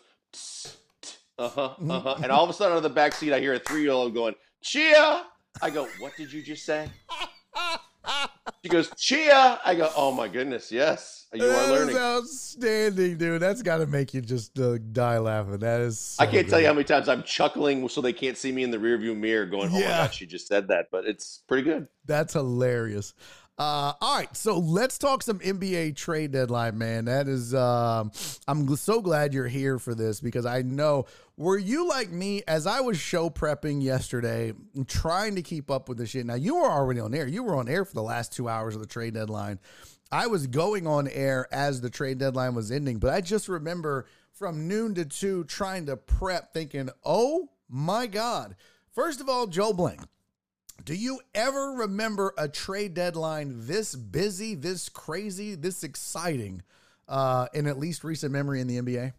uh huh, uh huh. And all of a sudden, out of the back seat, I hear a three year old going, chia. I go, what did you just say? She goes, chia. I go, oh my goodness, yes, you are That is learning. outstanding, dude. That's got to make you just uh, die laughing. That is. I can't tell you how many times I'm chuckling so they can't see me in the rearview mirror going, oh my Yeah. God, she just said that. But it's pretty good. That's hilarious. Uh, all right, so let's talk some NBA trade deadline, man. That is, um, I'm so glad you're here for this because I know. Were you like me as I was show prepping yesterday, trying to keep up with the shit? Now you were already on air. You were on air for the last two hours of the trade deadline. I was going on air as the trade deadline was ending, but I just remember from noon to two trying to prep, thinking, "Oh my god!" First of all, Joel Blank. Do you ever remember a trade deadline this busy, this crazy, this exciting uh, in at least recent memory in the NBA?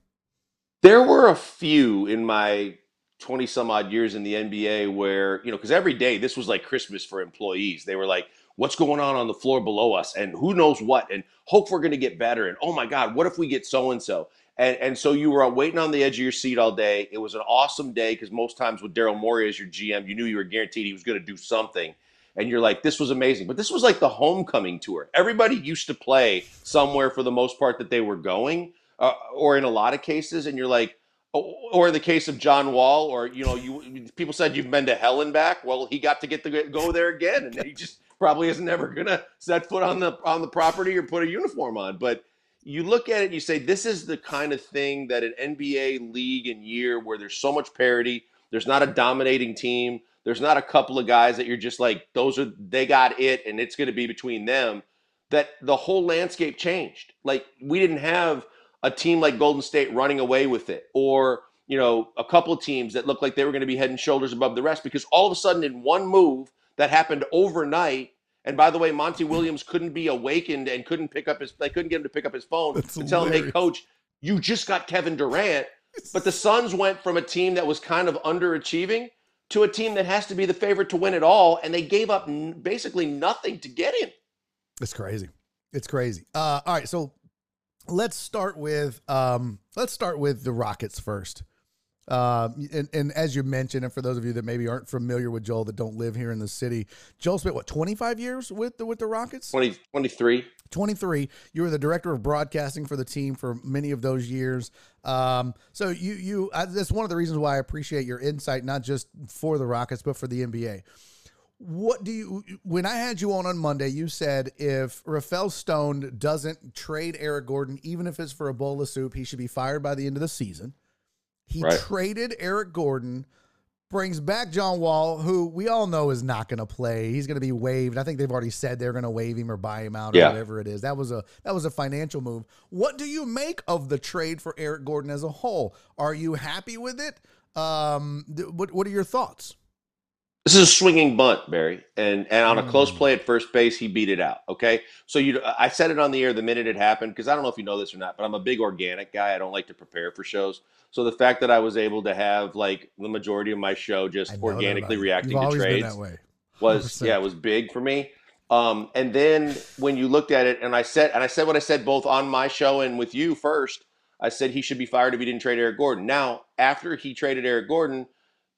There were a few in my 20 some odd years in the NBA where, you know, because every day this was like Christmas for employees. They were like, what's going on on the floor below us? And who knows what? And hope we're going to get better. And oh my God, what if we get so and so? And and so you were waiting on the edge of your seat all day. It was an awesome day because most times with Daryl Morey as your GM, you knew you were guaranteed he was going to do something. And you're like, this was amazing. But this was like the homecoming tour. Everybody used to play somewhere for the most part that they were going, uh, or in a lot of cases. And you're like, or in the case of John Wall, or you know, you people said you've been to hell and back. Well, he got to get to go there again, and he just probably is never gonna set foot on the on the property or put a uniform on. But you look at it and you say, this is the kind of thing that an NBA league and year where there's so much parity. There's not a dominating team. There's not a couple of guys that you're just like, those are they got it, and it's going to be between them. That the whole landscape changed. Like we didn't have a team like Golden State running away with it, or you know, a couple of teams that looked like they were going to be head and shoulders above the rest because all of a sudden, in one move that happened overnight, and by the way, Monty Williams couldn't be awakened and couldn't pick up his, they couldn't get him to pick up his phone That's and tell him, hey, coach, you just got Kevin Durant. But the Suns went from a team that was kind of underachieving to a team that has to be the favorite to win it all, and they gave up n- basically nothing to get him. It's crazy. It's crazy. Uh, all right, so let's start with um, let's start with the Rockets first. Um, and, and as you mentioned, and for those of you that maybe aren't familiar with Joel that don't live here in the city, Joel spent what twenty five years with the with the Rockets. 20, 23. 23 you were the director of broadcasting for the team for many of those years um, so you you I, that's one of the reasons why i appreciate your insight not just for the rockets but for the nba what do you when i had you on on monday you said if rafael stone doesn't trade eric gordon even if it's for a bowl of soup he should be fired by the end of the season he Right. traded eric gordon brings back John Wall, who we all know is not going to play. He's going to be waived. I think they've already said they're going to waive him or buy him out or Yeah. whatever it is. That was a that was a financial move. What do you make of the trade for Eric Gordon as a whole? Are you happy with it? Um, th- what what are your thoughts? This is a swinging bunt, Barry, and and on a close Mm. play at first base, he beat it out. Okay, so you, I said it on the air the minute it happened because I don't know if you know this or not, but I'm a big organic guy. I don't like to prepare for shows. So the fact that I was able to have like the majority of my show just I know that organically reacting to trades that way. was 100%. yeah, it was big for me. Um, and then when you looked at it, and I said, and I said what I said both on my show and with you first. I said he should be fired if he didn't trade Eric Gordon. Now, after he traded Eric Gordon,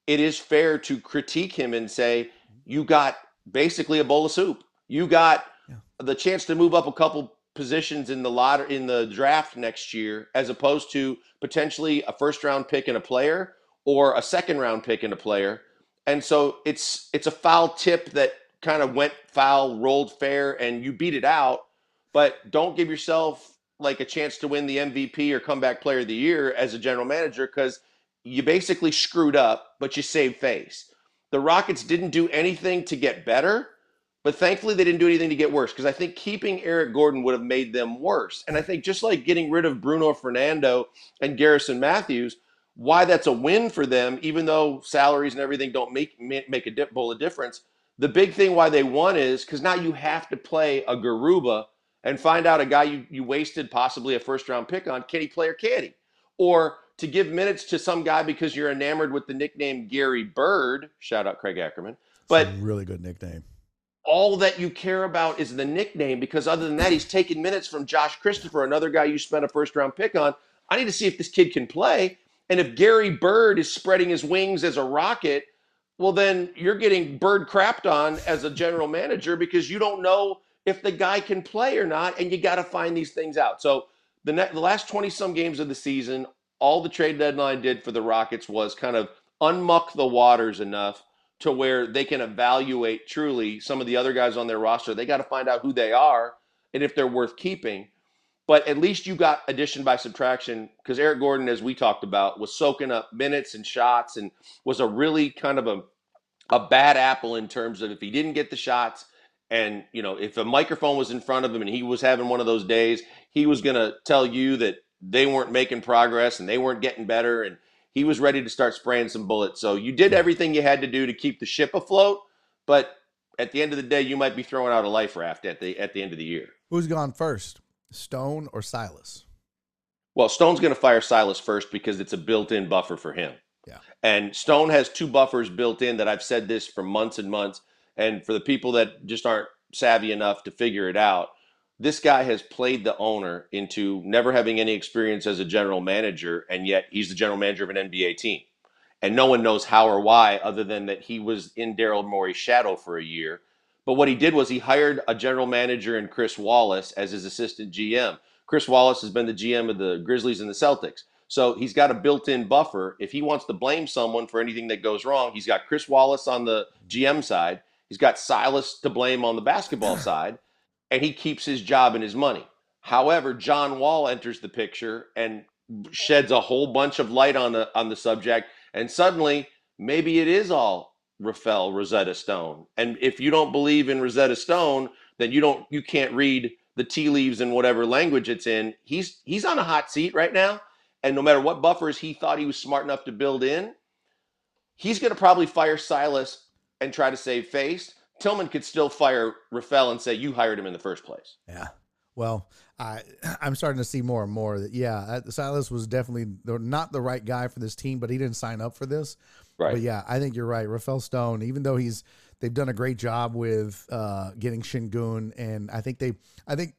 it is fair to critique him and say you got basically a bowl of soup. You got Yeah. the chance to move up a couple positions in the lot in the draft next year, as opposed to potentially a first round pick and a player or a second round pick and a player. And so it's it's a foul tip that kind of went foul, rolled fair, and you beat it out. But don't give yourself like a chance to win the MVP or comeback player of the year as a general manager because you basically screwed up, but you saved face. The Rockets didn't do anything to get better, but thankfully they didn't do anything to get worse because I think keeping Eric Gordon would have made them worse. And I think just like getting rid of Bruno Fernando and Garrison Matthews, why that's a win for them, even though salaries and everything don't make make a dip, bowl of difference. The big thing why they won is because now you have to play a Garuba and find out a guy you, you wasted possibly a first round pick on, can he play or can he? Or to give minutes to some guy because you're enamored with the nickname Gary Bird, shout out Craig Ackerman. But really good nickname. All that you care about is the nickname because other than that, he's taking minutes from Josh Christopher, another guy you spent a first round pick on. I need to see if this kid can play. And if Gary Bird is spreading his wings as a rocket, well, then you're getting Bird crapped on as a general manager because you don't know if the guy can play or not, and you got to find these things out. So the, last 20 some games of the season, all the trade deadline did for the Rockets was kind of unmuck the waters enough to where they can evaluate truly some of the other guys on their roster. They got to find out who they are and if they're worth keeping. But at least you got addition by subtraction because Eric Gordon, as we talked about, was soaking up minutes and shots and was a really kind of a a bad apple in terms of if he didn't get the shots and you know if a microphone was in front of him and he was having one of those days, he was going to tell you that they weren't making progress and they weren't getting better and he was ready to start spraying some bullets. So you did everything you had to do to keep the ship afloat, but at the end of the day, you might be throwing out a life raft at the at the end of the year. Who's gone first? Stone or Silas? Well, Stone's going to fire Silas first because it's a built-in buffer for him. Yeah. And Stone has two buffers built in that I've said this for months and months. And for the people that just aren't savvy enough to figure it out, this guy has played the owner into never having any experience as a general manager, and yet he's the general manager of an NBA team. And no one knows how or why, other than that he was in Daryl Morey's shadow for a year. But what he did was he hired a general manager in Chris Wallace as his assistant GM. Chris Wallace has been the GM of the Grizzlies and the Celtics. So he's got a built in buffer. If he wants to blame someone for anything that goes wrong, he's got Chris Wallace on the GM side, he's got Silas to blame on the basketball side, and he keeps his job and his money. However, John Wall enters the picture and sheds a whole bunch of light on the on the subject, and suddenly maybe it is all Rafael Rosetta Stone. And if you don't believe in Rosetta Stone, then you don't you can't read the tea leaves in whatever language it's in. He's he's on a hot seat right now, and no matter what buffers he thought he was smart enough to build in, he's going to probably fire Silas and try to save face. Tillman could still fire Rafael and say you hired him in the first place. Yeah. Well, I I'm starting to see more and more that yeah, Silas was definitely not the right guy for this team, but he didn't sign up for this. Right. But yeah, I think you're right. Rafael Stone, even though he's they've done a great job with uh, getting Sengun, and I think they, I think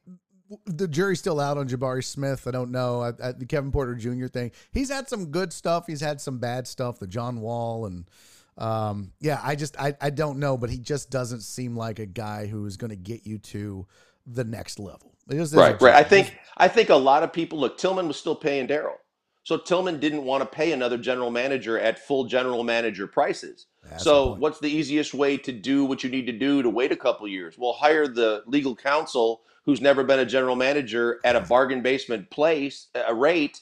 the jury's still out on Jabari Smith. I don't know I, I, the Kevin Porter Jr. thing. He's had some good stuff. He's had some bad stuff. The John Wall and um, yeah, I just I, I don't know, but he just doesn't seem like a guy who is going to get you to the next level. right, right. I think I think a lot of people look. Tillman was still paying Daryl. So Tillman didn't want to pay another general manager at full general manager prices. That's so the what's the easiest way to do what you need to do to wait a couple years? Well, hire the legal counsel who's never been a general manager at a bargain basement place, a rate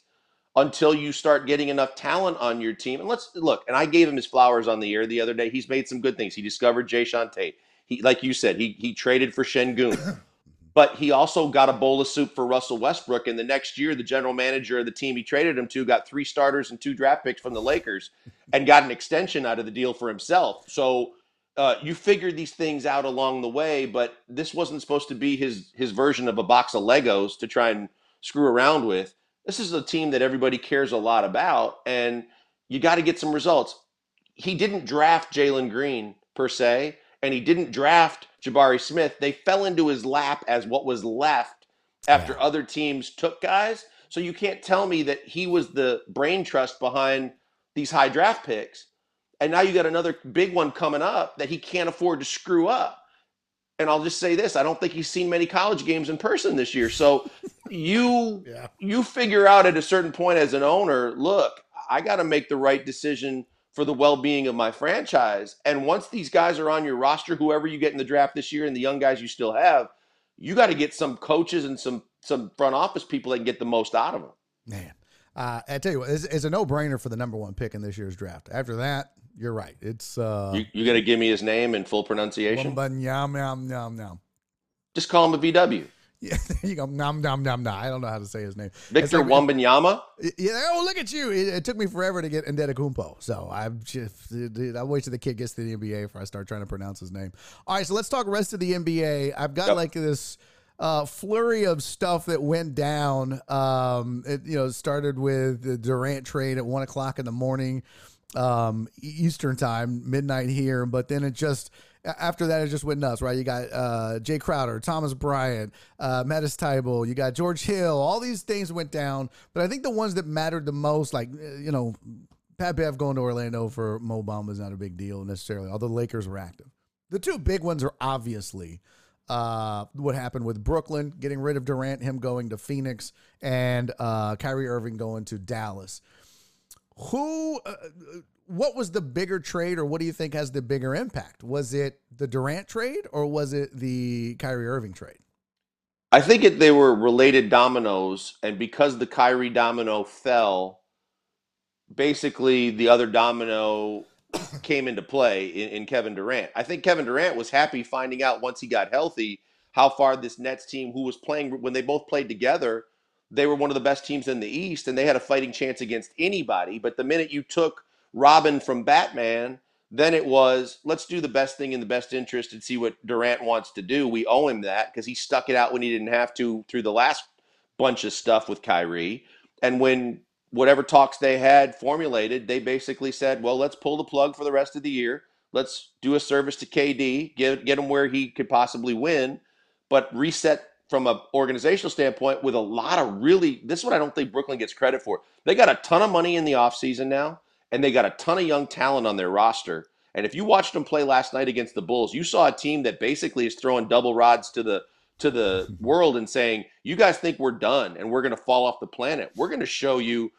until you start getting enough talent on your team. And let's look, and I gave him his flowers on the air the other day. He's made some good things. He discovered Jae'Sean Tate. He like you said, he he traded for Sengun. But he also got a bowl of soup for Russell Westbrook. And the next year, the general manager of the team he traded him to got three starters and two draft picks from the Lakers and got an extension out of the deal for himself. So uh, you figure these things out along the way, but this wasn't supposed to be his his version of a box of Legos to try and screw around with. This is a team that everybody cares a lot about, and you got to get some results. He didn't draft Jalen Green per se, and he didn't draft Jabari Smith, they fell into his lap as what was left after yeah. other teams took guys. So you can't tell me that he was the brain trust behind these high draft picks. And now you got another big one coming up that he can't afford to screw up. And I'll just say this, I don't think he's seen many college games in person this year. So you yeah. you figure out at a certain point as an owner, look, I got to make the right decision for the well-being of my franchise. And once these guys are on your roster, whoever you get in the draft this year and the young guys you still have, you got to get some coaches and some some front office people that can get the most out of them. Man, uh, I tell you what, it's, it's a no-brainer for the number one pick in this year's draft. After that, you're right. It's uh, you, you got to give me his name in full pronunciation. Just call him a VW. Yeah, there you go. Nom nom nom nom. I don't know how to say his name. Victor like, Wembanyama. Yeah. Oh, look at you! It, it, took me forever to get Antetokounmpo, so I'm just. I wait till the kid gets to the NBA before I start trying to pronounce his name. All right, so let's talk rest of the NBA. I've got yep. like this. Uh, flurry of stuff that went down. Um, it you know started with the Durant trade at one o'clock in the morning, um, Eastern time, midnight here. But then it just after that, it just went nuts, right? You got uh, Jae Crowder, Thomas Bryant, uh, Matisse Thybulle, you got George Hill. All these things went down, but I think the ones that mattered the most, like uh, you know, Pat Bev going to Orlando for Mo Bamba is not a big deal necessarily, although the Lakers were active. The two big ones are obviously uh, what happened with Brooklyn getting rid of Durant, him going to Phoenix, and uh, Kyrie Irving going to Dallas. Who, uh, what was the bigger trade, or what do you think has the bigger impact? Was it the Durant trade, or was it the Kyrie Irving trade? I think it, they were related dominoes, and because the Kyrie domino fell, basically the other domino came into play in, in, Kevin Durant. I think Kevin Durant was happy finding out once he got healthy how far this Nets team, who was playing when they both played together, they were one of the best teams in the East and they had a fighting chance against anybody. But the minute you took Robin from Batman, then it was let's do the best thing in the best interest and see what Durant wants to do. We owe him that because he stuck it out when he didn't have to through the last bunch of stuff with Kyrie. And when whatever talks they had formulated, they basically said, well, let's pull the plug for the rest of the year. Let's do a service to KD, get, get him where he could possibly win, but reset from an organizational standpoint with a lot of really, this is what I don't think Brooklyn gets credit for. They got a ton of money in the offseason now, and they got a ton of young talent on their roster. And if you watched them play last night against the Bulls, you saw a team that basically is throwing double rods to the to the world and saying, "You guys think we're done and we're going to fall off the planet? We're going to show you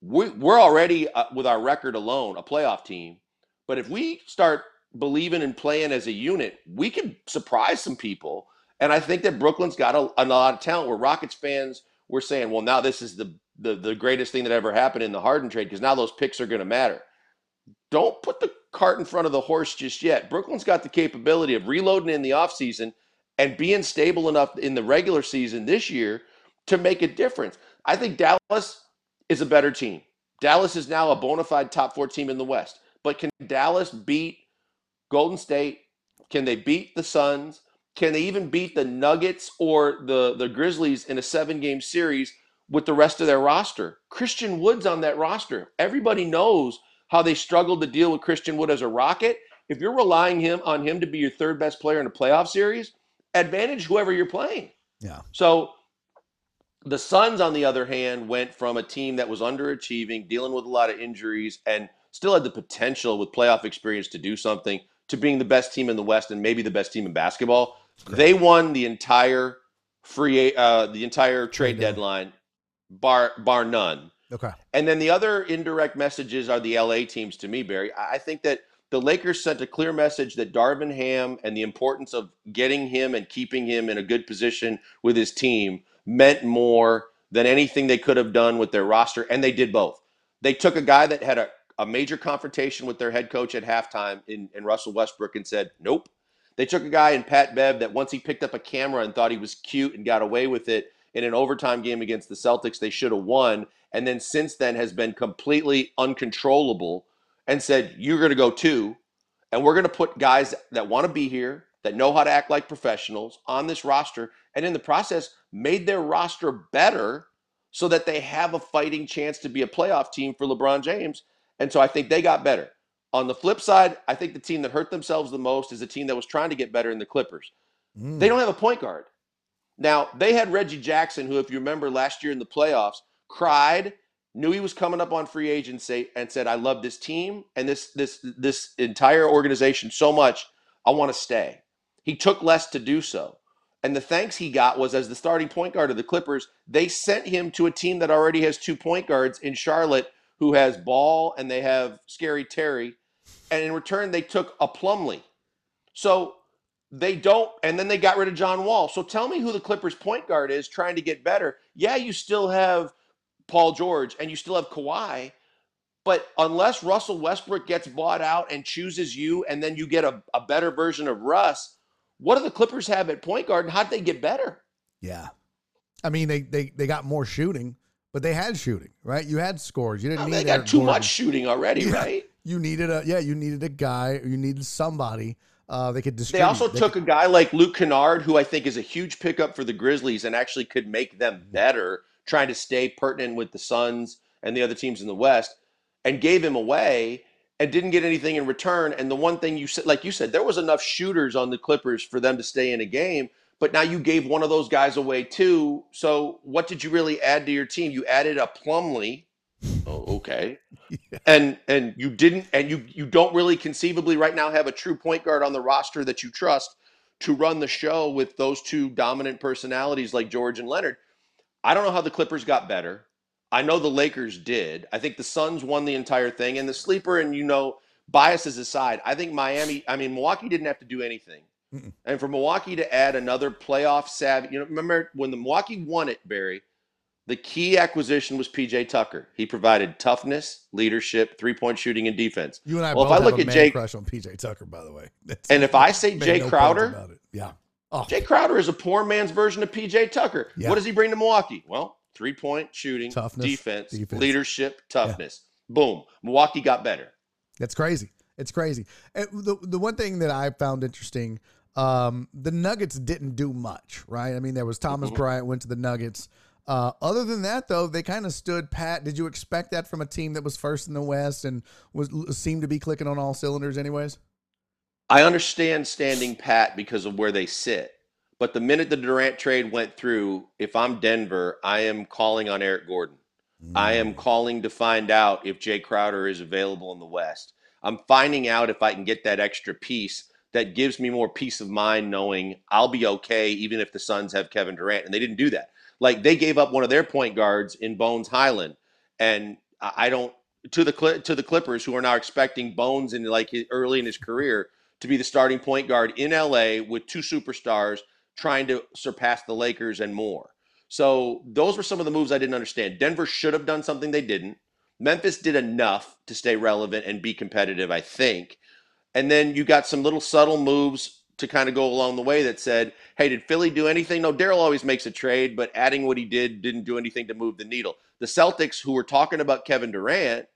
we, we're already uh, with our record alone a playoff team. But if we start believing and playing as a unit, we can surprise some people. And I think that Brooklyn's got a, a lot of talent. Where Rockets fans were saying, "Well, now this is the the, the greatest thing that ever happened in the Harden trade because now those picks are going to matter." Don't put the cart in front of the horse just yet. Brooklyn's got the capability of reloading in the offseason and being stable enough in the regular season this year to make a difference. I think Dallas is a better team. Dallas is now a bona fide top four team in the West. But can Dallas beat Golden State? Can they beat the Suns? Can they even beat the Nuggets or the, the Grizzlies in a seven game series with the rest of their roster? Christian Wood's on that roster. Everybody knows how they struggled to deal with Christian Wood as a Rocket. If you're relying him on him to be your third best player in a playoff series, advantage whoever you're playing. Yeah. So the Suns, on the other hand, went from a team that was underachieving, dealing with a lot of injuries, and still had the potential with playoff experience to do something to being the best team in the West and maybe the best team in basketball. They won the entire free, uh, the entire trade, trade deadline, bar bar none. Okay. And then the other indirect messages are the LA teams to me, Barry. I think that the Lakers sent a clear message that Darvin Ham and the importance of getting him and keeping him in a good position with his team meant more than anything they could have done with their roster, and they did both. They took a guy that had a, a major confrontation with their head coach at halftime in, in Russell Westbrook and said, Nope. They took a guy in Pat Bev that once he picked up a camera and thought he was cute and got away with it in an overtime game against the Celtics, they should have won. And then since then has been completely uncontrollable and said, You're going to go two. And we're going to put guys that want to be here, that know how to act like professionals on this roster. And in the process, made their roster better so that they have a fighting chance to be a playoff team for LeBron James. And so I think they got better. On the flip side, I think the team that hurt themselves the most is a team that was trying to get better in the Clippers. Mm. They don't have a point guard. Now, they had Reggie Jackson, who, if you remember last year in the playoffs, cried, knew he was coming up on free agency, and said, I love this team and this this this entire organization so much, I want to stay. He took less to do so. And the thanks he got was as the starting point guard of the Clippers, they sent him to a team that already has two point guards in Charlotte who has Ball and they have Scary Terry. And in return, they took a Plumlee. So they don't, and then they got rid of John Wall. So tell me who the Clippers point guard is trying to get better. Yeah, you still have Paul George and you still have Kawhi. But unless Russell Westbrook gets bought out and chooses you, and then you get a, a better version of Russ, what do the Clippers have at point guard, and how did they get better? Yeah, I mean they they they got more shooting, but they had shooting, right? You had scores. You didn't oh, need. They got too Gordon. much shooting already, yeah. right? you needed a yeah, you needed a guy, you needed somebody uh, they could They also They took could- a guy like Luke Kennard, who I think is a huge pickup for the Grizzlies and actually could make them better, trying to stay pertinent with the Suns and the other teams in the West, and gave him away and didn't get anything in return. And the one thing you said, like you said, there was enough shooters on the Clippers for them to stay in a game, but now you gave one of those guys away too. So what did you really add to your team? You added a Plumlee. Oh, okay. And and you didn't and you you don't really conceivably right now have a true point guard on the roster that you trust to run the show with those two dominant personalities like George and Leonard. I don't know how the Clippers got better. I know the Lakers did. I think the Suns won the entire thing. And the sleeper, and you know, biases aside, I think Miami, I mean, Milwaukee didn't have to do anything. Mm-mm. And for Milwaukee to add another playoff savvy, you know, remember when the Milwaukee won it, Barry, the key acquisition was PJ Tucker. He provided toughness, leadership, three point shooting, and defense. You and I Well, if both I have look a at man Jake- crush on PJ Tucker, by the way. That's- And if I say Jay no Crowder, yeah, oh, Jae Crowder is a poor man's version of PJ Tucker. Yeah. What does he bring to Milwaukee? Well, three point shooting, Toughness, defense, defense. leadership, toughness. Boom. Milwaukee got better. That's crazy. It's crazy. And the the one thing that I found interesting, um, the Nuggets didn't do much, right? I mean, there was Thomas Mhm. Bryant went to the Nuggets. Uh, other than that, though, they kind of stood pat. Did you expect that from a team that was first in the West and was seemed to be clicking on all cylinders, anyways? I understand standing pat because of where they sit. But the minute the Durant trade went through, if I'm Denver, I am calling on Eric Gordon. I am mm. calling to find out if Jae Crowder is available in the West. I'm finding out if I can get that extra piece that gives me more peace of mind knowing I'll be okay even if the Suns have Kevin Durant. And they didn't do that. Like they gave up one of their point guards in Bones Hyland. And I I don't to the to the Clippers who are now expecting Bones in like early in his career to be the starting point guard in LA with two superstars trying to surpass the Lakers and more. So those were some of the moves I didn't understand. Denver should have done something they didn't. Memphis did enough to stay relevant and be competitive, I think. And then you got some little subtle moves to kind of go along the way that said, hey, did Philly do anything? No, Daryl always makes a trade, but adding what he did didn't do anything to move the needle. The Celtics, who were talking about Kevin Durant,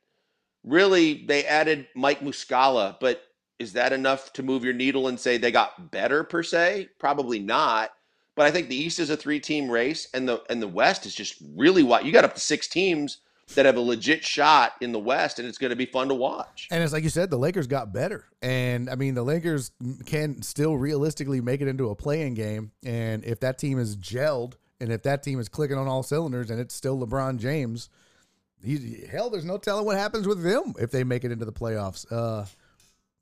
really they added Mike Muscala, but is that enough to move your needle and say they got better per se? Probably not. But I think the East is a three-team race, and the and the West is just really wide. You got up to six teams that have a legit shot in the West, and it's going to be fun to watch. And it's like you said, the Lakers got better, and I mean the Lakers can still realistically make it into a playing game. And if that team is gelled, and if that team is clicking on all cylinders, and it's still LeBron James, he, hell, there's no telling what happens with them if they make it into the playoffs. Uh,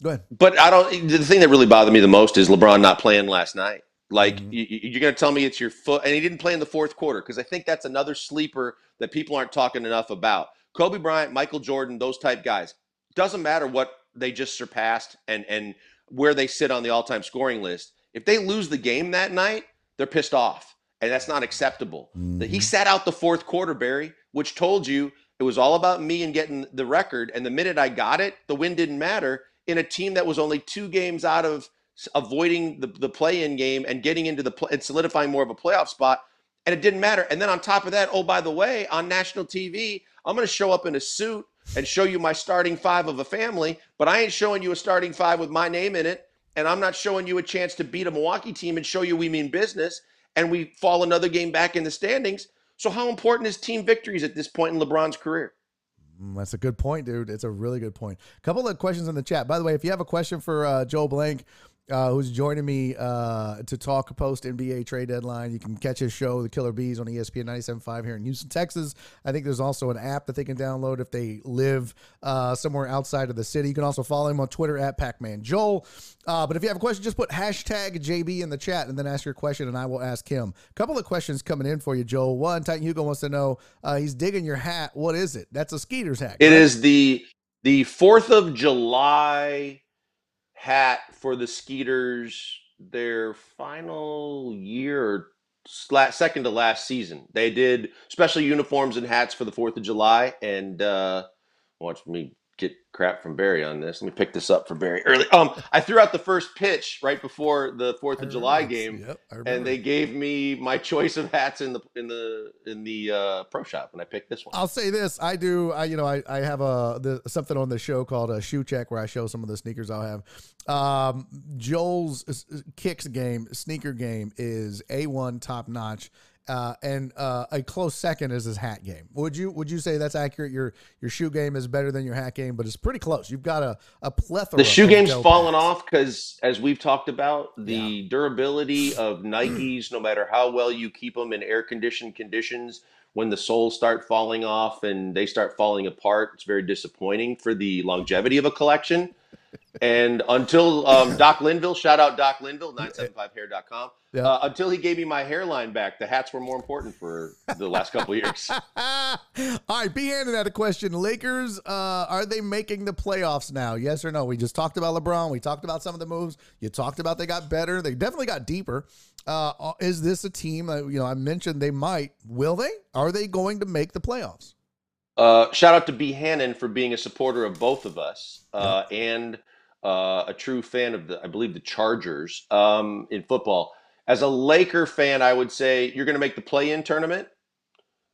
go ahead. But I don't. The thing that really bothered me the most is LeBron not playing last night. Like Mhm. you, you're going to tell me it's your foot, and he didn't play in the fourth quarter because I think that's another sleeper that people aren't talking enough about. Kobe Bryant, Michael Jordan, those type guys. Doesn't matter what they just surpassed and and where they sit on the all-time scoring list. If they lose the game that night, they're pissed off, and that's not acceptable. That He sat out the fourth quarter, Barry, which told you it was all about me and getting the record. And the minute I got it, the win didn't matter in a team that was only two games out of avoiding the, the play-in game and getting into the pl- and solidifying more of a playoff spot. And it didn't matter. And then on top of that, oh by the way, on national TV, I'm going to show up in a suit and show you my starting five of a family, but I ain't showing you a starting five with my name in it. And I'm not showing you a chance to beat a Milwaukee team and show you we mean business. And we fall another game back in the standings. So how important is team victories at this point in LeBron's career? Mm, That's a good point, dude. It's a really good point. A couple of questions in the chat. By the way, if you have a question for uh, Joe Blank, uh, who's joining me uh, to talk post NBA trade deadline, you can catch his show, The Killer Bees, on ESPN 97.5 here in Houston, Texas. I think there's also an app that they can download if they live uh, somewhere outside of the city. You can also follow him on Twitter at Pacman Joel. Uh, but if you have a question, just put hashtag JB in the chat and then ask your question, and I will ask him. A couple of questions coming in for you, Joel. One, Titan Hugo wants to know uh, he's digging your hat. What is it? That's a Skeeter's hat. It correct? is the the Fourth of July hat for the Skeeters. Their final year, second to last season, they did special uniforms and hats for the Fourth of July. And uh, watch me get crap from Barry on this. Let me pick this up for Barry early. Um, I threw out the first pitch right before the Fourth of July game, Yep, and they gave me my choice of hats in the in the in the uh, pro shop, and I picked this one. I'll say this: I do. I you know I, I have a the, something on the show called a shoe check where I show some of the sneakers I'll have. Um, Joel's uh, kicks game sneaker game is a one top notch. Uh, and uh, a close second is his hat game. Would you would you say that's accurate? Your your shoe game is better than your hat game, but it's pretty close. You've got a, a plethora. The shoe game's fallen off because, as we've talked about, the durability of Nikes, no matter how well you keep them in air conditioned conditions, when the soles start falling off and they start falling apart, it's very disappointing for the longevity of a collection. And until um, Doc Linville, shout out Doc Linville, 975hair.com. Yeah. Uh, until he gave me my hairline back, the hats were more important for the last couple years. All right, B. Hannon had a question. Lakers, uh, are they making the playoffs now? Yes or no? We just talked about LeBron. We talked about some of the moves. You talked about they got better. They definitely got deeper. Uh, is this a team? Uh, you know, I mentioned they might. Will they? Are they going to make the playoffs? Uh, shout out to B. Hannon for being a supporter of both of us uh, and uh, a true fan of the, I believe, the Chargers um, in football. As a Laker fan, I would say you're going to make the play-in tournament.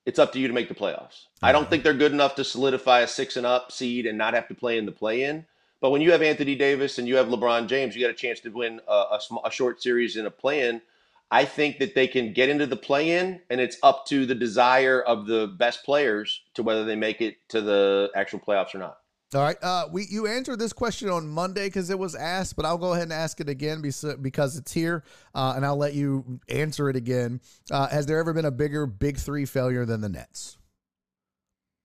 It's up to you to make the playoffs. I don't think they're good enough to solidify a six and up seed and not have to play in the play-in. But when you have Anthony Davis and you have LeBron James, you got a chance to win a, a, sm- a short series in a play-in. I think that they can get into the play-in, and it's up to the desire of the best players to whether they make it to the actual playoffs or not. All right. Uh, we you answered this question on Monday because it was asked, but I'll go ahead and ask it again because it's here, uh, and I'll let you answer it again. Uh, has there ever been a bigger Big Three failure than the Nets?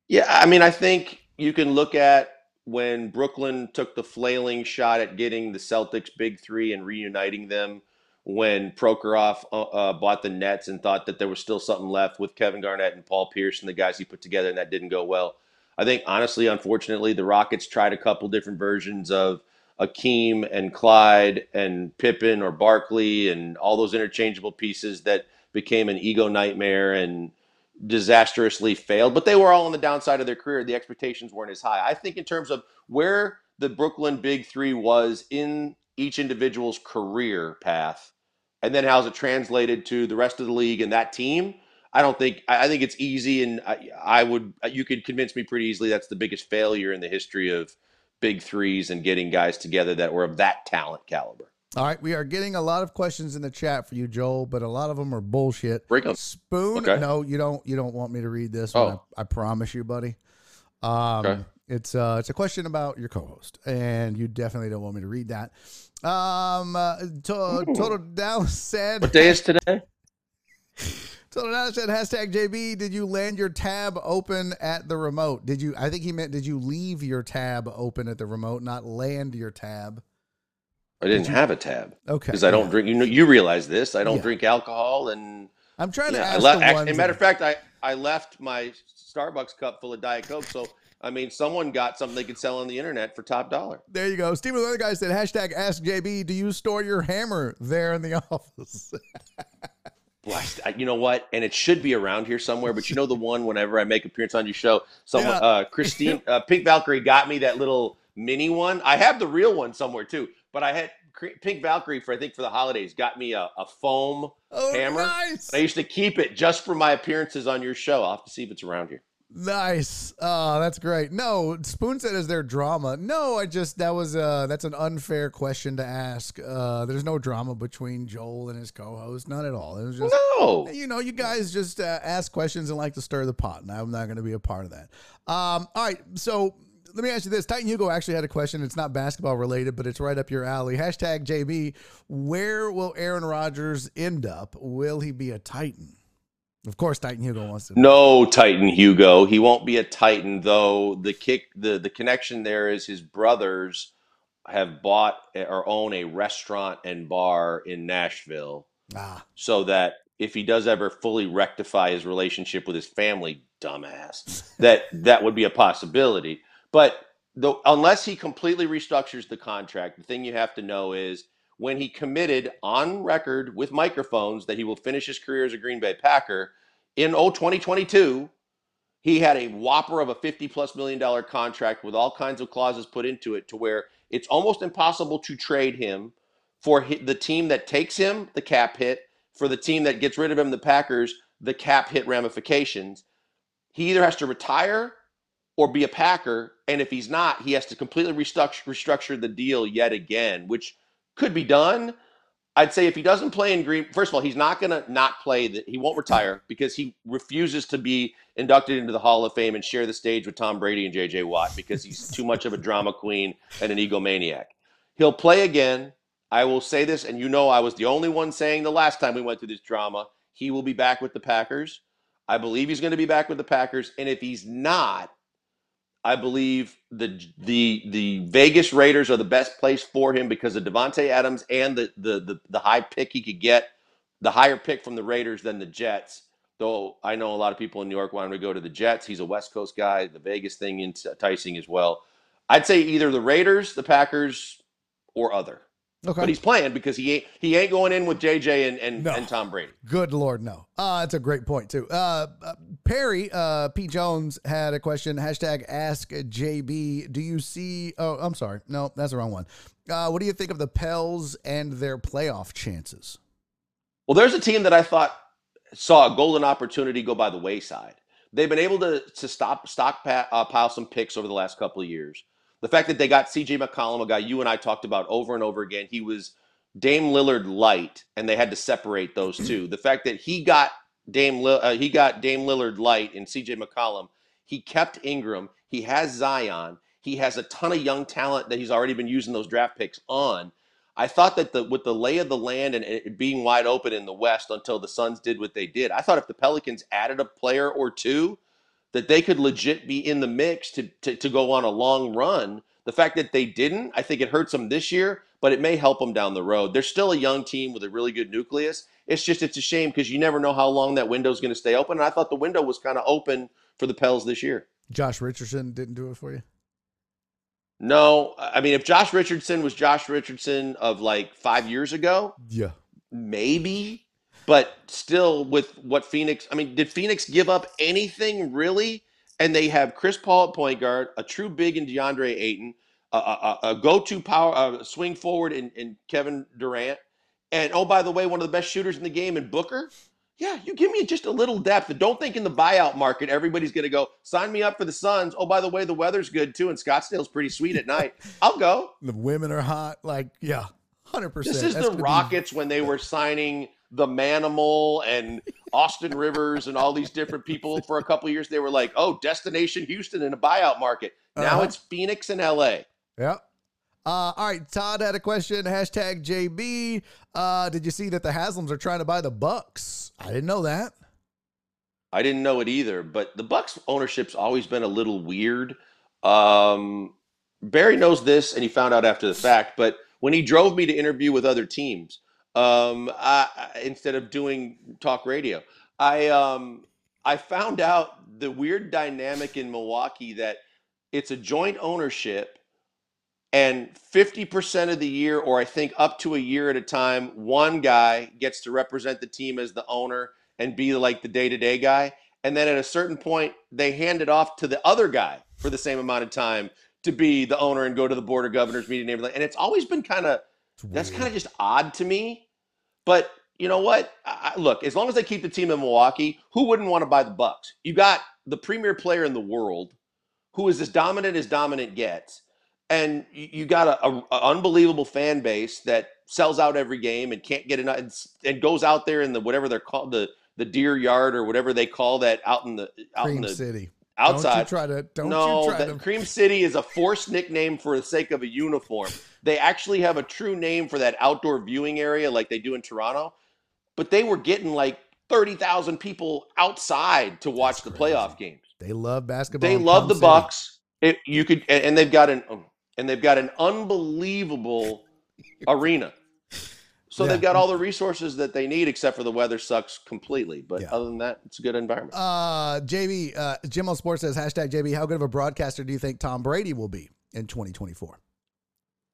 Yeah, I mean, I think you can look at when Brooklyn took the flailing shot at getting the Celtics big three and reuniting them. When Prokhorov uh, uh, bought the Nets and thought that there was still something left with Kevin Garnett and Paul Pierce and the guys he put together, and that didn't go well. I think, honestly, unfortunately, the Rockets tried a couple different versions of Akeem and Clyde and Pippen or Barkley and all those interchangeable pieces that became an ego nightmare and disastrously failed, but they were all on the downside of their career. The expectations weren't as high. I think in terms of where the Brooklyn Big Three was in each individual's career path, and then how's it translated to the rest of the league and that team. I don't think I think it's easy, and I, I would you could convince me pretty easily that's the biggest failure in the history of Big Threes and getting guys together that were of that talent caliber. All right, we are getting a lot of questions in the chat for you, Joel, but a lot of them are bullshit. Break 'em. Spoon, Okay. no, you don't. You don't want me to read this. One. Oh. I, I promise you, buddy. Um, Okay. It's uh, it's a question about your co-host, and you definitely don't want me to read that. Um, uh, to, total Dallas said. What day is today? Total Dallas said hashtag JB. Did you land your tab open at the remote? Did you? I think he meant did you leave your tab open at the remote, not land your tab. I didn't have a tab Okay, because I don't yeah. drink. You know, you realize this. I don't Yeah. drink alcohol, and I'm trying to yeah, I ask left. the Actually, matter of fact, I I left my Starbucks cup full of Diet Coke. So I mean, someone got something they could sell on the internet for top dollar. There you go. Steven, the other guy said, hashtag ask JB, do you store your hammer there in the office? I you know what? And it should be around here somewhere. But you know the one whenever I make appearance on your show, someone, Yeah. uh, Christine, uh, Pink Valkyrie got me that little mini one. I have the real one somewhere too. But I had Pink Valkyrie for I think for the holidays got me a, a foam oh, hammer. nice. I used to keep it just for my appearances on your show. I'll have to see if it's around here. Nice. Oh, that's great. No, Spoon said is there drama? No, I just that was uh that's an unfair question to ask. Uh there's no drama between Joel and his co-host, none at all. It was just No. you know, you guys just uh, ask questions and like to stir the pot, and I'm not going to be a part of that. Um, all right, so let me ask you this: Titan Hugo actually had a question. It's not basketball related, but it's right up your alley. Hashtag JB. Where will Aaron Rodgers end up? Will he be a Titan? Of course, Titan Hugo wants to. No Titan Hugo. He won't be a Titan though. The kick the the connection there is his brothers have bought or own a restaurant and bar in Nashville Ah, so that if he does ever fully rectify his relationship with his family, dumbass, that that would be a possibility. But the, unless he completely restructures the contract, the thing you have to know is when he committed on record with microphones that he will finish his career as a Green Bay Packer in oh 2022, he had a whopper of a 50 plus million dollar contract with all kinds of clauses put into it to where it's almost impossible to trade him for the team that takes him, the cap hit, for the team that gets rid of him, the Packers, the cap hit ramifications. He either has to retire or be a Packer. And if he's not, he has to completely restructure, restructure the deal yet again, which could be done. I'd say if he doesn't play in Green, first of all, he's not going to not play. The, he won't retire because he refuses to be inducted into the Hall of Fame and share the stage with Tom Brady and J.J. Watt because he's too much of a drama queen and an egomaniac. He'll play again. I will say this, and you know I was the only one saying the last time we went through this drama. He will be back with the Packers. I believe he's going to be back with the Packers, and if he's not, I believe the the the Vegas Raiders are the best place for him because of Davante Adams and the, the the the high pick he could get, the higher pick from the Raiders than the Jets. Though I know a lot of people in New York want him to go to the Jets. He's a West Coast guy. The Vegas thing enticing as well. I'd say either the Raiders, the Packers, or other. Okay. But he's playing because he ain't he ain't going in with JJ and and, no. and Tom Brady. Good lord, no. Uh, that's a great point too. Uh, uh, Perry uh, P Jones had a question. Hashtag Ask JB. Do you see? Oh, I'm sorry. No, that's the wrong one. Uh, what do you think of the Pels and their playoff chances? Well, there's a team that I thought saw a golden opportunity go by the wayside. They've been able to to stop stockpile uh, some picks over the last couple of years. The fact that they got CJ McCollum, a guy you and I talked about over and over again, he was Dame Lillard light, and they had to separate those two. The fact that he got Dame uh, he got Dame Lillard light and CJ McCollum, he kept Ingram. He has Zion. He has a ton of young talent that he's already been using those draft picks on. I thought that the with the lay of the land and it being wide open in the West until the Suns did what they did, I thought if the Pelicans added a player or two, that they could legit be in the mix to, to, to go on a long run. The fact that they didn't, I think it hurts them this year, but it may help them down the road. They're still a young team with a really good nucleus. It's just it's a shame because you never know how long that window is going to stay open. And I thought the window was kind of open for the Pels this year. Josh Richardson didn't do it for you. No, I mean if Josh Richardson was Josh Richardson of like five years ago, yeah, maybe. But still, with what Phoenix, I mean, did Phoenix give up anything really? And they have Chris Paul at point guard, a true big in DeAndre Ayton, a, a, a go-to power uh, swing forward in, in Kevin Durant, and oh by the way, one of the best shooters in the game in Booker. Yeah, you give me just a little depth. And don't think in the buyout market everybody's going to go sign me up for the Suns. Oh, by the way, the weather's good too, and Scottsdale's pretty sweet at night. I'll go. The women are hot. Like, yeah, hundred percent. This is That's the Rockets be... when they were signing the Manimal and Austin Rivers and all these different people for a couple years. They were like, oh, destination Houston in a buyout market. Now uh-huh. it's Phoenix and LA. Yeah. Uh, all right, Todd had a question. Hashtag JB. Uh, did you see that the Haslams are trying to buy the Bucks? I didn't know that. I didn't know it either. But the Bucks ownership's always been a little weird. Um, Barry knows this, and he found out after the fact. But when he drove me to interview with other teams, um, I, instead of doing talk radio. I um, I found out the weird dynamic in Milwaukee that it's a joint ownership, and fifty percent of the year, or I think up to a year at a time, one guy gets to represent the team as the owner and be like the day to day guy, and then at a certain point they hand it off to the other guy for the same amount of time to be the owner and go to the board of governors meeting and everything. And it's always been kind of that's kind of just odd to me. But you know what? I, look, as long as they keep the team in Milwaukee, who wouldn't want to buy the Bucks? You got the premier player in the world, who is as dominant as dominant gets, and you got a, a, a unbelievable fan base that sells out every game and can't get enough, and, and, goes out there in the whatever they're called the the deer yard or whatever they call that out in the out Cream in the city outside. Don't try to don't no, you try to... Cream City is a forced nickname for the sake of a uniform. They actually have a true name for that outdoor viewing area like they do in Toronto. But they were getting like 30,000 people outside to watch That's the crazy. playoff games. They love basketball. They love the City. Bucks. It, you could and they've got an and they've got an unbelievable arena. So yeah. they've got all the resources that they need, except for the weather sucks completely. But yeah. other than that, it's a good environment. Uh, JB, uh, Jim on Sports says hashtag JB. How good of a broadcaster do you think Tom Brady will be in 2024?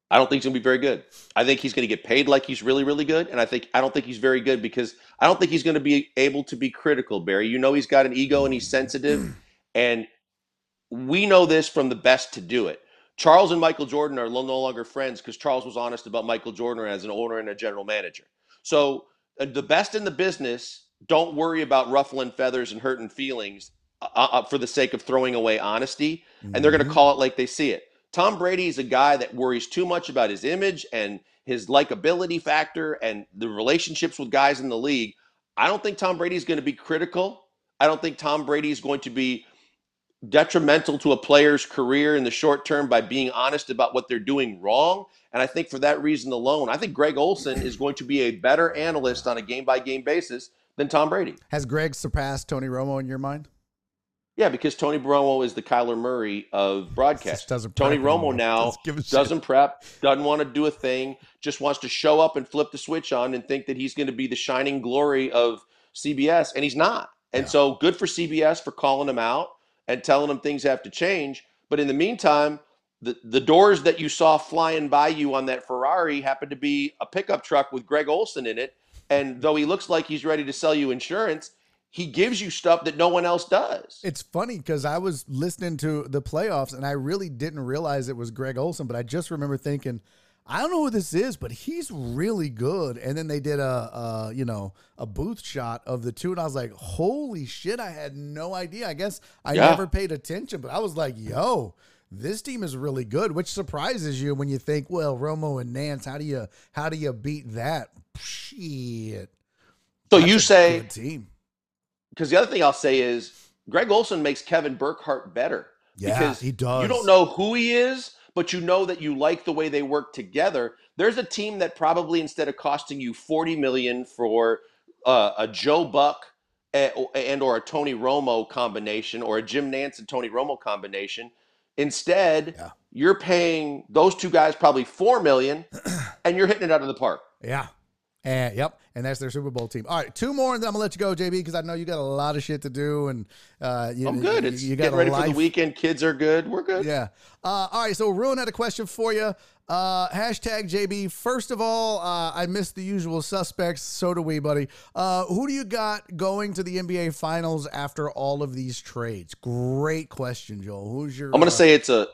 I don't think he's going to be very good. I think he's going to get paid like he's really, really good, and I think I don't think he's very good because I don't think he's going to be able to be critical. Barry, you know, he's got an ego and he's sensitive, And we know this from the best to do it. Charles and Michael Jordan are no longer friends because Charles was honest about Michael Jordan as an owner and a general manager. So uh, the best in the business don't worry about ruffling feathers and hurting feelings uh, uh, for the sake of throwing away honesty, and they're going to Mhm. call it like they see it. Tom Brady is a guy that worries too much about his image and his likability factor and the relationships with guys in the league. I don't think Tom Brady is going to be critical. I don't think Tom Brady is going to be detrimental to a player's career in the short term by being honest about what they're doing wrong. And I think for that reason alone, I think Greg Olsen is going to be a better analyst on a game by game basis than Tom Brady. Has Greg surpassed Tony Romo in your mind? Yeah, because Tony Romo is the Kyler Murray of broadcast. Tony Romo now Doesn't shit. doesn't prep, doesn't want to do a thing, just wants to show up and flip the switch on and think that he's going to be the shining glory of CBS, and he's not. And Yeah. so good for CBS for calling him out and telling him things have to change. But in the meantime, the, the doors that you saw flying by you on that Ferrari happened to be a pickup truck with Greg Olsen in it. And though he looks like he's ready to sell you insurance, he gives you stuff that no one else does. It's funny because I was listening to the playoffs and I really didn't realize it was Greg Olsen, but I just remember thinking, I don't know who this is, but he's really good. And then they did a, a you know a booth shot of the two, and I was like, holy shit! I had no idea. I guess I Yeah. never paid attention, but I was like, yo. This team is really good, which surprises you when you think, well, Romo and Nantz, how do you how do you beat that? Shit. so That's you say team. Because the other thing I'll say is Greg Olsen makes Kevin Burkhardt better. Yeah, because he does. You don't know who he is, but you know that you like the way they work together. There's a team that probably instead of costing you 40 million for uh, a Joe Buck and, and or a Tony Romo combination or a Jim Nantz and Tony Romo combination, instead Yeah. you're paying those two guys probably 4 million and you're hitting it out of the park. Yeah. And yep, and that's their Super Bowl team. All right, two more, and then I'm gonna let you go, JB, because I know you got a lot of shit to do, and uh, you, I'm good. You, It's you got getting ready life. for the weekend. Kids are good. We're good. Yeah. Uh, all right. So Ruin had a question for you. Uh, hashtag JB. First of all, uh, I missed the usual suspects. So do we, buddy. Uh, who do you got going to the NBA Finals after all of these trades? Great question, Joel. Who's your? I'm gonna uh, say it's a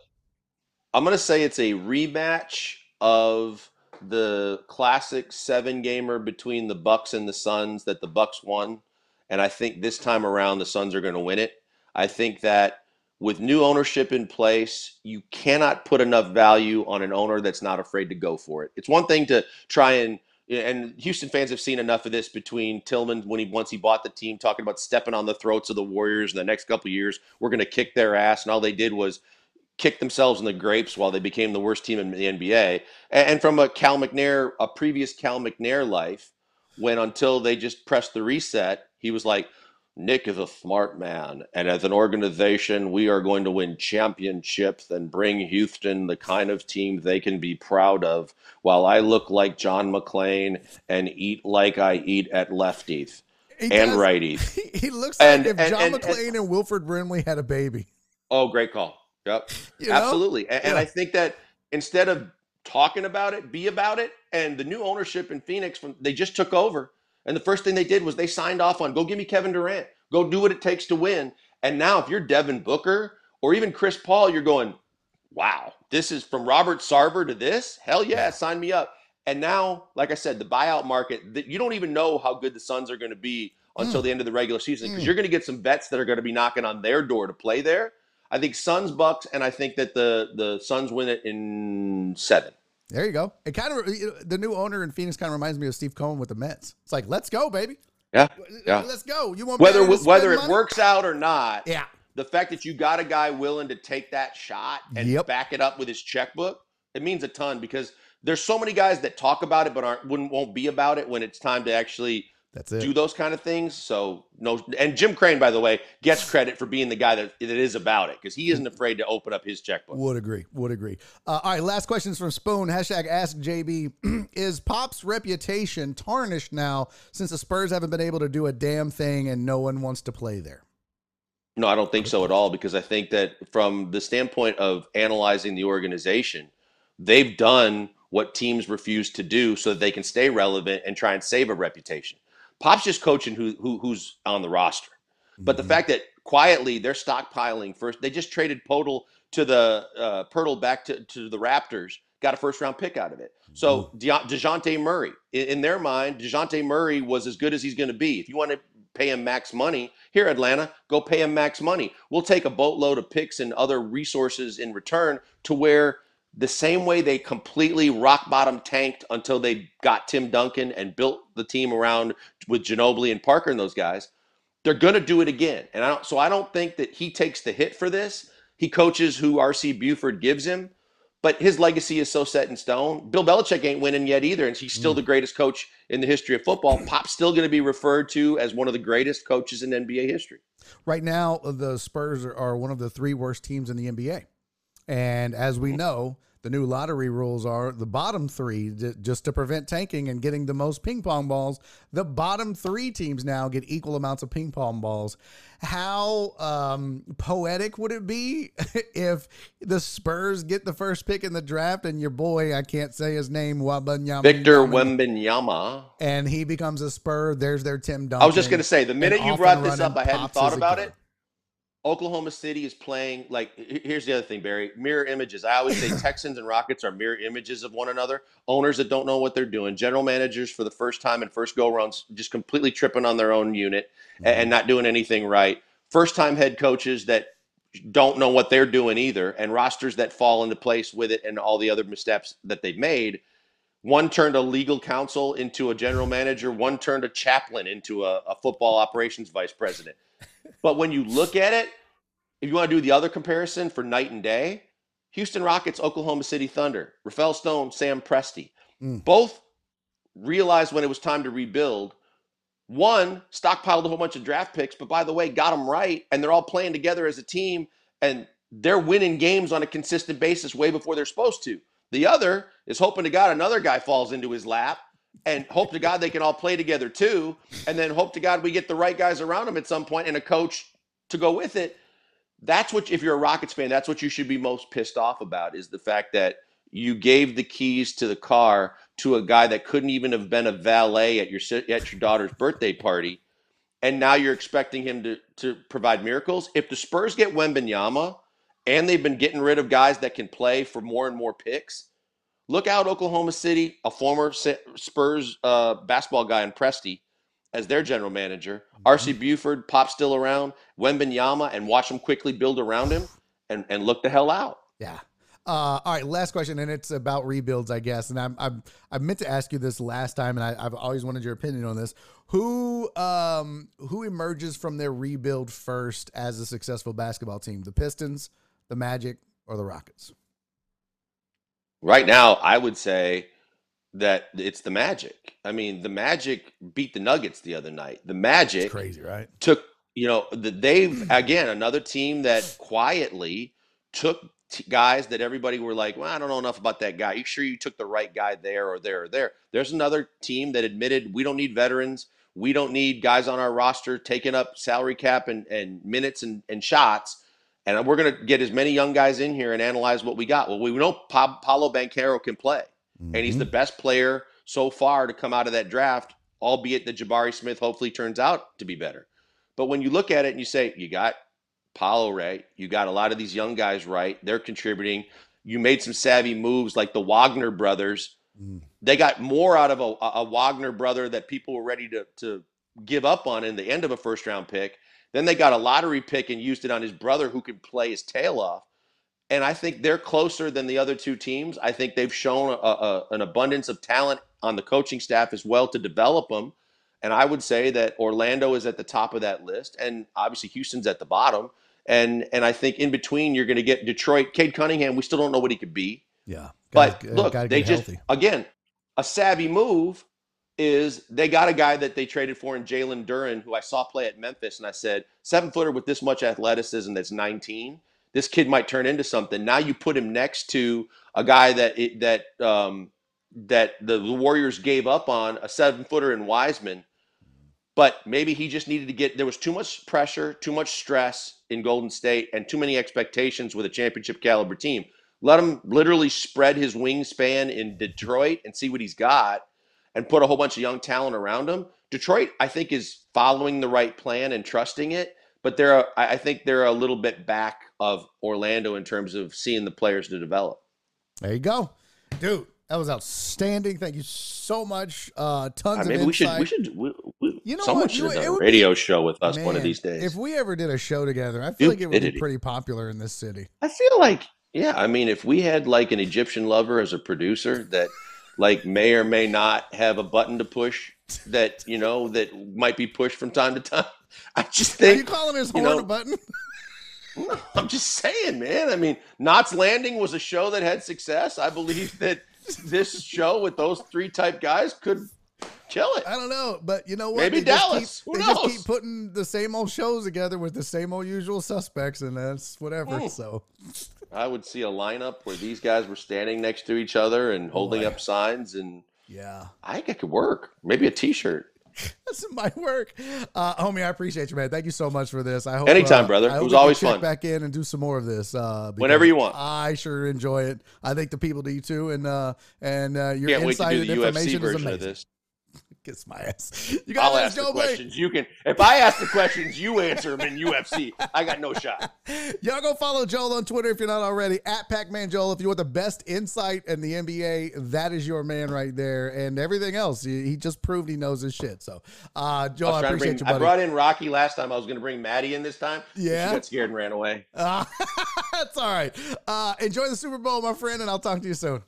I'm gonna say it's a rematch of the classic seven gamer between the Bucks and the Suns that the Bucks won. And I think this time around the Suns are gonna win it. I think that with new ownership in place, you cannot put enough value on an owner that's not afraid to go for it. It's one thing to try and and Houston fans have seen enough of this between Tilman when he once he bought the team, talking about stepping on the throats of the Warriors in the next couple years. We're going to kick their ass, and all they did was kick themselves in the grapes while they became the worst team in the NBA. And, and from a Cal McNair, a previous Cal McNair life, when until they just pressed the reset, he was like, Nick is a smart man, and as an organization, we are going to win championships and bring Houston the kind of team they can be proud of. While I look like John McClane and eat like I eat at lefties he and does- righties. He, looks like And- if and- John and- and- McClane and, Wilford Brimley had a baby. Oh, great call. Yep. You? Absolutely. And, and Yeah. I think that instead of talking about it, be about it. And the new ownership in Phoenix, from they just took over. And the first thing they did was they signed off on go give me Kevin Durant. Go do what it takes to win. And now if you're Devin Booker or even Chris Paul, you're going, wow, this is from Robert Sarver to this? Hell yeah, sign me up. And now, like I said, the buyout market, th- you don't even know how good the Suns are going to be until Mm. the end of the regular season because Mm. you're going to get some bets that are going to be knocking on their door to play there. I think Suns Bucks, and I think that the the Suns win it in seven. There you go. It kind of the new owner in Phoenix kind of reminds me of Steve Cohen with the Mets. It's like, let's go, baby. Yeah, yeah. Let's go. You want Whether whether it money? works out or not, Yeah. the fact that you got a guy willing to take that shot and Yep. back it up with his checkbook, it means a ton because there's so many guys that talk about it but aren't wouldn't won't be about it when it's time to actually That's it. do those kind of things. So no, and Jim Crane, by the way, gets credit for being the guy that that is about it because he isn't afraid to open up his checkbook. Would agree. Would agree. Uh, all right. Last questions from Spoon. Hashtag Ask JB. Is Pop's reputation tarnished now since the Spurs haven't been able to do a damn thing and no one wants to play there? No, I don't think so at all because I think that from the standpoint of analyzing the organization, they've done what teams refuse to do so that they can stay relevant and try and save a reputation. Pop's just coaching who, who who's on the roster. But the Mhm. fact that quietly they're stockpiling first, they just traded Podol to the uh, Poeltl back to, to the Raptors, got a first round pick out of it. So De- Dejounte Murray, in, in their mind, Dejounte Murray was as good as he's going to be. If you want to pay him max money here, Atlanta, go pay him max money. We'll take a boatload of picks and other resources in return to where the same way they completely rock bottom tanked until they got Tim Duncan and built the team around with Ginobili and Parker and those guys, they're going to do it again. And I don't, so I don't think that he takes the hit for this. He coaches who RC Buford gives him, but his legacy is so set in stone. Bill Belichick ain't winning yet either, and he's still Mm. the greatest coach in the history of football. Pop's still going to be referred to as one of the greatest coaches in NBA history. Right now, the Spurs are, are one of the three worst teams in the NBA. And as we know, the new lottery rules are the bottom three, just to prevent tanking and getting the most ping pong balls. The bottom three teams now get equal amounts of ping pong balls. How um, poetic would it be if the Spurs get the first pick in the draft and your boy, I can't say his name, Wabanyama, Victor Wembanyama. and he becomes a Spur? There's their Tim Duncan. I was just going to say, the minute you brought this up, I hadn't thought about it. Oklahoma City is playing like here's the other thing, Barry. Mirror images. I always say Texans and Rockets are mirror images of one another. Owners that don't know what they're doing, general managers for the first time and first go rounds just completely tripping on their own unit a- and, mm-hmm. not doing anything right. First time head coaches that don't know what they're doing either, and rosters that fall into place with it and all the other missteps that they've made. One turned a legal counsel into a general manager. One turned a chaplain into a, a football operations vice president. But when you look at it, if you want to do the other comparison for night and day, Houston Rockets, Oklahoma City Thunder, Rafael Stone, Sam Presti, Mm. both realized when it was time to rebuild. One stockpiled a whole bunch of draft picks, but by the way, got them right, and they're all playing together as a team, and they're winning games on a consistent basis way before they're supposed to. The other is hoping to God another guy falls into his lap, and hope to God they can all play together too, and then hope to God we get the right guys around them at some point and a coach to go with it. That's what, if you're a Rockets fan, that's what you should be most pissed off about is the fact that you gave the keys to the car to a guy that couldn't even have been a valet at your at your daughter's birthday party, and now you're expecting him to to provide miracles. If the Spurs get Wembanyama, and they've been getting rid of guys that can play for more and more picks, look out Oklahoma City, a former Spurs uh, basketball guy in Presti as their general manager. RC Buford, Pop still around, Wembanyama, and watch them quickly build around him and, and look the hell out. Yeah. Uh, all right, last question, and it's about rebuilds, I guess. And I'm, I'm I meant to ask you this last time, and I, I've always wanted your opinion on this. Who um who emerges from their rebuild first as a successful basketball team? The Pistons, the Magic, or the Rockets? Right now, I would say that it's the Magic. I mean, the Magic beat the Nuggets the other night. The Magic It's crazy, right? took you know the, they've hmm. again another team that quietly took t- guys that everybody were like well i don't know enough about that guy you sure you took the right guy there or there or there there's another team that admitted we don't need veterans we don't need guys on our roster taking up salary cap and, and minutes and, and shots and we're going to get as many young guys in here and analyze what we got well we know pa- paolo banchero can play and he's the best player so far to come out of that draft, albeit that Jabari Smith hopefully turns out to be better. But when you look at it and you say, you got Paolo right, you got a lot of these young guys right, they're contributing. You made some savvy moves like the Wagner brothers. Mhm. They got more out of a, a Wagner brother that people were ready to, to give up on in the end of a first round pick. Then they got a lottery pick and used it on his brother who could play his tail off and I think they're closer than the other two teams. I think they've shown a, a, an abundance of talent on the coaching staff as well to develop them. And I would say that Orlando is at the top of that list, and obviously Houston's at the bottom. And and I think in between you're going to get Detroit. Cade Cunningham, we still don't know what he could be. Yeah. But uh, Gotta- look, they just healthy. again a savvy move is they got a guy that they traded for in Jalen Duren, who I saw play at Memphis, and I said seven footer with this much athleticism that's 19. This kid might turn into something. Now you put him next to a guy that it, that um, that the Warriors gave up on a seven footer in Wiseman, but maybe he just needed to get. There was too much pressure, too much stress in Golden State, and too many expectations with a championship caliber team. Let him literally spread his wingspan in Detroit and see what he's got, and put a whole bunch of young talent around him. Detroit, I think, is following the right plan and trusting it. but they're I think they're a little bit back of Orlando in terms of seeing the players to develop. There you go, dude. That was outstanding. Thank you so much. Uh, tons Uh, of maybe we should we should we, we, You know someone what? should have done a would be- radio show with us one of these days. If we ever did a show together, I feel like it would be pretty popular in this city. I feel like, yeah, I mean, if we had like an Egyptian lover as a producer that like may or may not have a button to push that, you know, that might be pushed from time to time. I just Are you think calling his you know- a button? No, I'm just saying, man. I mean, Knots Landing was a show that had success. I believe that this show with those three type guys could kill it. I don't know, but you know what? Maybe They Dallas. Keep, Who they just keep putting the same old shows together with the same old usual suspects, and that's whatever. Hmm. So I would see a lineup where these guys were standing next to each other and holding up signs, and yeah, I think it could work. Maybe a T-shirt. that's my work, uh, homie. I appreciate you, man. Thank you so much for this. I hope Anytime, uh, brother. I It was always fun. Back in and do some more of this. Uh, Whenever you want. I sure enjoy it. I think the people do too, and uh, and uh, your Can't insight and the information UFC is amazing. Kiss my ass. You guys I'll ask ask the Joe Blake. questions. You can. If I ask the questions, you answer them in UFC. I got no shot. Y'all go follow Joel on Twitter if you're not already at Pac-Man Joel. If you want the best insight in the NBA, that is your man right there. And everything else, he, just proved he knows his shit. So, uh, Joel, I, I, was trying to appreciate bring, you, I brought in Rocky last time. I was going to bring Maddie in this time. Yeah? She got scared and ran away. Uh, that's all right. Uh, enjoy the Super Bowl, my friend, and I'll talk to you soon.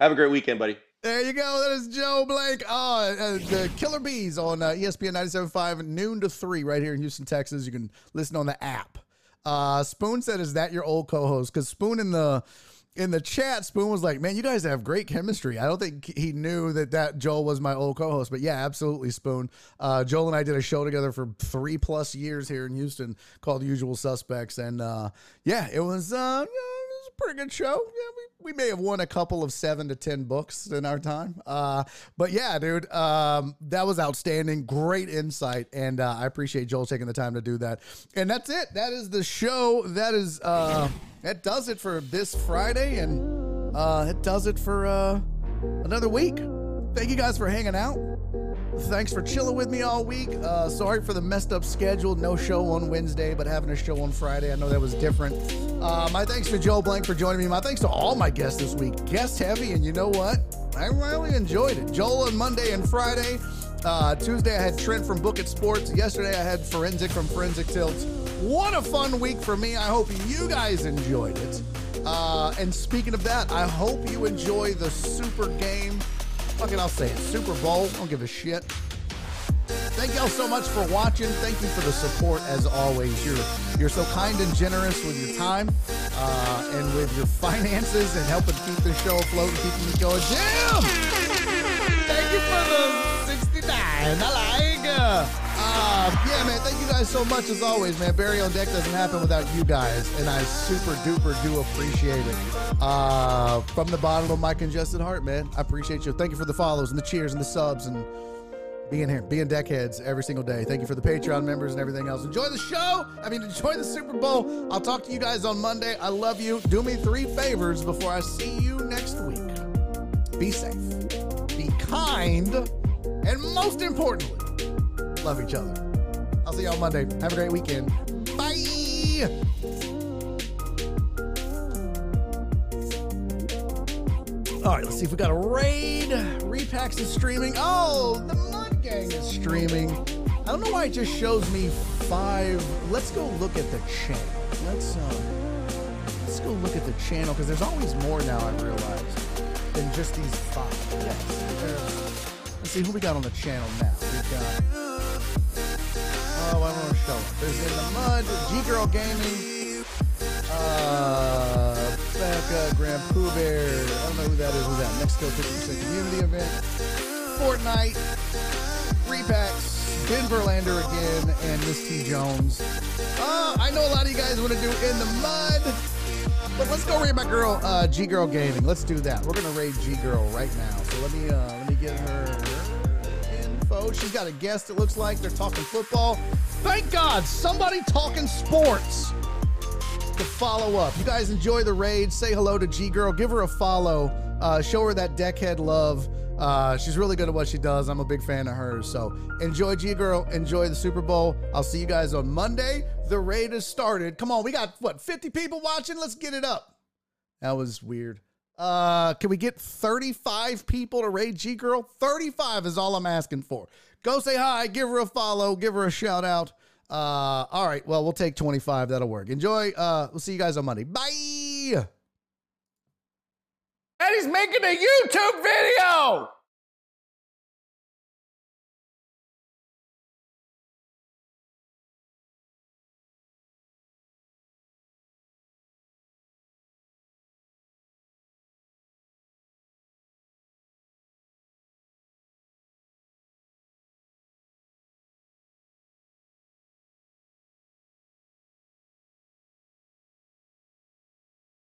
Have a great weekend, buddy. There you go. That is Joel Blank. Oh, uh, the Killer Bees on uh, ESPN 97.5, noon to 3 right here in Houston, Texas. You can listen on the app. Uh, Spoon said, is that your old co-host? Because Spoon in the in the chat, Spoon was like, man, you guys have great chemistry. I don't think he knew that that Joel was my old co-host. But yeah, absolutely, Spoon. Uh, Joel and I did a show together for three plus years here in Houston called Usual Suspects. And uh, yeah, it was, uh, know, it was a pretty good show. Yeah, we, we may have won a couple of seven to ten books in our time. Uh, but yeah, dude, um, that was outstanding. Great insight, and uh, I appreciate Joel taking the time to do that. And that's it. That is the show. That is uh, that does it for this Friday, and uh, it does it for uh, another week. Thank you guys for hanging out. Thanks for chilling with me all week. Uh, sorry for the messed up schedule. No show on Wednesday, but having a show on Friday. I know that was different. Uh, my thanks to Joel Blank for joining me. My thanks to all my guests this week. Guest heavy, and you know what? I really enjoyed it. Joel on Monday and Friday. Uh, Tuesday, I had Trent from Book It Sports. Yesterday, I had Forensic from Forensic Tilts. What a fun week for me. I hope you guys enjoyed it. Uh, and speaking of that, I hope you enjoy the super game. Fucking, I'll say it. Super Bowl. I don't give a shit. Thank y'all so much for watching. Thank you for the support as always. You're you're so kind and generous with your time uh, and with your finances and helping keep the show afloat and keeping me going. Jim, thank you for the 69. I like. Uh, uh, yeah, man. Thank you guys so much as always, man. Barry on deck doesn't happen without you guys, and I super duper do appreciate it. Uh, from the bottom of my congested heart, man. I appreciate you. Thank you for the follows and the cheers and the subs and being here, being deckheads every single day. Thank you for the Patreon members and everything else. Enjoy the show. I mean, enjoy the Super Bowl. I'll talk to you guys on Monday. I love you. Do me three favors before I see you next week. Be safe, be kind, and most importantly, love each other. I'll see y'all Monday. Have a great weekend. Bye. All right, let's see if we got a raid. Repacks is streaming. Oh, the Mud Gang is streaming. I don't know why it just shows me five. Let's go look at the channel. Let's uh, let's go look at the channel because there's always more now. I realize than just these five. Yes. Let's see who we got on the channel now. We've got. Oh, I want to show. There's in the mud. G Girl Gaming. Uh, Becca, Grand Pooh Bear. I don't know who that is. Who's that? Mexico 50% community event. Fortnite. Repacks. Ben Verlander again. And Miss T Jones. Uh, I know a lot of you guys want to do In the Mud. But let's go raid my girl, uh, G Girl Gaming. Let's do that. We're gonna raid G Girl right now. So let me uh, let me get her info. She's got a guest. It looks like they're talking football. Thank God, somebody talking sports to follow up. You guys enjoy the raid. Say hello to G Girl. Give her a follow. Uh, show her that deckhead love. Uh, she's really good at what she does. I'm a big fan of hers. So enjoy G Girl. Enjoy the Super Bowl. I'll see you guys on Monday. The raid has started. Come on, we got what 50 people watching. Let's get it up. That was weird. Uh, can we get 35 people to raid G Girl? 35 is all I'm asking for. Go say hi, give her a follow, give her a shout out. Uh, all right, well, we'll take 25. That'll work. Enjoy. Uh, we'll see you guys on Monday. Bye. And he's making a YouTube video.